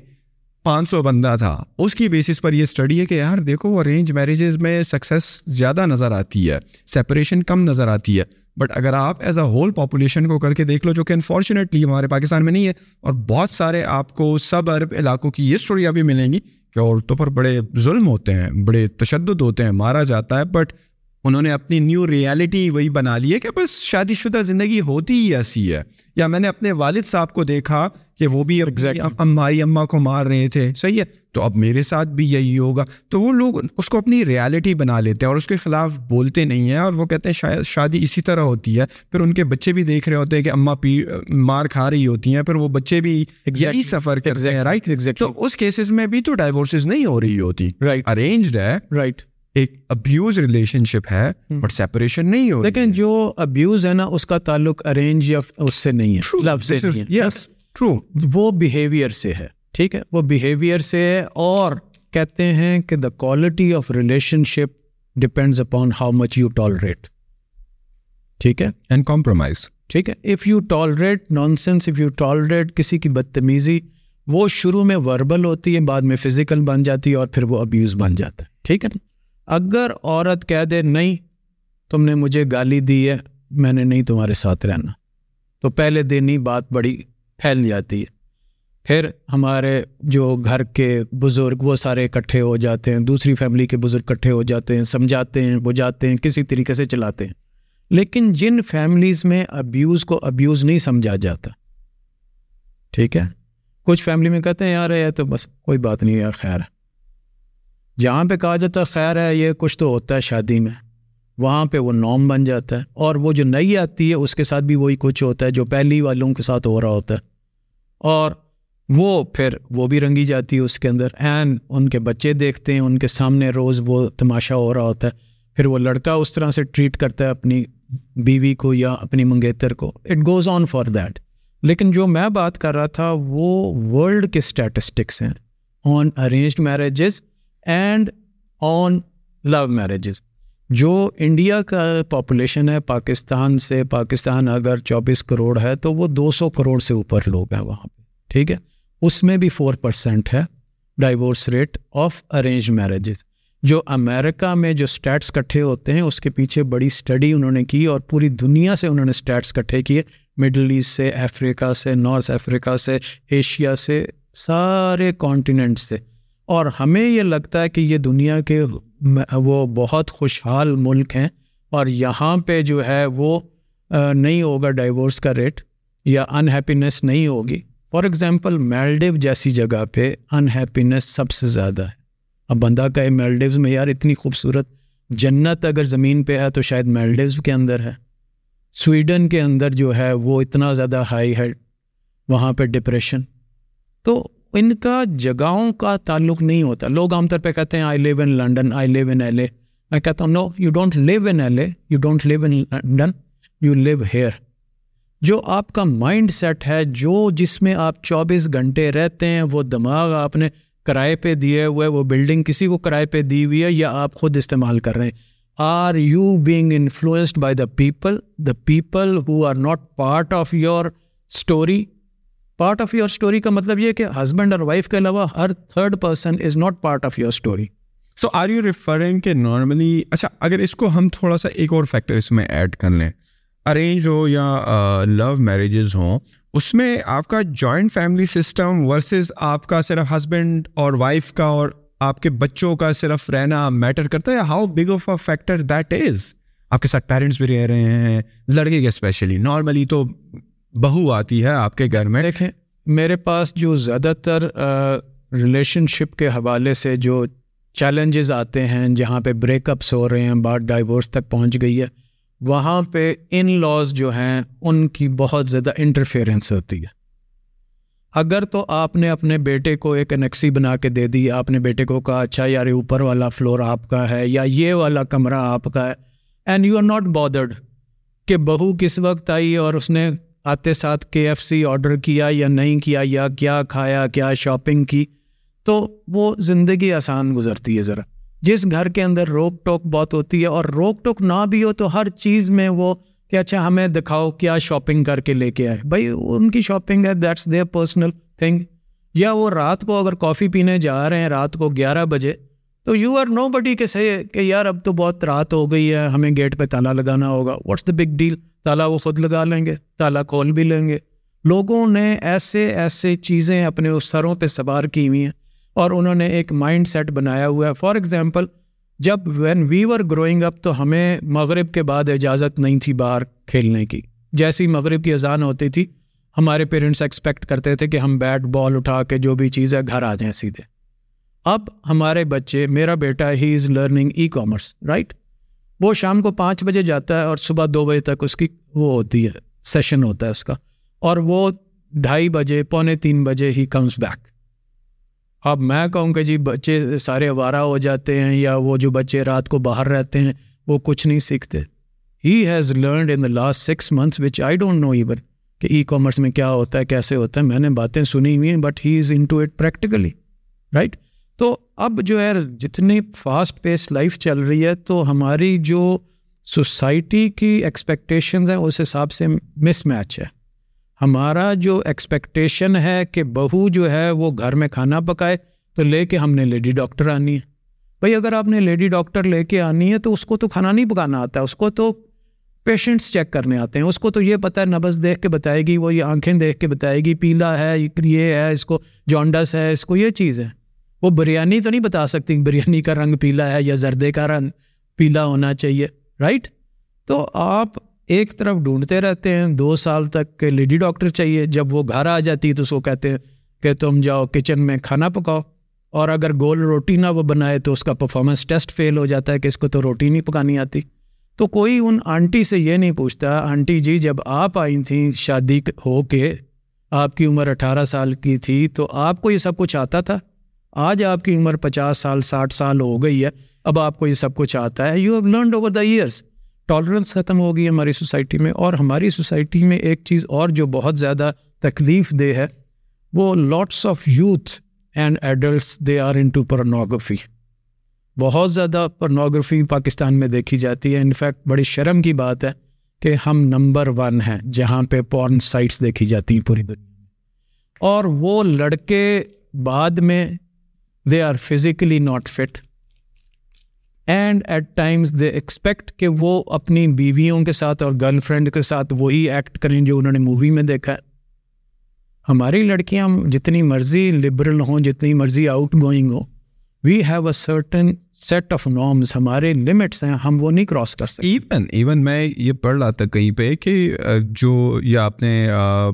پانچ سو بندہ تھا۔ اس کی بیسس پر یہ اسٹڈی ہے کہ یار دیکھو ارینج میریجز میں سکسیس زیادہ نظر آتی ہے سیپریشن کم نظر آتی ہے۔ بٹ اگر آپ ایز اے ہول پاپولیشن کو کر کے دیکھ لو، جو کہ انفارچونیٹلی ہمارے پاکستان میں نہیں ہے، اور بہت سارے آپ کو سب عرب علاقوں کی یہ اسٹوریاں بھی ملیں گی کہ عورتوں پر بڑے ظلم ہوتے ہیں، بڑے تشدد ہوتے ہیں، مارا جاتا ہے۔ بٹ انہوں نے اپنی نیو ریالٹی وہی بنا لی ہے کہ بس شادی شدہ زندگی ہوتی ہی ایسی ہے۔ یا میں نے اپنے والد صاحب کو دیکھا کہ وہ بھی امائی اماں کو مار رہے تھے۔ صحیح ہے۔ تو اب میرے ساتھ بھی یہی ہوگا۔ تو وہ لوگ اس کو اپنی ریالٹی بنا لیتے ہیں اور اس کے خلاف بولتے نہیں ہیں اور وہ کہتے ہیں شاید شادی اسی طرح ہوتی ہے۔ پھر ان کے بچے بھی دیکھ رہے ہوتے ہیں کہ اماں پی مار کھا رہی ہوتی ہیں۔ پھر وہ بچے بھی یہی سفر کرتے ہیں رائٹ تو اس کیسز میں بھی تو ڈائیورسز نہیں ہو رہی ہوتی۔ رائٹ ارینجڈ ہے۔ رائٹ ایک ابیوز ریلیشن شپ ہے بٹ سیپریشن نہیں ہو لیکن جو ابیوز ہے نا اس کا تعلق ارینج یا اس سے نہیں ہے لو سے یس ٹرو وہ بیہیویئر سے ہے ٹھیک ہے؟ وہ بیہیویئر سے ہے اور کہتے ہیں کہ the quality of relationship depends upon how much you tolerate ٹھیک ہے؟ اینڈ کمپرومائز ٹھیک ہے؟ If you tolerate nonsense if you tolerate کسی کی بدتمیزی وہ شروع میں وربل ہوتی ہے بعد میں فزیکل بن جاتی ہے اور پھر وہ ابیوز بن جاتا ہے۔ ٹھیک ہے؟ نا اگر عورت کہہ دے نہیں، تم نے مجھے گالی دی ہے، میں نے نہیں تمہارے ساتھ رہنا۔ تو پہلے دن ہی بات بڑی پھیل جاتی ہے۔ پھر ہمارے جو گھر کے بزرگ، وہ سارے اکٹھے ہو جاتے ہیں، دوسری فیملی کے بزرگ اکٹھے ہو جاتے ہیں، سمجھاتے ہیں بجھاتے ہیں، کسی طریقے سے چلاتے ہیں۔ لیکن جن فیملیز میں ابیوز کو ابیوز نہیں سمجھا جاتا، ٹھیک ہے؟ کچھ فیملی میں کہتے ہیں، یار یہ تو بس کوئی بات نہیں، یار خیر۔ ہے جہاں پہ کہا جاتا ہے خیر ہے، یہ کچھ تو ہوتا ہے شادی میں۔ وہاں پہ وہ نام بن جاتا ہے اور وہ جو نئی آتی ہے، اس کے ساتھ بھی وہی کچھ ہوتا ہے جو پہلی والوں کے ساتھ ہو رہا ہوتا ہے۔ اور وہ پھر وہ بھی رنگی جاتی ہے اس کے اندر۔ این ان کے بچے دیکھتے ہیں، ان کے سامنے روز وہ تماشا ہو رہا ہوتا ہے۔ پھر وہ لڑکا اس طرح سے ٹریٹ کرتا ہے اپنی بیوی کو یا اپنی منگیتر کو۔ It goes on for that لیکن جو میں بات کر رہا تھا، وہ ورلڈ کے اسٹیٹسٹکس ہیں۔ On arranged marriages and on love marriages جو انڈیا کا پاپولیشن ہے، پاکستان سے، پاکستان اگر چوبیس کروڑ ہے تو وہ دو سو کروڑ سے اوپر لوگ ہیں وہاں پہ، ٹھیک ہے؟ اس میں بھی فور پرسینٹ ہے divorce rate of arrange marriages جو امریکہ میں جو اسٹیٹس کٹھے ہوتے ہیں، اس کے پیچھے بڑی اسٹڈی انہوں نے کی اور پوری دنیا سے انہوں نے اسٹیٹس کٹھے کیے۔ مڈل ایسٹ سے افریقہ سے نارتھ افریقہ سے ایشیا سے، سارے کانٹیننٹ سے۔ اور ہمیں یہ لگتا ہے کہ یہ دنیا کے وہ بہت خوشحال ملک ہیں اور یہاں پہ جو ہے وہ نہیں ہوگا ڈائیورس کا ریٹ یا انہیپینس نہیں ہوگی۔ فار ایگزامپل میلڈیو جیسی جگہ پہ انہیپینس سب سے زیادہ ہے۔ اب بندہ کہے میلڈیوز میں یار اتنی خوبصورت جنت اگر زمین پہ ہے تو شاید میلڈیوز کے اندر ہے۔ سویڈن کے اندر جو ہے وہ اتنا زیادہ ہائی ہے، وہاں پہ ڈپریشن تو ان کا جگہوں کا تعلق نہیں ہوتا۔ لوگ عام طور پہ کہتے ہیں آئی لیو in London I leave in L اے میں کہتا ہوں no you don't live in L A you don't live in London you live here جو آپ کا مائنڈ سیٹ ہے، جو جس میں آپ چوبیس گھنٹے رہتے ہیں، وہ دماغ آپ نے کرائے پہ دیے ہوئے، وہ بلڈنگ کسی کو کرائے پہ دی ہوئی ہے یا آپ خود استعمال کر رہے ہیں۔ Are you being influenced by the people the people who are not part of your story part of your story کا مطلب یہ کہ ہسبینڈ اور وائف کے علاوہ ہر third person is not part of your story so are you referring کہ normally اچھا اگر اس کو ہم تھوڑا سا ایک اور فیکٹر اس میں ایڈ کر لیں ارینج ہو یا لو میرجز ہوں، اس میں آپ کا جوائنٹ فیملی سسٹم ورسز آپ کا صرف ہسبینڈ اور وائف کا اور آپ کے بچوں کا صرف رہنا میٹر کرتا ہے؟ How big of a factor that is آپ کے ساتھ پیرنٹس بھی رہ رہے ہیں، لڑکے کے اسپیشلی نارملی تو بہو آتی ہے آپ کے گھر میں؟ دیکھیں، میرے پاس جو زیادہ تر ریلیشن شپ کے حوالے سے جو چیلنجز آتے ہیں، جہاں پہ بریک اپس ہو رہے ہیں بات ڈائیورس تک پہنچ گئی ہے، وہاں پہ ان لاز جو ہیں، ان کی بہت زیادہ انٹرفیئرنس ہوتی ہے۔ اگر تو آپ نے اپنے بیٹے کو ایک انیکسی بنا کے دے دی، آپ نے بیٹے کو کہا اچھا یار اوپر والا فلور آپ کا ہے، یا یہ والا کمرہ آپ کا ہے and you are not bothered کہ بہو کس وقت آئی اور اس نے آتے ساتھ کے ایف سی آڈر کیا یا نہیں کیا یا کیا کھایا، کیا شاپنگ کی، تو وہ زندگی آسان گزرتی ہے ذرا۔ جس گھر کے اندر روک ٹوک بہت ہوتی ہے اور روک ٹوک نہ بھی ہو تو ہر چیز میں وہ کہ اچھا ہمیں دکھاؤ کیا شاپنگ کر کے لے کے آئے۔ بھائی، ان کی شاپنگ ہے دیٹس دیئر پرسنل تھنگ یا وہ رات کو اگر کافی پینے جا رہے ہیں، رات کو گیارہ بجے تو یو آر نو بڈی کے صحیح کہ یار اب تو بہت رات ہو گئی ہے، ہمیں گیٹ پہ تالا لگانا ہوگا۔ واٹس دا بگ ڈیل تالا وہ خود لگا لیں گے، تالا کھول بھی لیں گے۔ لوگوں نے ایسے ایسے چیزیں اپنے اس سروں پہ سوار کی ہوئی ہیں اور انہوں نے ایک مائنڈ سیٹ بنایا ہوا ہے۔ فار ایگزامپل جب when we were growing up تو ہمیں مغرب کے بعد اجازت نہیں تھی باہر کھیلنے کی۔ جیسی مغرب کی اذان ہوتی تھی، ہمارے پیرنٹس ایکسپیکٹ کرتے تھے کہ ہم بیٹ بال اٹھا کے جو بھی چیز ہے گھر آ جائیں سیدھے۔ اب ہمارے بچے، میرا بیٹا he is learning e commerce right وہ شام کو پانچ بجے جاتا ہے اور صبح دو بجے تک اس کی وہ ہوتی ہے سیشن ہوتا ہے اس کا، اور وہ ڈھائی بجے، پونے تین بجے ہی کمز بیک اب میں کہوں کہ جی بچے سارے آوارہ ہو جاتے ہیں یا وہ جو بچے رات کو باہر رہتے ہیں، وہ کچھ نہیں سیکھتے۔ He has learned in the last six months which I don't know even کہ ای کامرس میں کیا ہوتا ہے، کیسے ہوتا ہے۔ میں نے باتیں سنی ہوئی ہیں but he is into it practically right تو اب جو ہے جتنی فاسٹ پیس لائف چل رہی ہے تو ہماری جو سوسائٹی کی ایکسپیکٹیشنز ہیں، اس حساب سے مس میچ ہے۔ ہمارا جو ایکسپیکٹیشن ہے کہ بہو جو ہے وہ گھر میں کھانا پکائے، تو لے کے ہم نے لیڈی ڈاکٹر آنی ہے۔ بھائی، اگر آپ نے لیڈی ڈاکٹر لے کے آنی ہے تو اس کو تو کھانا نہیں پکانا آتا ہے اس کو تو پیشنٹس چیک کرنے آتے ہیں۔ اس کو تو یہ پتہ ہے نبز دیکھ کے بتائے گی وہ، یہ آنکھیں دیکھ کے بتائے گی، پیلا ہے، یہ ہے، اس کو جانڈس ہے، اس کو یہ چیز ہے وہ بریانی تو نہیں بتا سکتی بریانی کا رنگ پیلا ہے یا زردے کا رنگ پیلا ہونا چاہیے رائٹ تو آپ ایک طرف ڈھونڈتے رہتے ہیں، دو سال تک کہ لیڈی ڈاکٹر چاہیے، جب وہ گھر آ جاتی ہے تو اس کو کہتے ہیں کہ تم جاؤ کچن میں کھانا پکاؤ، اور اگر گول روٹی نہ وہ بنائے تو اس کا پرفارمنس ٹیسٹ فیل ہو جاتا ہے کہ اس کو تو روٹی نہیں پکانی آتی۔ تو کوئی ان آنٹی سے یہ نہیں پوچھتا، آنٹی جی جب آپ آئی تھیں شادی ہو کے، آپ کی عمر اٹھارہ سال کی تھی، تو آپ کو یہ سب کچھ آتا تھا؟ آج آپ کی عمر پچاس سال، ساٹھ سال ہو گئی ہے۔ اب آپ کو یہ سب کچھ آتا ہے۔ You have learned over the years tolerance ختم ہو گئی ہماری سوسائٹی میں۔ اور ہماری سوسائٹی میں ایک چیز اور جو بہت زیادہ تکلیف دہ ہے، وہ lots of youth and adults they are into pornography بہت زیادہ پرنوگرفی پاکستان میں دیکھی جاتی ہے۔ انفیکٹ بڑی شرم کی بات ہے کہ ہم نمبر ون ہیں، جہاں پہ پورن سائٹس دیکھی جاتی ہیں پوری دنیا میں۔ اور وہ لڑکے بعد میں they are physically not fit and at times they expect کہ وہ اپنی بیویوں کے ساتھ اور گرل فرینڈ کے ساتھ وہی ایکٹ کریں جو انہوں نے مووی میں دیکھا ہے۔ ہماری لڑکیاں جتنی مرضی لبرل ہوں، جتنی مرضی آؤٹ گوئنگ ہوں we have a certain set of norms ہمارے لمٹس ہیں ہم وہ نہیں کراس کر سکتے۔ ایون ایون میں یہ پڑھ رہا تھا کہیں پہ کہ جو یا آپ نے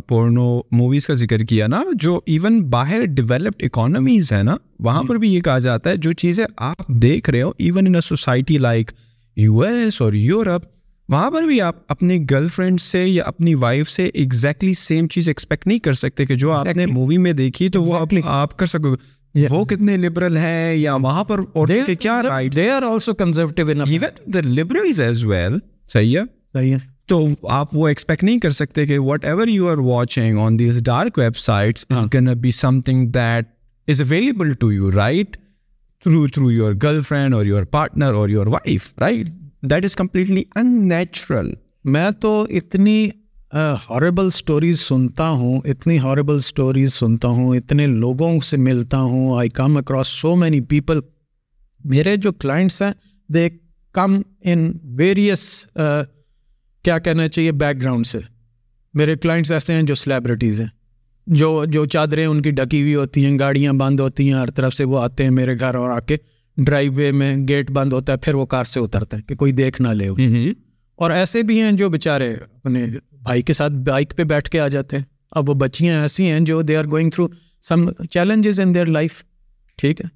پورنو موویز کا ذکر کیا نا جو ایون باہر ڈیولپڈ اکانومیز ہیں نا وہاں پر بھی یہ کہا جاتا ہے جو چیزیں آپ دیکھ رہے ہو even in a society like U S اور یورپ وہاں پر بھی آپ اپنی گرل فرینڈ سے یا اپنی وائف سے ایگزیکٹلی سیم چیز ایکسپیکٹ نہیں کر سکتے کہ جو آپ نے مووی میں دیکھی تو وہ آپ کر سکو وہ کتنے لبرل ہیں یا وہاں پر کیا صحیح ہے؟ صحیح ہے۔ تو آپ وہ ایکسپیکٹ نہیں کر سکتے کہ whatever you are watching on these dark websites be something that is available to you right through through your girlfriend اور یور پارٹنر اور your wife right that is completely unnatural میں تو اتنی ہاریبل اسٹوریز سنتا ہوں، اتنی horrible stories سنتا ہوں، اتنے لوگوں سے ملتا ہوں I come across so many people میرے جو کلائنٹس ہیں دے کم ان ویریئس کیا کہنا چاہیے بیک گراؤنڈ سے. میرے کلائنٹس ایسے ہیں جو سلیبریٹیز ہیں، جو جو چادریں ان کی ڈکی ہوئی ہوتی ہیں، گاڑیاں بند ہوتی ہیں، ہر طرف سے وہ آتے ہیں میرے گھر اور آ کے. ڈرائیو وے میں گیٹ بند ہوتا ہے پھر وہ کار سے اترتے ہیں کہ کوئی دیکھ نہ لے۔ اور ایسے بھی ہیں جو بیچارے اپنے بھائی کے ساتھ بائک پہ بیٹھ کے آ جاتے ہیں۔ اب وہ بچیاں ایسی ہیں جو they are going through some challenges in their life ٹھیک ہے۔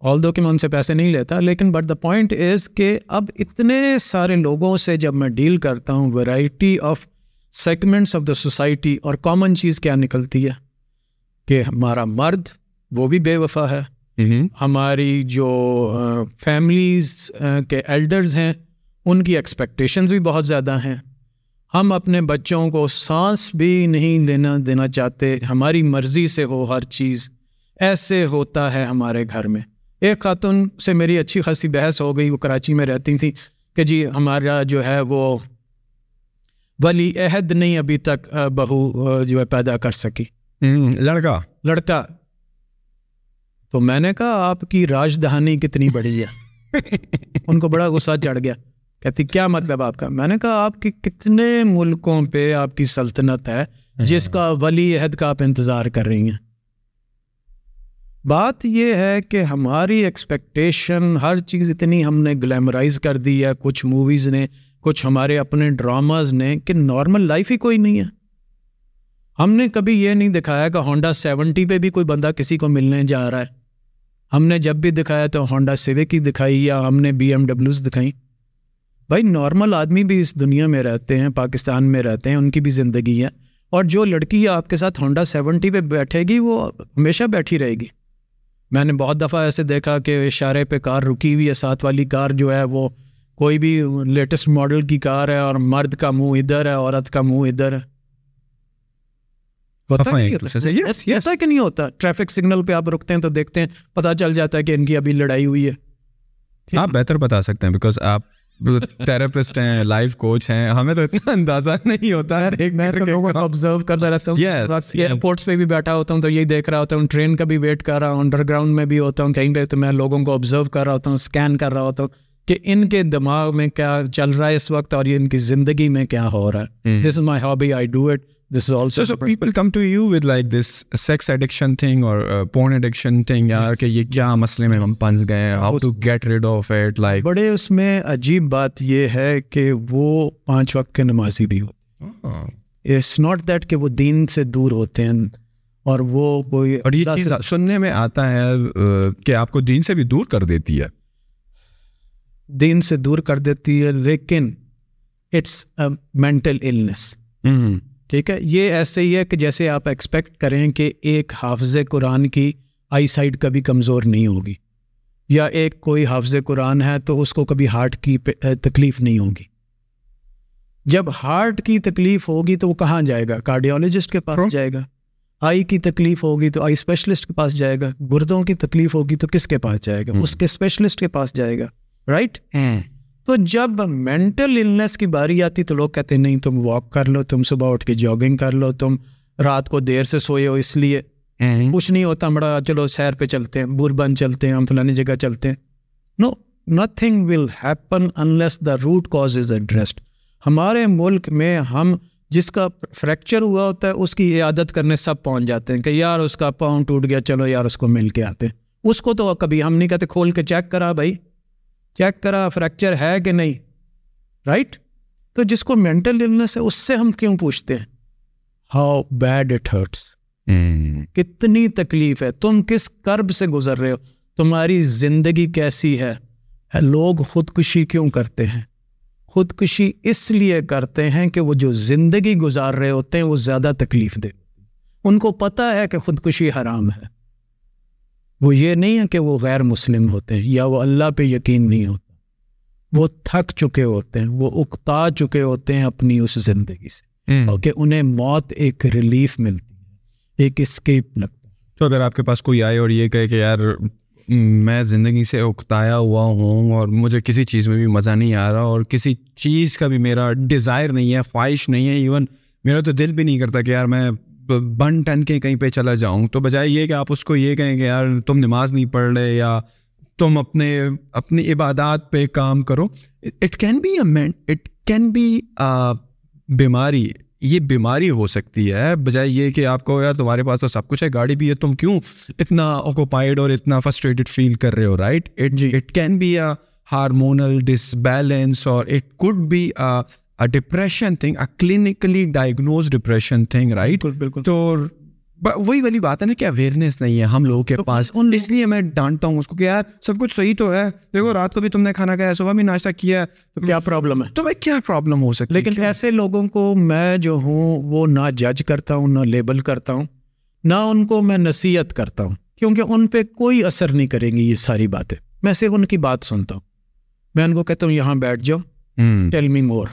آل دو کہ میں ان سے پیسے نہیں لیتا لیکن بٹ دا پوائنٹ از کہ اب اتنے سارے لوگوں سے جب میں ڈیل کرتا ہوں variety of segments of the society اور کامن چیز کیا نکلتی ہے؟ کہ ہمارا مرد وہ بھی بے وفا ہے۔ ہماری جو فیملیز کے ایلڈرز ہیں ان کی ایکسپیکٹیشنز بھی بہت زیادہ ہیں۔ ہم اپنے بچوں کو سانس بھی نہیں لینا دینا چاہتے ہماری مرضی سے ہو ہر چیز۔ ایسے ہوتا ہے ہمارے گھر میں۔ ایک خاتون سے میری اچھی خاصی بحث ہو گئی وہ کراچی میں رہتی تھیں کہ جی ہمارا جو ہے وہ ولی عہد نہیں ابھی تک بہو جو ہے پیدا کر سکی۔ لڑکا؟ لڑکا۔ تو میں نے کہا آپ کی راجدھانی کتنی بڑی ہے؟ ان کو بڑا غصہ چڑھ گیا۔ کہتی کیا مطلب آپ کا؟ میں نے کہا آپ کی کتنے ملکوں پہ آپ کی سلطنت ہے جس کا ولی عہد کا آپ انتظار کر رہی ہیں۔ بات یہ ہے کہ ہماری ایکسپیکٹیشن ہر چیز اتنی ہم نے گلیمرائز کر دی ہے۔ کچھ موویز نے کچھ ہمارے اپنے ڈراماز نے کہ نارمل لائف ہی کوئی نہیں ہے۔ ہم نے کبھی یہ نہیں دکھایا کہ ہونڈا سیونٹی پہ بھی کوئی بندہ کسی کو ملنے جا رہا ہے۔ ہم نے جب بھی دکھایا تو ہونڈا سیوک ہی دکھائی یا ہم نے بی ایم ڈبلوز دکھائی۔ بھائی نارمل آدمی بھی اس دنیا میں رہتے ہیں، پاکستان میں رہتے ہیں، ان کی بھی زندگی ہے۔ اور جو لڑکی آپ کے ساتھ ہونڈا سیونٹی پہ بیٹھے گی، وہ ہمیشہ بیٹھی رہے گی۔ میں نے بہت دفعہ ایسے دیکھا کہ اشارے پہ کار رکی ہوئی ہے، ساتھ والی کار جو ہے وہ کوئی بھی لیٹسٹ ماڈل کی کار ہے اور مرد کا منہ ادھر ہے، عورت کا منہ ادھر ہے۔ ایسا کہ نہیں ہوتا ٹریفک سگنل پہ آپ رکتے ہیں تو دیکھتے ہیں پتا چل جاتا ہے کہ ان کی ابھی لڑائی ہوئی ہے آپ بہتر بتا سکتے ہیں بیکاز آپ تھراپسٹ ہیں لائف کوچ ہیں ہمیں تو اتنا اندازہ نہیں ہوتا میں تو لوگوں کو آبزرو کرتا رہتا ہوں ایئرپورٹس پہ بھی بیٹھا ہوتا ہوں تو یہی دیکھ رہا ہوتا ہوں ٹرین کا بھی ویٹ کر رہا ہوں انڈر گراؤنڈ میں بھی ہوتا ہوں کہیں پہ تو میں لوگوں کو آبزرو کر رہا ہوتا ہوں اسکین کر رہا ہوتا ہوں کہ ان کے دماغ میں کیا چل رہا ہے اس وقت اور ان کی زندگی میں کیا ہو رہا ہے this is my hobby I do it this is also people come to you with like this sex addiction thing اور پورن ایڈکشن تھنگ یار کہ یہ کیا مسئلے میں ہم پنس گئے ہیں how to get rid of it like بڑے اس میں عجیب بات یہ ہے کہ وہ پانچ وقت کے نمازی بھی ہوتے اٹس ناٹ دیٹ کہ وہ دین سے دور ہوتے ہیں اور وہ کوئی اور یہ چیز سننے میں آتا ہے کہ آپ کو دین سے بھی دور کر دیتی ہے دین سے دور کر دیتی ہے لیکن اٹس مینٹل النس ٹھیک ہے؟ یہ ایسے ہی ہے کہ جیسے آپ ایکسپیکٹ کریں کہ ایک حافظ قرآن کی آئی سائڈ کبھی کمزور نہیں ہوگی یا ایک کوئی حافظ قرآن ہے تو اس کو کبھی ہارٹ کی تکلیف نہیں ہوگی۔ جب ہارٹ کی تکلیف ہوگی تو وہ کہاں جائے گا؟ کارڈیولوجسٹ کے پاس جائے گا۔ آئی کی تکلیف ہوگی تو آئی اسپیشلسٹ کے پاس جائے گا۔ گردوں کی تکلیف ہوگی تو کس کے پاس جائے گا؟ اس کے اسپیشلسٹ کے پاس جائے گا۔ رائٹ تو جب مینٹل النس کی باری آتی تو لوگ کہتے نہیں تم واک کر لو تم صبح اٹھ کے جاگنگ کر لو تم رات کو دیر سے سوئے ہو اس لیے. کچھ نہیں ہوتا بڑا چلو سیر پہ چلتے ہیں بور بند چلتے ہیں ہم فلانی جگہ چلتے ہیں۔ No nothing will happen unless the root cause is addressed ہمارے ملک میں ہم جس کا فریکچر ہوا ہوتا ہے اس کی عادت کرنے سب پہنچ جاتے ہیں کہ یار اس کا پاؤں ٹوٹ گیا چلو یار اس کو مل کے آتے ہیں۔ اس کو تو کبھی ہم نہیں کہتے کھول کے چیک کرا بھائی۔ چیک کرا فریکچر ہے کہ نہیں؟ رائٹ تو جس کو مینٹل النس ہے اس سے ہم کیوں پوچھتے ہیں؟ ہاؤ بیڈ اٹ ہرٹس کتنی تکلیف ہے۔ تم کس کرب سے گزر رہے ہو؟ تمہاری زندگی کیسی ہے لوگ خودکشی کیوں کرتے ہیں؟ خودکشی اس لیے کرتے ہیں کہ وہ جو زندگی گزار رہے ہوتے ہیں وہ زیادہ تکلیف دے۔ ان کو پتہ ہے کہ خودکشی حرام ہے۔ وہ یہ نہیں ہے کہ وہ غیر مسلم ہوتے ہیں یا وہ اللہ پہ یقین نہیں ہوتا۔ وہ تھک چکے ہوتے ہیں وہ اکتا چکے ہوتے ہیں اپنی اس زندگی سے۔ کہ انہیں موت ایک ریلیف ملتی ہے ایک اسکیپ لگتا ہے۔ تو اگر آپ کے پاس کوئی آئے اور یہ کہے کہ یار میں زندگی سے اکتایا ہوا ہوں اور مجھے کسی چیز میں بھی مزہ نہیں آ رہا اور کسی چیز کا بھی میرا ڈیزائر نہیں ہے خواہش نہیں ہے ایون میرا تو دل بھی نہیں کرتا کہ یار میں بن ٹن کے کہیں پہ چلا جاؤں۔ تو بجائے یہ کہ آپ اس کو یہ کہیں کہ یار تم نماز نہیں پڑھ رہے یا تم اپنے اپنی عبادات پہ کام کرو۔ It can be a it can be بیماری یہ بیماری ہو سکتی ہے۔ بجائے یہ کہ آپ کو یار تمہارے پاس تو سب کچھ ہے گاڑی بھی ہے تم کیوں اتنا آکوپائڈ اور اتنا فرسٹریٹڈ فیل کر رہے ہو right it it can be a hormonal disbalance اور it could be depression thing clinically diagnose depression thing right بالکل تو وہی والی بات ہے نا کہ اویئرنیس نہیں ہے ہم لوگوں کے پاس۔ اس لیے میں ڈانٹتا ہوں اس کو کہ یار سب کچھ صحیح تو ہے۔ دیکھو رات کو بھی تم نے کھانا کھایا صبح بھی ناشتہ کیا۔ تو کیا پرابلم ہے؟ تو میں کیا پرابلم ہو سکتی لیکن ایسے لوگوں کو میں جو ہوں وہ نہ جج کرتا ہوں نہ لیبل کرتا ہوں نہ ان کو میں نصیحت کرتا ہوں۔ کیونکہ ان پہ کوئی اثر نہیں کریں گی یہ ساری باتیں۔ میں صرف ان کی بات سنتا ہوں۔ میں ان کو کہتا ہوں یہاں بیٹھ جاؤ۔ Tell me more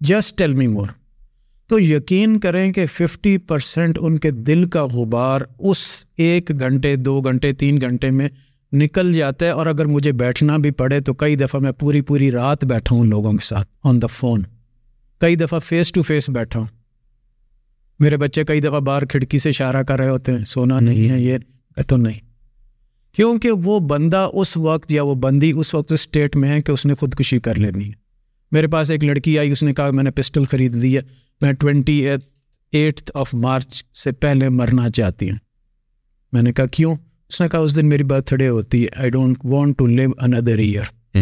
just tell me more تو یقین کریں کہ ففٹی پرسینٹ ان کے دل کا غبار اس ایک گھنٹے، دو گھنٹے، تین گھنٹے میں نکل جاتا ہے اور اگر مجھے بیٹھنا بھی پڑے تو کئی دفعہ میں پوری پوری رات بیٹھا ہوں لوگوں کے ساتھ آن دا فون کئی دفعہ فیس ٹو فیس بیٹھا ہوں۔ میرے بچے کئی دفعہ باہر کھڑکی سے اشارہ کر رہے ہوتے ہیں، سونا نہیں ہے یہ تو نہیں۔ کیونکہ وہ بندہ اس وقت یا وہ بندی اس وقت اسٹیٹ میں ہے کہ اس نے خودکشی کر لینی ہے۔ میرے پاس ایک لڑکی آئی اس نے کہا میں نے پسٹل خرید لی ہے میں ٹوینٹی ایٹھ آف مارچ سے پہلے مرنا چاہتی ہوں۔ میں نے کہا کیوں؟ اس نے کہا اس دن میری برتھ ڈے ہوتی ہے I don't want to live another year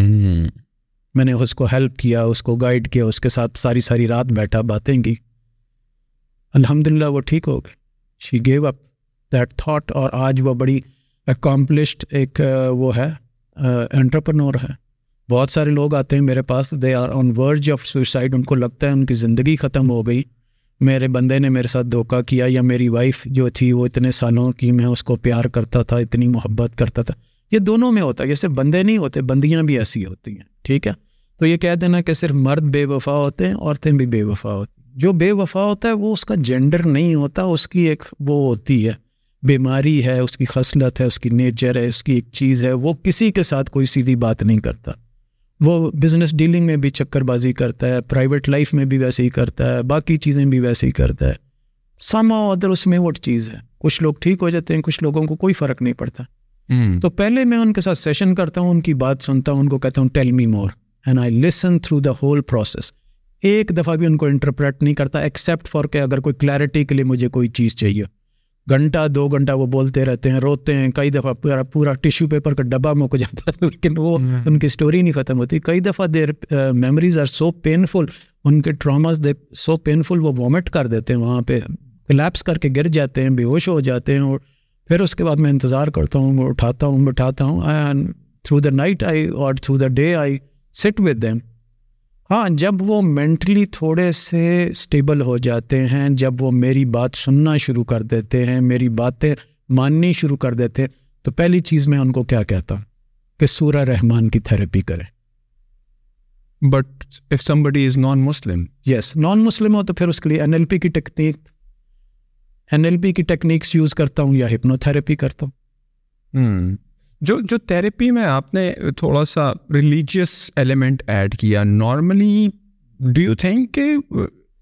میں نے اس کو ہیلپ کیا اس کو گائڈ کیا اس کے ساتھ ساری ساری رات بیٹھا باتیں کی۔ الحمد للہ وہ ٹھیک ہو گئی she gave up that thought اور آج وہ بڑی اکامپلشڈ ایک وہ ہے انٹرپرنور ہے۔ بہت سارے لوگ آتے ہیں میرے پاس they are on verge of suicide ان کو لگتا ہے ان کی زندگی ختم ہو گئی۔ میرے بندے نے میرے ساتھ دھوکہ کیا، یا میری وائف جو تھی، وہ اتنے سالوں کی میں اس کو پیار کرتا تھا، اتنی محبت کرتا تھا۔ یہ دونوں میں ہوتا ہے جیسے بندے نہیں ہوتے، بندیاں بھی ایسی ہوتی ہیں، ٹھیک ہے؟ تو یہ کہہ دینا کہ صرف مرد بے وفا ہوتے ہیں، عورتیں بھی بے وفا ہوتی ہیں۔ جو بے وفا ہوتا ہے، وہ اس کا جینڈر نہیں ہوتا، اس کی ایک وہ ہوتی ہے، بیماری ہے، اس کی خصلت ہے، اس کی نیچر ہے، اس کی ایک چیز ہے، وہ کسی کے ساتھ کوئی سیدھی بات نہیں کرتا۔ وہ بزنس ڈیلنگ میں بھی چکر بازی کرتا ہے پرائیویٹ لائف میں بھی ویسے ہی کرتا ہے باقی چیزیں بھی ویسے ہی کرتا ہے۔ سما ادر اس میں وہ چیز ہے۔ کچھ لوگ ٹھیک ہو جاتے ہیں کچھ لوگوں کو کوئی فرق نہیں پڑتا۔ تو پہلے میں ان کے ساتھ سیشن کرتا ہوں ان کی بات سنتا ہوں ان کو کہتا ہوں tell me more and I listen through the whole process ایک دفعہ بھی ان کو انٹرپریٹ نہیں کرتا ایکسیپٹ فار کہ اگر کوئی کلیئرٹی کے لیے مجھے کوئی چیز چاہیے۔ گھنٹہ دو گھنٹہ وہ بولتے رہتے ہیں روتے ہیں کئی دفعہ پورا پورا ٹیشو پیپر کا ڈبہ مک جاتا ہے لیکن وہ ان کی اسٹوری نہیں ختم ہوتی۔ کئی دفعہ their memories are so painful ان کے ٹراماز دے سو پینفل وہ وامٹ کر دیتے ہیں وہاں پہ کلیپس کر کے گر جاتے ہیں بے ہوش ہو جاتے ہیں اور پھر اس کے بعد میں انتظار کرتا ہوں اٹھاتا ہوں بٹھاتا ہوں تھرو دا نائٹ آئی اور through the day I sit with them ہاں جب وہ مینٹلی تھوڑے سے اسٹیبل ہو جاتے ہیں جب وہ میری بات سننا شروع کر دیتے ہیں میری باتیں ماننی شروع کر دیتے تو پہلی چیز میں ان کو کیا کہتا ہوں؟ کہ سورہ رحمان کی تھراپی کرے but if somebody is non Muslim yes non Muslim ہو تو پھر اس کے لیے این ایل پی کی ٹیکنیک این ایل پی کی ٹیکنیکس یوز کرتا ہوں یا ہپنو تھراپی کرتا ہوں؟ جو جو تھراپی میں آپ نے تھوڑا سا ریلیجیس ایلیمنٹ ایڈ کیا نارملی ڈو یو تھنک کہ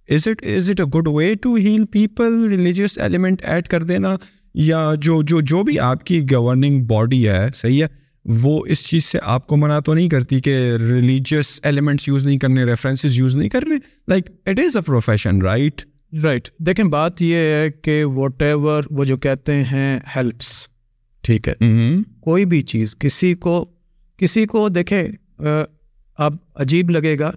is it is it a good way to heal people religious element add کر دینا، یا جو جو جو بھی آپ کی گورننگ باڈی ہے، صحیح ہے، وہ اس چیز سے آپ کو منع تو نہیں کرتی کہ ریلیجیس ایلیمنٹس یوز نہیں کرنے ریفرنسز یوز نہیں کرنے like it is a profession right right دیکھیں، بات یہ ہے کہ واٹ ایور وہ جو کہتے ہیں ہیلپس ٹھیک ہے۔ کوئی بھی چیز کسی کو کسی کو دیکھیں اب عجیب لگے گا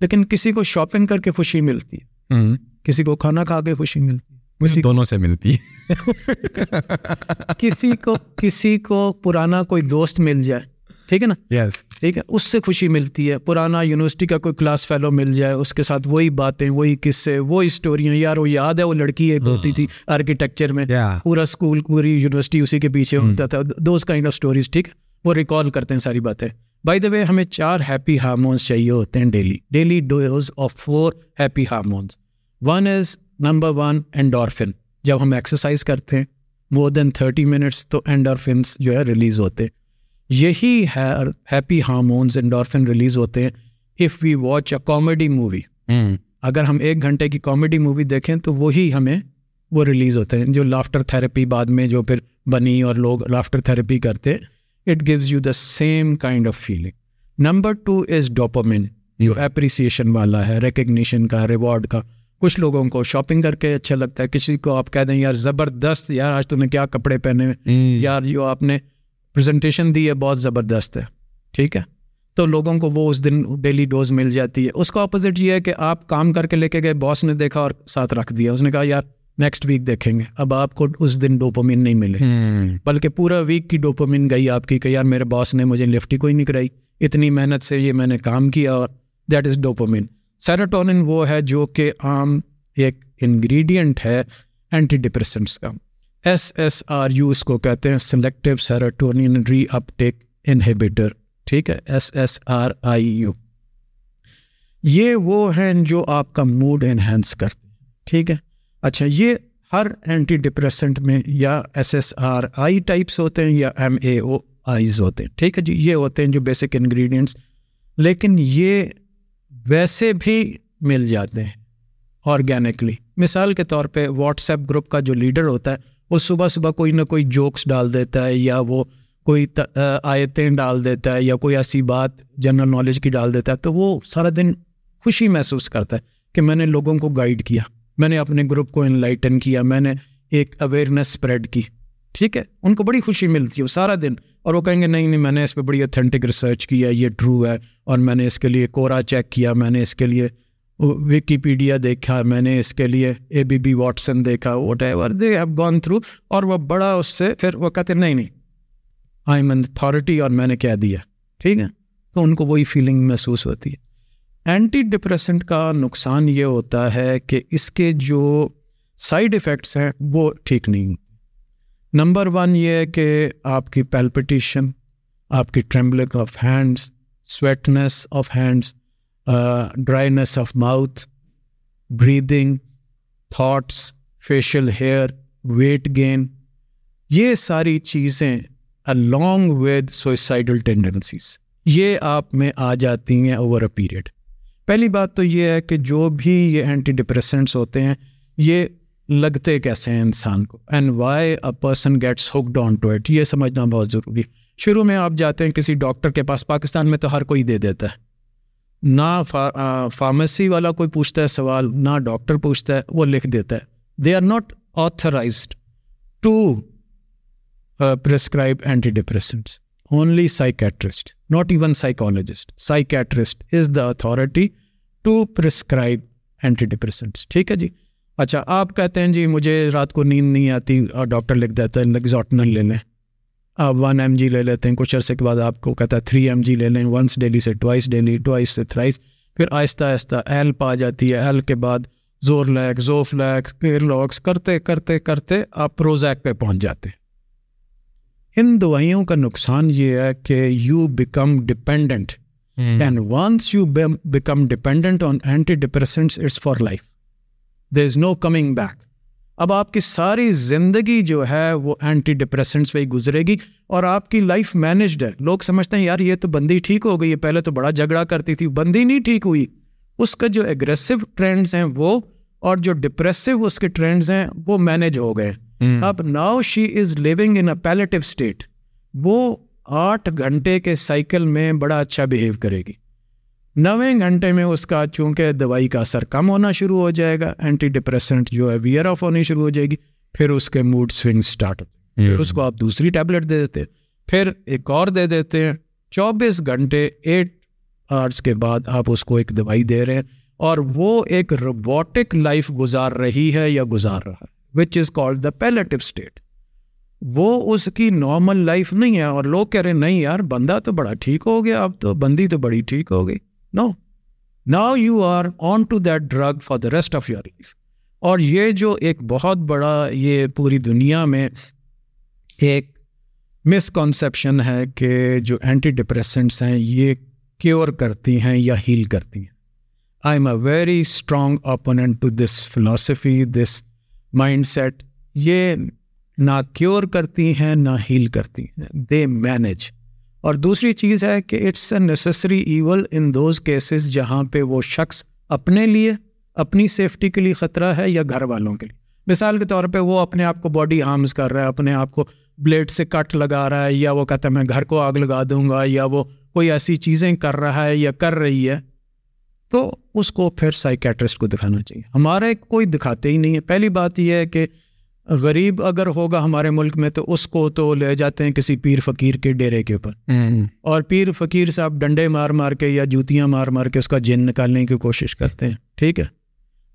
لیکن کسی کو شاپنگ کر کے خوشی ملتی ہے۔ کسی کو کھانا کھا کے خوشی ملتی ہے۔ کسی دونوں سے ملتی ہے۔ کسی کو کسی کو پرانا کوئی دوست مل جائے ٹھیک ہے نا؟ یس ٹھیک ہے؟ اس سے خوشی ملتی ہے۔ پرانا یونیورسٹی کا کوئی کلاس فیلو مل جائے اس کے ساتھ وہی باتیں وہی قصے وہی اسٹوریاں یار وہ یاد ہے وہ لڑکی ایک ہوتی تھی آرکیٹیکچر میں۔ پورا اسکول پوری یونیورسٹی اسی کے پیچھے ہوتا تھا۔ دوز کائنڈ آف اسٹوریز ٹھیک ہے؟ وہ ریکال کرتے ہیں ساری باتیں۔ بائی دا وے ہمیں چار ہیپی ہارمونس چاہیے ہوتے ہیں daily daily dose of four happy hormones one is number one endorphin جب ہم ایکسرسائز کرتے ہیں مور دین تھرٹی منٹس تو اینڈورفنس جو ہے ریلیز ہوتے ہیں۔ یہی ہیپی ہارمونز انڈورفن ریلیز ہوتے ہیں if we watch a comedy movie اگر ہم ایک گھنٹے کی کامیڈی مووی دیکھیں تو وہی ہمیں وہ ریلیز ہوتے ہیں جو لافٹر تھراپی بعد میں جو پھر بنی اور لوگ لافٹر تھراپی کرتے it gives you the same kind of feeling number two is dopamine جو اپریسیشن والا ہے ریکگنیشن کا ریوارڈ کا۔ کچھ لوگوں کو شاپنگ کر کے اچھا لگتا ہے کسی کو آپ کہہ دیں یار زبردست یار آج تم نے کیا کپڑے پہنے یار جو آپ نے پریزنٹیشن دی ہے بہت زبردست ہے ٹھیک ہے؟ تو لوگوں کو وہ اس دن ڈیلی ڈوز مل جاتی ہے۔ اس کا اپوزٹ یہ ہے کہ آپ کام کر کے لے کے گئے باس نے دیکھا اور ساتھ رکھ دیا۔ اس نے کہا یار نیکسٹ ویک دیکھیں گے۔ اب آپ کو اس دن ڈوپومین نہیں ملے۔ بلکہ پورا ویک کی ڈوپومین گئی آپ کی کہ یار میرے باس نے مجھے لفٹ ہی کوئی نہیں کرائی۔ اتنی محنت سے یہ میں نے کام کیا اور دیٹ از ڈوپومین سیراٹونن وہ ہے جو کہ عام ایک انگریڈینٹ ہے اینٹی ڈپریسنٹس کا۔ ایس ایس آر یو اس کو کہتے ہیں سلیکٹو سیراٹونین ری اپ ٹیک انہیبیٹر ٹھیک ہے؟ S S R I U یہ وہ ہیں جو آپ کا موڈ انہینس کرتے ہیں. ٹھیک ہے؟ اچھا یہ ہر اینٹی ڈپریسنٹ میں یا S S R I types ہوتے ہیں یا ایم اے او آئیز ہوتے ہیں. ٹھیک ہے جی؟ یہ ہوتے ہیں جو بیسک انگریڈینٹس لیکن یہ ویسے بھی مل جاتے ہیں آرگینکلی مثال کے طور پہ واٹس ایپ گروپ کا جو لیڈر ہوتا ہے وہ صبح صبح کوئی نہ کوئی جوکس ڈال دیتا ہے یا وہ کوئی آیتیں ڈال دیتا ہے یا کوئی ایسی بات جنرل نالج کی ڈال دیتا ہے، تو وہ سارا دن خوشی محسوس کرتا ہے کہ میں نے لوگوں کو گائیڈ کیا، میں نے اپنے گروپ کو انلائٹن کیا، میں نے ایک اویئرنیس اسپریڈ کی۔ ٹھیک ہے؟ ان کو بڑی خوشی ملتی ہے وہ سارا دن۔ اور وہ کہیں گے، نہیں نہیں، میں نے اس پہ بڑی اتھینٹک ریسرچ کیا یہ ٹرو ہے اور میں نے اس کے لیے کورا چیک کیا، میں نے اس کے لیے وکیپیڈیا دیکھا میں نے اس کے لیے اے بی بی واٹسن دیکھا whatever they have gone through اور وہ بڑا اس سے پھر وہ کہتے نہیں نہیں آئی ایم اتھارٹی اور میں نے کہہ دیا۔ ٹھیک ہے؟ تو ان کو وہی فیلنگ محسوس ہوتی ہے۔ اینٹی ڈپریسنٹ کا نقصان یہ ہوتا ہے کہ اس کے جو سائڈ افیکٹس ہیں، وہ ٹھیک نہیں ہوتے۔ نمبر ون یہ ہے کہ آپ کی پیلپٹیشن آپ کی trembling of hands sweetness of hands dryness of mouth breathing thoughts facial hair weight gain یہ ساری چیزیں الانگ ود سوئسائڈل ٹینڈنسیز یہ آپ میں آ جاتی ہیں اوور اے پیریڈ پہلی بات تو یہ ہے کہ جو بھی یہ اینٹی ڈپریسنٹس ہوتے ہیں، یہ لگتے کیسے ہیں انسان کو؟ And why a person gets hooked down to it یہ سمجھنا بہت ضروری۔ ہے شروع میں آپ جاتے ہیں کسی ڈاکٹر کے پاس، پاکستان میں تو ہر کوئی دے دیتا ہے۔ نہ فارمیسی والا کوئی پوچھتا ہے سوال، نہ ڈاکٹر پوچھتا ہے، وہ لکھ دیتا ہے۔ They are not authorized to prescribe antidepressants only psychiatrist not even psychologist psychiatrist is the authority to prescribe antidepressants ٹھیک ہے جی؟ اچھا آپ کہتے ہیں جی مجھے رات کو نیند نہیں آتی اور ڈاکٹر لکھ دیتا ہے لگزاٹنل لے لیں۔ آپ ون ایم جی لے لیتے ہیں۔ کچھ عرصے کے بعد آپ کو کہتا ہے تھری ایم جی لے لیں۔ ونس ڈیلی سے ٹوائس ڈیلی ٹوائس سے تھرائس پھر آہستہ آہستہ ایل پا جاتی ہے۔ ایل کے بعد زور لیک زوف لیک پھر لاکس کرتے کرتے کرتے آپ پروزیک پہ پہنچ جاتے ہیں۔ ان دوائیوں کا نقصان یہ ہے کہ you become dependent and once you become dependent on antidepressants it's for life there is no coming back اب آپ کی ساری زندگی جو ہے وہ اینٹی ڈپریسنٹس پہ ہی گزرے گی اور آپ کی لائف مینجڈ ہے۔ لوگ سمجھتے ہیں یار یہ تو بندی ٹھیک ہو گئی ہے۔ پہلے تو بڑا جھگڑا کرتی تھی بندی نہیں ٹھیک ہوئی۔ اس کا جو اگریسو ٹرینڈز ہیں وہ اور جو ڈپریسو اس کے ٹرینڈز ہیں وہ مینج ہو گئے۔ اب now she is living in a palliative state وہ آٹھ گھنٹے کے سائیکل میں بڑا اچھا بیہیو کرے گی۔ نویں گھنٹے میں اس کا چونکہ دوائی کا اثر کم ہونا شروع ہو جائے گا اینٹی ڈپریسنٹ جو ہے ویئر آف ہونی شروع ہو جائے گی پھر اس کے موڈ سوئنگ اسٹارٹ ہوتے ہیں۔ پھر اس کو آپ دوسری ٹیبلٹ دے دیتے پھر ایک اور دے دیتے ہیں۔ چوبیس گھنٹے ایٹ آورس کے بعد آپ اس کو ایک دوائی دے رہے ہیں۔ اور وہ ایک روبوٹک لائف گزار رہی ہے یا گزار رہا ہے which is called the palliative state وہ اس کی نارمل لائف نہیں ہے اور لوگ کہہ رہے نہیں یار بندہ تو بڑا ٹھیک ہو گیا اب تو بندی تو بڑی ٹھیک ہو گئی۔ No now you are on to that drug for the rest of your life اور یہ جو ایک بہت بڑا یہ پوری دنیا میں ایک مسکنسیپشن ہے کہ جو اینٹی ڈپریسنٹس ہیں یہ کیور کرتی ہیں یا ہیل کرتی ہیں. I am a very strong opponent to this philosophy this mindset یہ نہ کیور کرتی ہیں، نہ ہیل کرتی ہیں. دے مینیج اور دوسری چیز ہے کہ it's a necessary evil in those cases جہاں پہ وہ شخص اپنے لیے اپنی سیفٹی کے لیے خطرہ ہے یا گھر والوں کے لیے۔ مثال کے طور پہ وہ اپنے آپ کو باڈی ہارمز کر رہا ہے، اپنے آپ کو بلیڈ سے کٹ لگا رہا ہے یا وہ کہتا ہے میں گھر کو آگ لگا دوں گا یا وہ کوئی ایسی چیزیں کر رہا ہے یا کر رہی ہے، تو اس کو پھر سائیکیٹرسٹ کو دکھانا چاہیے۔ ہمارے کوئی دکھاتے ہی نہیں ہے۔ پہلی بات یہ ہے کہ غریب اگر ہوگا ہمارے ملک میں تو اس کو تو لے جاتے ہیں کسی پیر فقیر کے ڈیرے کے اوپر۔ اور پیر فقیر صاحب ڈنڈے مار مار کے یا جوتیاں مار مار کے اس کا جن نکالنے کی کوشش کرتے ہیں ٹھیک ہے؟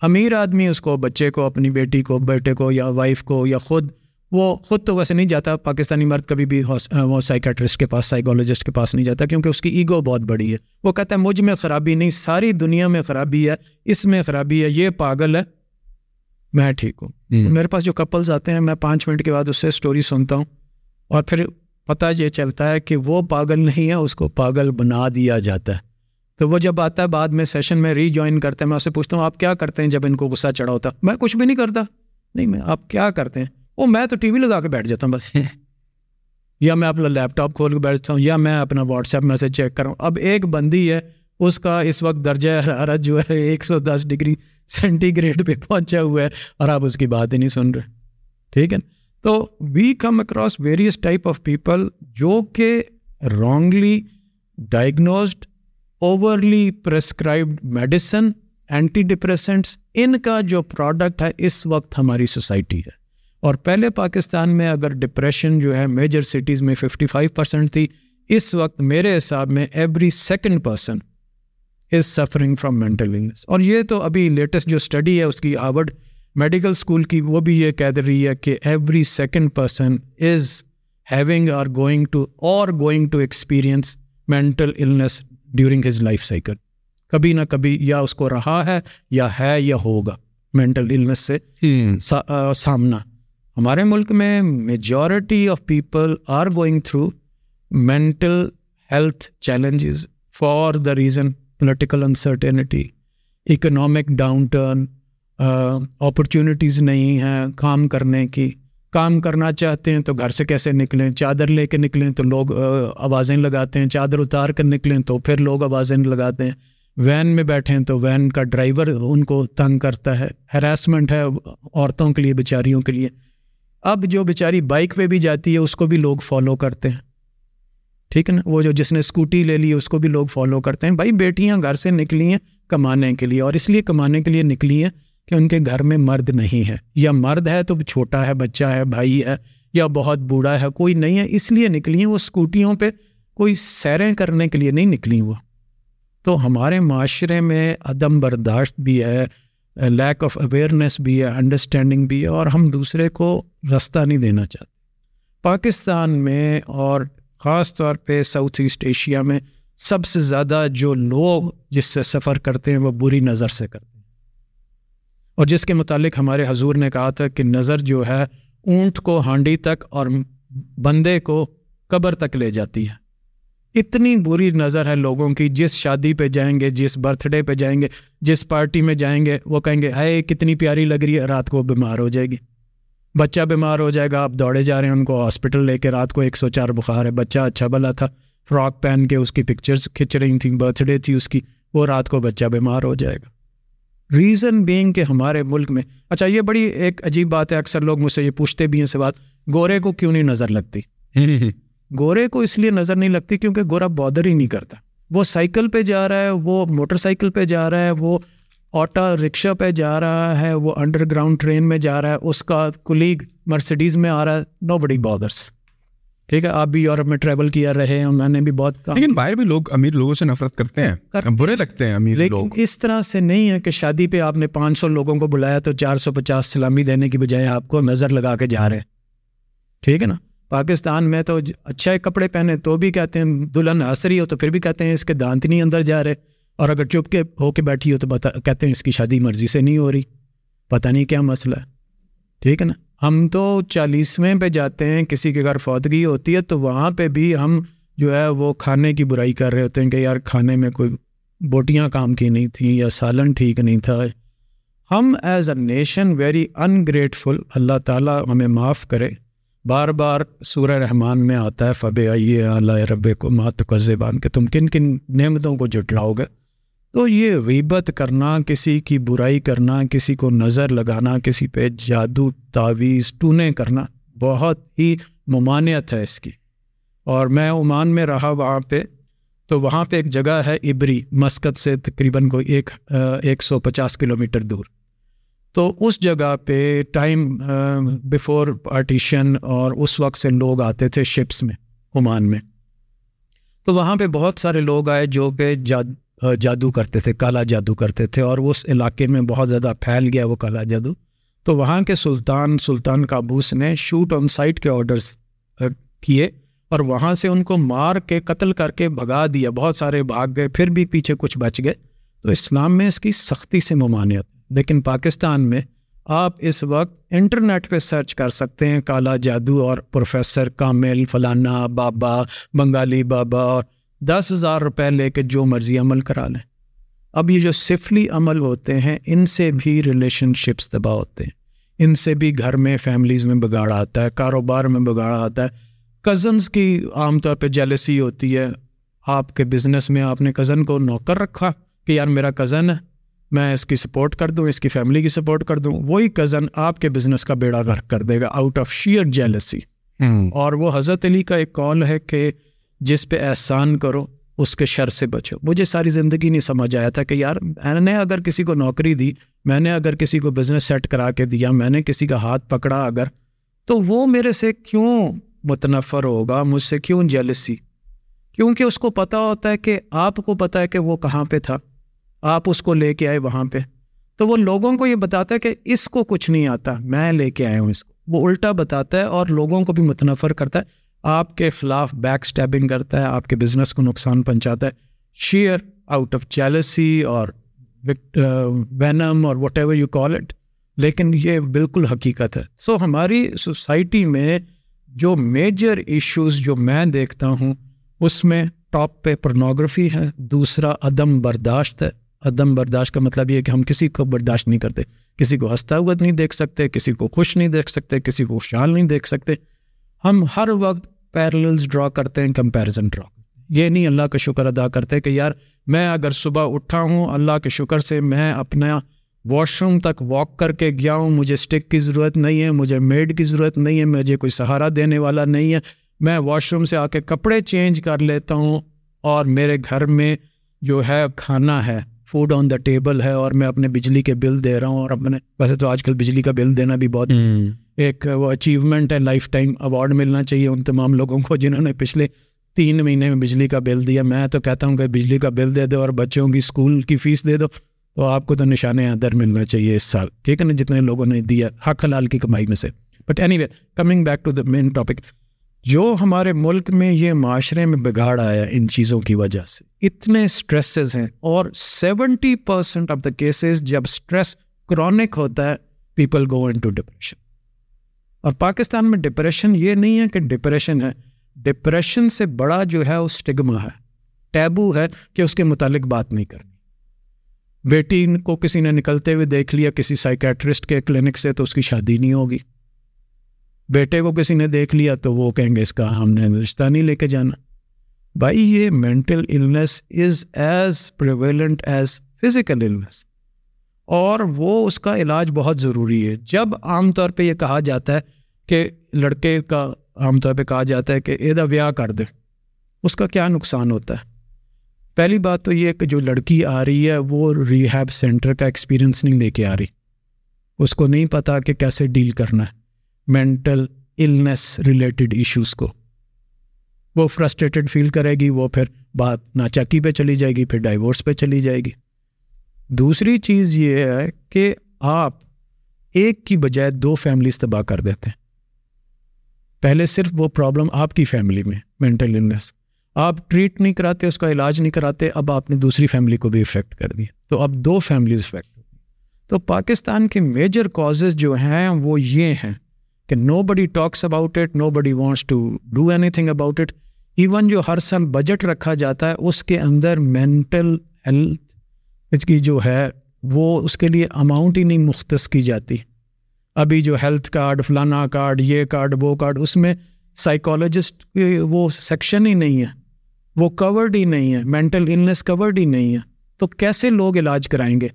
امیر آدمی اس کو بچے کو اپنی بیٹی کو بیٹے کو یا وائف کو یا خود وہ خود تو ویسے نہیں جاتا پاکستانی مرد کبھی بھی وہ سائیکٹرسٹ کے پاس سائیکالوجسٹ کے پاس نہیں جاتا کیونکہ اس کی ایگو بہت بڑی ہے۔ وہ کہتا ہے مجھ میں خرابی نہیں ساری دنیا میں خرابی ہے اس میں خرابی ہے یہ پاگل ہے۔ میں ٹھیک ہوں۔ میرے پاس جو کپلز آتے ہیں میں پانچ منٹ کے بعد اس سے اسٹوری سنتا ہوں اور پھر پتہ یہ چلتا ہے کہ وہ پاگل نہیں ہے اس کو پاگل بنا دیا جاتا ہے۔ تو وہ جب آتا ہے بعد میں سیشن میں ری جوائن کرتے ہیں میں اسے پوچھتا ہوں آپ کیا کرتے ہیں جب ان کو غصہ چڑھا ہوتا میں کچھ بھی نہیں کرتا۔ نہیں میں آپ کیا کرتے ہیں؟ وہ میں تو ٹی وی لگا کے بیٹھ جاتا ہوں بس۔ یا میں اپنا لیپ ٹاپ کھول کے بیٹھتا ہوں یا میں اپنا واٹس ایپ میسج چیک کروں اب ایک بندی ہے اس کا اس وقت درجہ حرارت جو ہے ایک سو دس ڈگری سینٹی گریڈ پہ پہنچا ہوا ہے اور آپ اس کی بات ہی نہیں سن رہے۔ ٹھیک ہے تو we come across various type of people جو کہ wrongly diagnosed overly prescribed medicine antidepressants ان کا جو پروڈکٹ ہے اس وقت ہماری سوسائٹی ہے۔ اور پہلے پاکستان میں اگر ڈپریشن جو ہے میجر سٹیز میں ففٹی فائیو پرسینٹ تھی، اس وقت میرے حساب میں every second person is suffering from mental illness اور یہ تو ابھی لیٹسٹ جو اسٹڈی ہے اس کی آورڈ میڈیکل اسکول کی وہ بھی یہ کہہ رہی ہے کہ every second person is having or going to or going to experience mental illness during his life cycle کبھی نہ کبھی یا اس کو رہا ہے یا ہے یا ہوگا مینٹل النس سے سامنا۔ ہمارے ملک میں majority of people are going through mental health challenges for the reason political uncertainty economic downturn opportunities نہیں ہیں کام کرنے کی. کام کرنا چاہتے ہیں تو گھر سے کیسے نکلیں؟ چادر لے کے نکلیں تو لوگ آوازیں لگاتے ہیں. چادر اتار کر نکلیں تو پھر لوگ آوازیں لگاتے ہیں. وین میں بیٹھیں تو وین کا ڈرائیور ان کو تنگ کرتا ہے. ہراسمنٹ ہے عورتوں کے لیے، بیچاریوں کے لیے. اب جو بیچاری بائک پہ بھی جاتی ہے، اس کو بھی لوگ فالو کرتے ہیں. ٹھیک ہے نا؟ وہ جو جس نے اسکوٹی لے لی، اس کو بھی لوگ فالو کرتے ہیں۔ بھائی بیٹیاں گھر سے نکلی ہیں کمانے کے لیے اور اس لیے کمانے کے لیے نکلی ہیں کہ ان کے گھر میں مرد نہیں ہے۔ یا مرد ہے تو چھوٹا ہے، بچہ ہے، بھائی ہے یا بہت بوڑھا ہے، کوئی نہیں ہے۔ اس لیے نکلی ہیں وہ اسکوٹیوں پہ کوئی سیریں کرنے کے لیے نہیں نکلی وہ۔ تو ہمارے معاشرے میں عدم برداشت بھی ہے لیک آف اویئرنیس بھی ہے انڈرسٹینڈنگ بھی ہے اور ہم دوسرے کو رستہ نہیں دینا چاہتے۔ پاکستان میں اور خاص طور پہ ساؤتھ ایسٹ ایشیا میں سب سے زیادہ جو لوگ جس سے سفر کرتے ہیں وہ بری نظر سے کرتے ہیں۔ اور جس کے متعلق ہمارے حضور نے کہا تھا کہ نظر جو ہے اونٹ کو ہانڈی تک اور بندے کو قبر تک لے جاتی ہے۔ اتنی بری نظر ہے لوگوں کی، جس شادی پہ جائیں گے، جس برتھ ڈے پہ جائیں گے، جس پارٹی میں جائیں گے، وہ کہیں گے ہے کتنی پیاری لگ رہی ہے، رات کو بیمار ہو جائے گی۔ بچہ بیمار ہو جائے گا آپ دوڑے جا رہے ہیں ان کو ہاسپٹل لے کے رات کو ایک سو چار بخار ہے۔ بچہ اچھا بلا تھا فراک پہن کے اس کی پکچرز کھنچ رہی تھیں برتھ ڈے تھی اس کی وہ رات کو بچہ بیمار ہو جائے گا۔ ریزن بینگ کہ ہمارے ملک میں اچھا یہ بڑی ایک عجیب بات ہے اکثر لوگ مجھ سے یہ پوچھتے بھی ہیں سوال گورے کو کیوں نہیں نظر لگتی؟ گورے کو اس لیے نظر نہیں لگتی کیونکہ گورا بادر ہی نہیں کرتا۔ وہ سائیکل پہ جا رہا ہے وہ موٹر سائیکل پہ جا رہا ہے وہ آٹو رکشا پہ جا رہا ہے وہ انڈر گراؤنڈ ٹرین میں جا رہا ہے اس کا کلیگ مرسڈیز میں آ رہا ہے نو بڑی بادرس ٹھیک ہے آپ بھی یورپ میں ٹریول کیا رہے ہیں میں نے بھی بہت لیکن باہر بھی لوگ امیر لوگوں سے نفرت کرتے ہیں۔ برے لگتے ہیں امیر لیکن لوگ۔ اس طرح سے نہیں ہے کہ شادی پہ آپ نے پانچ سو لوگوں کو بلایا تو چار سو پچاس سلامی دینے کی بجائے آپ کو نظر لگا کے جا رہے ٹھیک ہے نا؟ پاکستان میں تو اچھا کپڑے پہنے تو بھی کہتے ہیں دلہن عصری ہو تو پھر بھی کہتے ہیں اس کے دانت نہیں اندر جا رہے۔ اور اگر چپ کے ہو کے بیٹھی ہو تو بتا، کہتے ہیں اس کی شادی مرضی سے نہیں ہو رہی۔ پتہ نہیں کیا مسئلہ ہے۔ ٹھیک ہے نا؟ ہم تو چالیسویں پہ جاتے ہیں، کسی کے گھر فوتگی ہوتی ہے تو وہاں پہ بھی ہم جو ہے وہ کھانے کی برائی کر رہے ہوتے ہیں کہ یار کھانے میں کوئی بوٹیاں کام کی نہیں تھیں یا سالن ٹھیک نہیں تھا۔ ہم as a nation very ungrateful Allah تعالیٰ ہمیں معاف کرے۔ بار بار سورہ رحمان میں آتا ہے فب آئیے اللہ رب کو مات کا کہ تم کن کن نعمتوں کو جٹلاؤ گے۔ تو یہ غیبت کرنا، کسی کی برائی کرنا، کسی کو نظر لگانا، کسی پہ جادو، تعویذ، ٹونے کرنا، بہت ہی ممانعت ہے اس کی۔ اور میں عمان میں رہا وہاں پہ، تو وہاں پہ ایک جگہ ہے ابری مسکت سے تقریباً کوئی ایک ایک سو پچاس کلو میٹر دور۔ تو اس جگہ پہ ٹائم بیفور پارٹیشن اور اس وقت سے لوگ آتے تھے شپس میں، عمان میں۔ تو وہاں پہ بہت سارے لوگ آئے جو کہ جادو کرتے تھے، کالا جادو کرتے تھے اور اس علاقے میں بہت زیادہ پھیل گیا وہ کالا جادو۔ تو وہاں کے سلطان سلطان کابوس نے شوٹ آن سائٹ کے آڈرس کیے اور وہاں سے ان کو مار کے قتل کر کے بھگا دیا۔ بہت سارے بھاگ گئے، پھر بھی پیچھے کچھ بچ گئے۔ تو اسلام میں اس کی سختی سے ممانعت۔ لیکن پاکستان میں آپ اس وقت انٹرنیٹ پہ سرچ کر سکتے ہیں، کالا جادو اور پروفیسر کامل، فلانا، بابا، بنگالی بابا اور دس ہزار روپے لے کے جو مرضی عمل کرا لیں۔ اب یہ جو سفلی عمل ہوتے ہیں ان سے بھی ریلیشن شپس تباہ ہوتے ہیں۔ ان سے بھی گھر میں فیملیز میں بگاڑ آتا ہے کاروبار میں بگاڑ آتا ہے۔ کزنس کی عام طور پہ جیلسی ہوتی ہے۔ آپ کے بزنس میں آپ نے کزن کو نوکر رکھا کہ یار میرا کزن ہے میں اس کی سپورٹ کر دوں اس کی فیملی کی سپورٹ کر دوں۔ وہی کزن آپ کے بزنس کا بیڑا غرق کر دے گا آؤٹ آف شیئر جیلسی اور وہ حضرت علی کا ایک کال ہے کہ جس پہ احسان کرو، اس کے شر سے بچو۔ مجھے ساری زندگی نہیں سمجھ آیا تھا کہ یار، میں نے اگر کسی کو نوکری دی، میں نے اگر کسی کو بزنس سیٹ کرا کے دیا، میں نے کسی کا ہاتھ پکڑا اگر، تو وہ میرے سے کیوں متنفر ہوگا؟ مجھ سے کیوں جیلسی کیونکہ اس کو پتہ ہوتا ہے کہ آپ کو پتہ ہے کہ وہ کہاں پہ تھا۔ آپ اس کو لے کے آئے وہاں پہ۔ تو وہ لوگوں کو یہ بتاتا ہے کہ اس کو کچھ نہیں آتا، میں لے کے آیا ہوں اس کو۔ وہ الٹا بتاتا ہے اور لوگوں کو بھی متنفر کرتا ہے۔ آپ کے خلاف بیک اسٹیپنگ کرتا ہے آپ کے بزنس کو نقصان پہنچاتا ہے۔ شیئر آؤٹ آف جیلسی اور وینم اور whatever you call it لیکن یہ بالکل حقیقت ہے۔ سو so, ہماری سوسائٹی میں جو میجر ایشوز جو میں دیکھتا ہوں اس میں ٹاپ پہ پرنوگرافی ہے دوسرا عدم برداشت ہے۔ عدم برداشت کا مطلب یہ کہ ہم کسی کو برداشت نہیں کرتے۔ کسی کو ہنستا ہوا نہیں دیکھ سکتے کسی کو خوش نہیں دیکھ سکتے کسی کو خوشحال نہیں دیکھ سکتے۔ ہم ہر وقت پیرلز ڈرا کرتے ہیں کمپیریزن ڈرا یہ نہیں اللہ کا شکر ادا کرتے کہ یار میں اگر صبح اٹھا ہوں، اللہ کے شکر سے میں اپنا واش روم تک واک کر کے گیا ہوں، مجھے اسٹک کی ضرورت نہیں ہے، مجھے میڈ کی ضرورت نہیں ہے، مجھے کوئی سہارا دینے والا نہیں ہے. میں واش روم سے آ کے کپڑے چینج کر لیتا ہوں اور میرے گھر میں جو ہے کھانا ہے فوڈ آن دا ٹیبل ہے اور میں اپنے بجلی کے بل دے رہا ہوں اور اپنے، ویسے تو آج کل بجلی کا بل دینا بھی بہت ایک وہ اچیومنٹ ہے لائف ٹائم ایوارڈ ملنا چاہیے ان تمام لوگوں کو جنہوں نے پچھلے تین مہینے میں بجلی کا بل دیا۔ میں تو کہتا ہوں کہ بجلی کا بل دے دو اور بچوں کی اسکول کی فیس دے دو تو آپ کو تو نشان ادر ملنا چاہیے اس سال۔ ٹھیک ہے نا؟ جتنے لوگوں نے دیا حق حلال کی کمائی میں سے۔ But anyway coming back to the main topic جو ہمارے ملک میں یہ معاشرے میں بگاڑ آیا ان چیزوں کی وجہ سے، اتنے اسٹریسز ہیں اور seventy percent of the cases جب اسٹریس کرونک ہوتا ہے people go in to depression اور پاکستان میں ڈپریشن یہ نہیں ہے کہ ڈپریشن ہے۔ ڈپریشن سے بڑا جو ہے وہ اسٹگما ہے۔ ٹیبو ہے کہ اس کے متعلق بات نہیں کرنی۔ بیٹی کو کسی نے نکلتے ہوئے دیکھ لیا کسی سائیکیٹرسٹ کے کلینک سے تو اس کی شادی نہیں ہوگی۔ بیٹے کو کسی نے دیکھ لیا تو وہ کہیں گے اس کا ہم نے رشتہ نہیں لے کے جانا۔ بھائی یہ mental illness is as prevalent as physical illness اور وہ اس کا علاج بہت ضروری ہے۔ جب عام طور پہ یہ کہا جاتا ہے کہ لڑکے کا عام طور پہ کہا جاتا ہے کہ ادا ویاہ کر دے، اس کا کیا نقصان ہوتا ہے؟ پہلی بات تو یہ کہ جو لڑکی آ رہی ہے، وہ ریہیب سینٹر کا ایکسپیرئنس نہیں لے کے آ رہی۔ اس کو نہیں پتہ کہ کیسے ڈیل کرنا ہے مینٹل النس ریلیٹڈ ایشوز کو۔ وہ فرسٹریٹڈ فیل کرے گی، وہ پھر بات ناچاکی پہ چلی جائے گی، پھر ڈائیورس پہ چلی جائے گی۔ دوسری چیز یہ ہے کہ آپ ایک کی بجائے دو فیملیز تباہ کر دیتے ہیں۔ پہلے صرف وہ پرابلم آپ کی فیملی میں مینٹل النس آپ ٹریٹ نہیں کراتے، اس کا علاج نہیں کراتے، اب آپ نے دوسری فیملی کو بھی افیکٹ کر دیا۔ تو اب دو فیملیز افیکٹ تو پاکستان کے میجر کازز جو ہیں، وہ یہ ہیں کہ nobody talks about it nobody wants to do anything about it even جو ہر سال بجٹ رکھا جاتا ہے، اس کے اندر مینٹل ہیلتھ کی جو ہے وہ اس کے لیے اماؤنٹ ہی نہیں مختص کی جاتی۔ ابھی جو ہیلتھ کارڈ فلانا کارڈ یہ کارڈ وہ کارڈ اس میں سائیکالوجسٹ وہ سیکشن ہی نہیں ہے۔ وہ کورڈ ہی نہیں ہے۔ مینٹل النس کورڈ ہی نہیں ہے۔ تو کیسے لوگ علاج کرائیں گے؟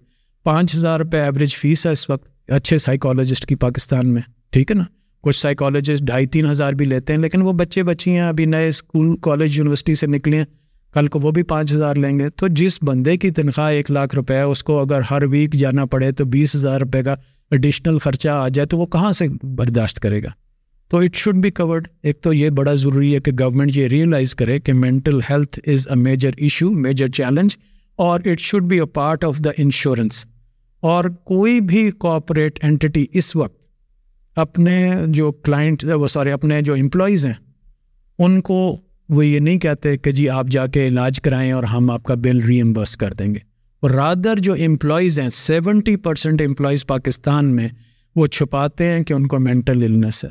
پانچ ہزار روپے ایوریج فیس ہے اس وقت اچھے سائیکالوجسٹ کی پاکستان میں۔ ٹھیک ہے نا؟ کچھ سائیکالوجسٹ ڈھائی تین ہزار بھی لیتے ہیں، لیکن وہ بچے بچی ہیں، ابھی نئے اسکول کالج یونیورسٹی سے نکلے ہیں۔ کل کو وہ بھی پانچ ہزار لیں گے۔ تو جس بندے کی تنخواہ ایک لاکھ روپے ہے، اس کو اگر ہر ویک جانا پڑے تو بیس ہزار روپے کا ایڈیشنل خرچہ آ جائے تو وہ کہاں سے برداشت کرے گا؟ تو اٹ شوڈ بی کورڈ ایک تو یہ بڑا ضروری ہے کہ گورنمنٹ یہ ریئلائز کرے کہ mental health is a major issue major challenge اور it should be a part of the insurance اور کوئی بھی کوآپریٹ اینٹی اس وقت اپنے جو کلائنٹ وہ اپنے جو امپلائیز ہیں، ان کو وہ یہ نہیں کہتے کہ جی آپ جا کے علاج کرائیں اور ہم آپ کا بل ری ایمبرس کر دیں گے۔ اور رادر جو امپلائیز ہیں سیونٹی پرسینٹ امپلائیز پاکستان میں وہ چھپاتے ہیں کہ ان کو مینٹل النس ہے۔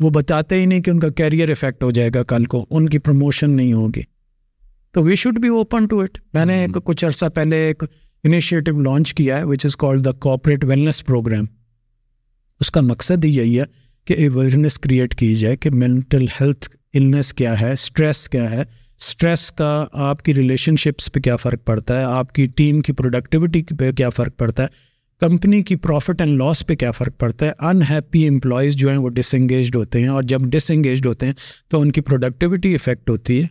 وہ بتاتے ہی نہیں کہ ان کا کیریئر افیکٹ ہو جائے گا کل کو ان کی پروموشن نہیں ہوگی۔ تو we should be open to it میں نے ایک کچھ عرصہ پہلے ایک انیشیٹو لانچ کیا ہے which is called the corporate wellness program اس کا مقصد ہی یہی ہے کہ اویئرنیس کریٹ کی جائے کہ مینٹل ہیلتھ النس کیا ہے اسٹریس کیا ہے اسٹریس کا آپ کی ریلیشن شپس پہ کیا فرق پڑتا ہے، آپ کی ٹیم کی پروڈکٹیوٹی پہ کیا فرق پڑتا ہے کمپنی کی پروفٹ اینڈ لاس پہ کیا فرق پڑتا ہے ان ہیپی امپلائیز جو ہیں وہ ڈس انگیجڈ ہوتے ہیں اور جب ڈس انگیجڈ ہوتے ہیں تو ان کی پروڈکٹیوٹی افیکٹ ہوتی ہے۔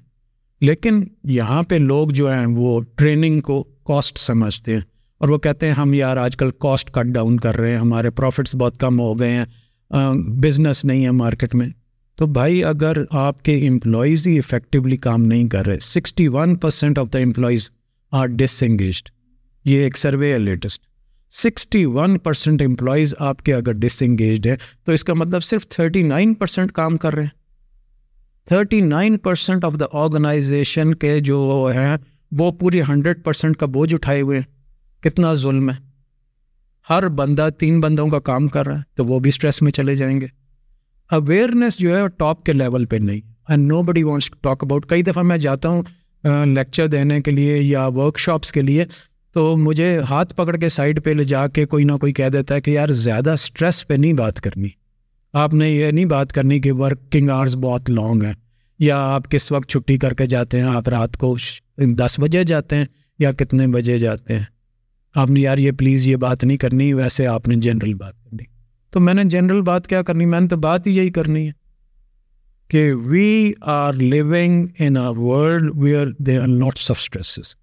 لیکن یہاں پہ لوگ جو ہیں وہ ٹریننگ کو کاسٹ سمجھتے ہیں اور وہ کہتے ہیں ہم یار آج کل کاسٹ کٹ ڈاؤن کر رہے ہیں، ہمارے پروفٹس بہت کم ہو گئے ہیں بزنس نہیں ہے مارکیٹ میں۔ تو بھائی اگر آپ کے امپلائیز ہی افیکٹولی کام نہیں کر رہے sixty one percent of the employees are disengaged یہ ایک سروے ہے latest sixty one percent employees آپ کے اگر ڈس انگیجڈ ہے تو اس کا مطلب صرف تھرٹی نائن پرسینٹ کام کر رہے ہیں۔ Thirty nine percent of the organization کے جو ہیں، وہ پوری ہنڈریڈ پرسینٹ کا بوجھ اٹھائے ہوئے ہیں۔ کتنا ظلم ہے۔ ہر بندہ تین بندوں کا کام کر رہا ہے، تو وہ بھی اسٹریس میں چلے جائیں گے۔ اویئرنیس جو ہے ٹاپ کے لیول پہ نہیں and nobody wants talk about کئی دفعہ میں جاتا ہوں لیکچر دینے کے لیے یا ورک شاپس کے لیے، تو مجھے ہاتھ پکڑ کے سائڈ پہ لے جا کے کوئی نہ کوئی کہہ دیتا ہے کہ یار زیادہ اسٹریس پہ نہیں بات کرنی. آپ نے یہ نہیں بات کرنی کہ ورکنگ آورس بہت لانگ ہیں. یا آپ کس وقت چھٹی کر کے جاتے ہیں، آپ رات کو دس بجے جاتے ہیں یا کتنے بجے جاتے ہیں. آپ نے یار یہ پلیز یہ بات نہیں کرنی، ویسے آپ نے جنرل بات تو میں نے جنرل بات کیا کرنی، میں نے تو بات ہی یہی کرنی ہے کہ we are living in a world where there are knots of stresses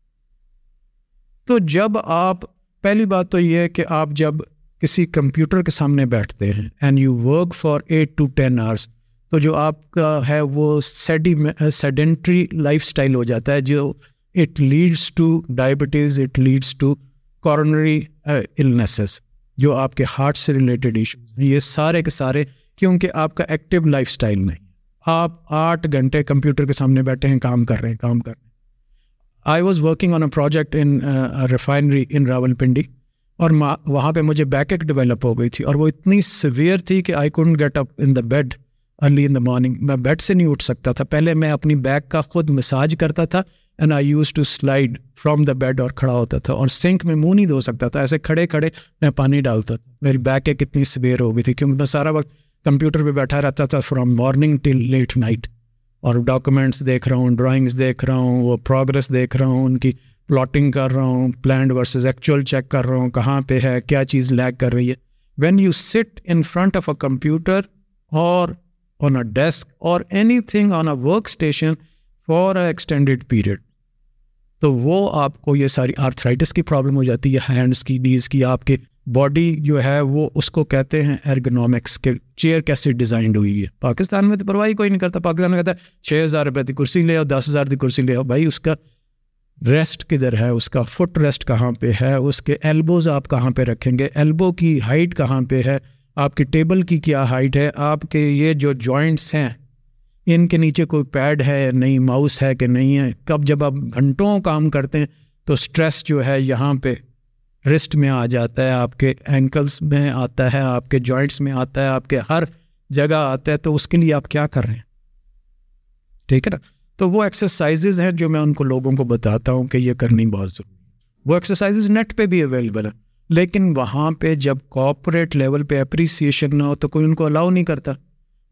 تو جب آپ، پہلی بات تو یہ ہے کہ آپ جب کسی کمپیوٹر کے سامنے بیٹھتے ہیں and you work for eight to ten hours تو جو آپ کا ہے وہ سیڈی سیڈنٹری لائف اسٹائل ہو جاتا ہے، جو it leads to diabetes it leads to coronary illnesses جو آپ کے ہارٹ سے ریلیٹڈ ایشوز ہیں، یہ سارے کے سارے کیونکہ آپ کا ایکٹیو لائف اسٹائل نہیں آپ آٹھ گھنٹے کمپیوٹر کے سامنے بیٹھے ہیں، کام کر رہے ہیں، کام کر رہے ہیں۔ I was working on a project in refinery in Rawalpindi اور وہاں پہ مجھے بیک ایک ڈیولپ ہو گئی تھی اور وہ اتنی سویئر تھی کہ I couldn't get up in the bed early in the morning میں بیڈ سے نہیں اٹھ سکتا تھا۔ پہلے میں اپنی بیک کا خود مساج کرتا تھا and I use to slide from the bed اور کھڑا ہوتا تھا اور سنک میں منہ نہیں دھو سکتا تھا۔ ایسے کھڑے کھڑے میں پانی ڈالتا تھا۔ میری بیک ایک اتنی سویئر ہو گئی تھی کیونکہ میں سارا وقت کمپیوٹر پہ بیٹھا رہتا تھا from morning till late night اور ڈاکومنٹس دیکھ رہا ہوں ڈرائنگس دیکھ رہا ہوں، وہ پروگرس دیکھ رہا ہوں، ان کی پلاٹنگ کر رہا ہوں پلانڈ ورسز ایکچوئل چیک کر رہا ہوں، کہاں پہ ہے، کیا چیز لیک کر رہی ہے۔ When you sit in front of a computer اور آن اے ڈیسک اور anything on a workstation for a extended period تو وہ آپ کو یہ ساری آرتھرائٹس کی پرابلم ہو جاتی ہے ہینڈس کی نیز کی، آپ کے باڈی جو ہے وہ اس کو کہتے ہیں ایرگنامکس کے چیئر کیسے ڈیزائنڈ ہوئی ہے۔ پاکستان میں تو پرواہی کوئی نہیں کرتا، پاکستان میں کہتا ہے چھ ہزار روپے کی کرسی لے آؤ، دس ہزار کی کرسی لے آؤ۔ بھائی، اس کا ریسٹ کدھر ہے؟ اس کا فٹ ریسٹ کہاں پہ ہے؟ اس کے ایلبوز آپ کہاں پہ رکھیں گے؟ ایلبو کی ہائٹ کہاں پہ ہے؟ آپ کی ٹیبل کی کیا ہائٹ ہے؟ آپ کے یہ جو جوائنٹس ہیں ان کے نیچے کوئی پیڈ ہے نہیں، ماؤس ہے کہ نہیں ہے، کب جب آپ گھنٹوں کام کرتے ہیں تو اسٹریس جو ہے یہاں پہ رسٹ میں آ جاتا ہے، آپ کے اینکلس میں آتا ہے، آپ کے جوائنٹس میں آتا ہے، آپ کے ہر جگہ آتا ہے، تو اس کے لیے آپ کیا کر رہے ہیں؟ ٹھیک ہے نا؟ تو وہ ایکسرسائزز ہیں جو میں ان کو لوگوں کو بتاتا ہوں کہ یہ کرنی بہت ضروری ہے۔ وہ ایکسرسائزز نیٹ پہ بھی اویلیبل ہیں، لیکن وہاں پہ جب کارپوریٹ لیول پہ اپریسیشن نہ ہو تو کوئی ان کو الاؤ نہیں کرتا۔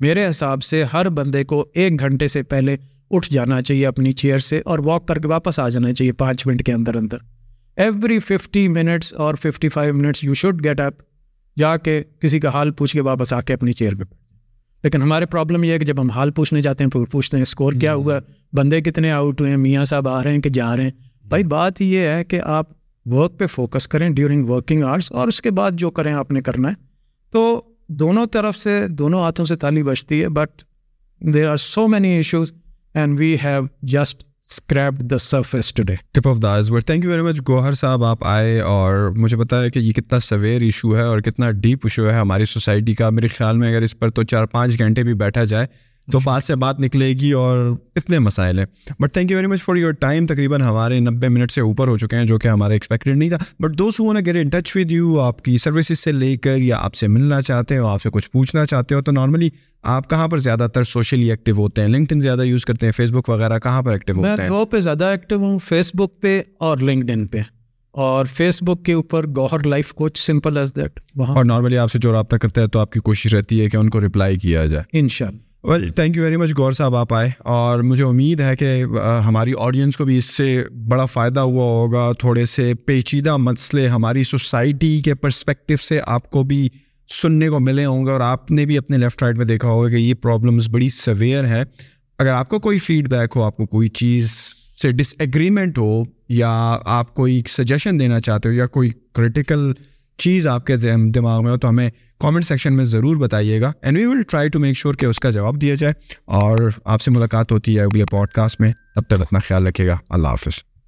میرے حساب سے ہر بندے کو ایک گھنٹے سے پہلے اٹھ جانا چاہیے اپنی چیئر سے اور واک کر کے واپس آ جانا چاہیے پانچ منٹ کے اندر اندر۔ ایوری ففٹی منٹس اور fifty five minutes you should get up جا کے کسی کا حال پوچھ کے واپس آ کے اپنی چیئر پہ۔ لیکن ہمارے پرابلم یہ ہے کہ جب ہم حال پوچھنے جاتے ہیں، پھر پوچھتے ہیں اسکور کیا ہوا؟ بندے کتنے آؤٹ ہوئے ہیں؟ میاں صاحب آ رہے ہیں کہ جا رہے ہیں؟ بھائی بات یہ ہے کہ آپ ورک پہ فوکس کریں ڈیورنگ ورکنگ آورس اور اس کے بعد جو کریں، آپ نے کرنا ہے۔ تو دونوں طرف سے، دونوں ہاتھوں سے تالی بچتی ہے but there are so many issues and we have just scrape the surface today tip of the thank you very much Gohar صاحب آپ آئے اور مجھے پتا ہے کہ یہ کتنا سویر ایشو ہے اور کتنا ڈیپ ایشو ہے ہماری سوسائٹی کا۔ میرے خیال میں اگر اس پر تو چار پانچ گھنٹے بھی بیٹھا جائے تو بات سے بات نکلے گی اور اتنے مسائل ہیں۔ But thank you very much for your time تقریباً ہمارے نبے منٹ سے اوپر ہو چکے ہیں جو کہ ہمارے ایکسپیکٹیڈ نہیں تھا۔ بٹ دوست ہو get in touch with you آپ کی سروسز سے لے کر یا آپ سے ملنا چاہتے ہو آپ سے کچھ پوچھنا چاہتے ہو تو نارملی آپ کہاں پر زیادہ تر سوشلی ایکٹیو ہوتے ہیں؟ لنکڈ ان زیادہ یوز کرتے ہیں فیس بک وغیرہ کہاں پر ایکٹیو ہوتے ہیں؟ دو پہ زیادہ ایکٹیو ہوں فیس بک پہ اور لنکڈ ان پہ۔ اور فیس بک کے اوپر Gohar life coach simple as that وہاں۔ اور نارملی آپ سے جو رابطہ کرتا ہے تو آپ کی کوشش رہتی ہے کہ ان کو رپلائی کیا جائے۔ ان شاء اللہ well thank you very much Gohar صاحب آپ آئے اور مجھے امید ہے کہ ہماری آڈینس کو بھی اس سے بڑا فائدہ ہوا ہوگا۔ تھوڑے سے پیچیدہ مسئلے ہماری سوسائٹی کے پرسپیکٹو سے آپ کو بھی سننے کو ملے ہوں گے اور آپ نے بھی اپنے لیفٹ رائٹ میں دیکھا ہوگا کہ یہ پرابلمس بڑی سویئر ہے اگر آپ کو کوئی فیڈ بیک ہو، آپ کو کوئی چیز سے ڈس ایگریمنٹ ہو یا آپ کوئی سجیشن دینا چاہتے ہو یا کوئی کریٹیکل چیز آپ کے دماغ میں ہو تو ہمیں کامنٹ سیکشن میں ضرور بتائیے گا۔ And we will try to make sure کہ اس کا جواب دیا جائے اور آپ سے ملاقات ہوتی ہے اگلے پوڈ کاسٹ میں۔ تب تک اپنا خیال رکھیے گا۔ اللہ حافظ۔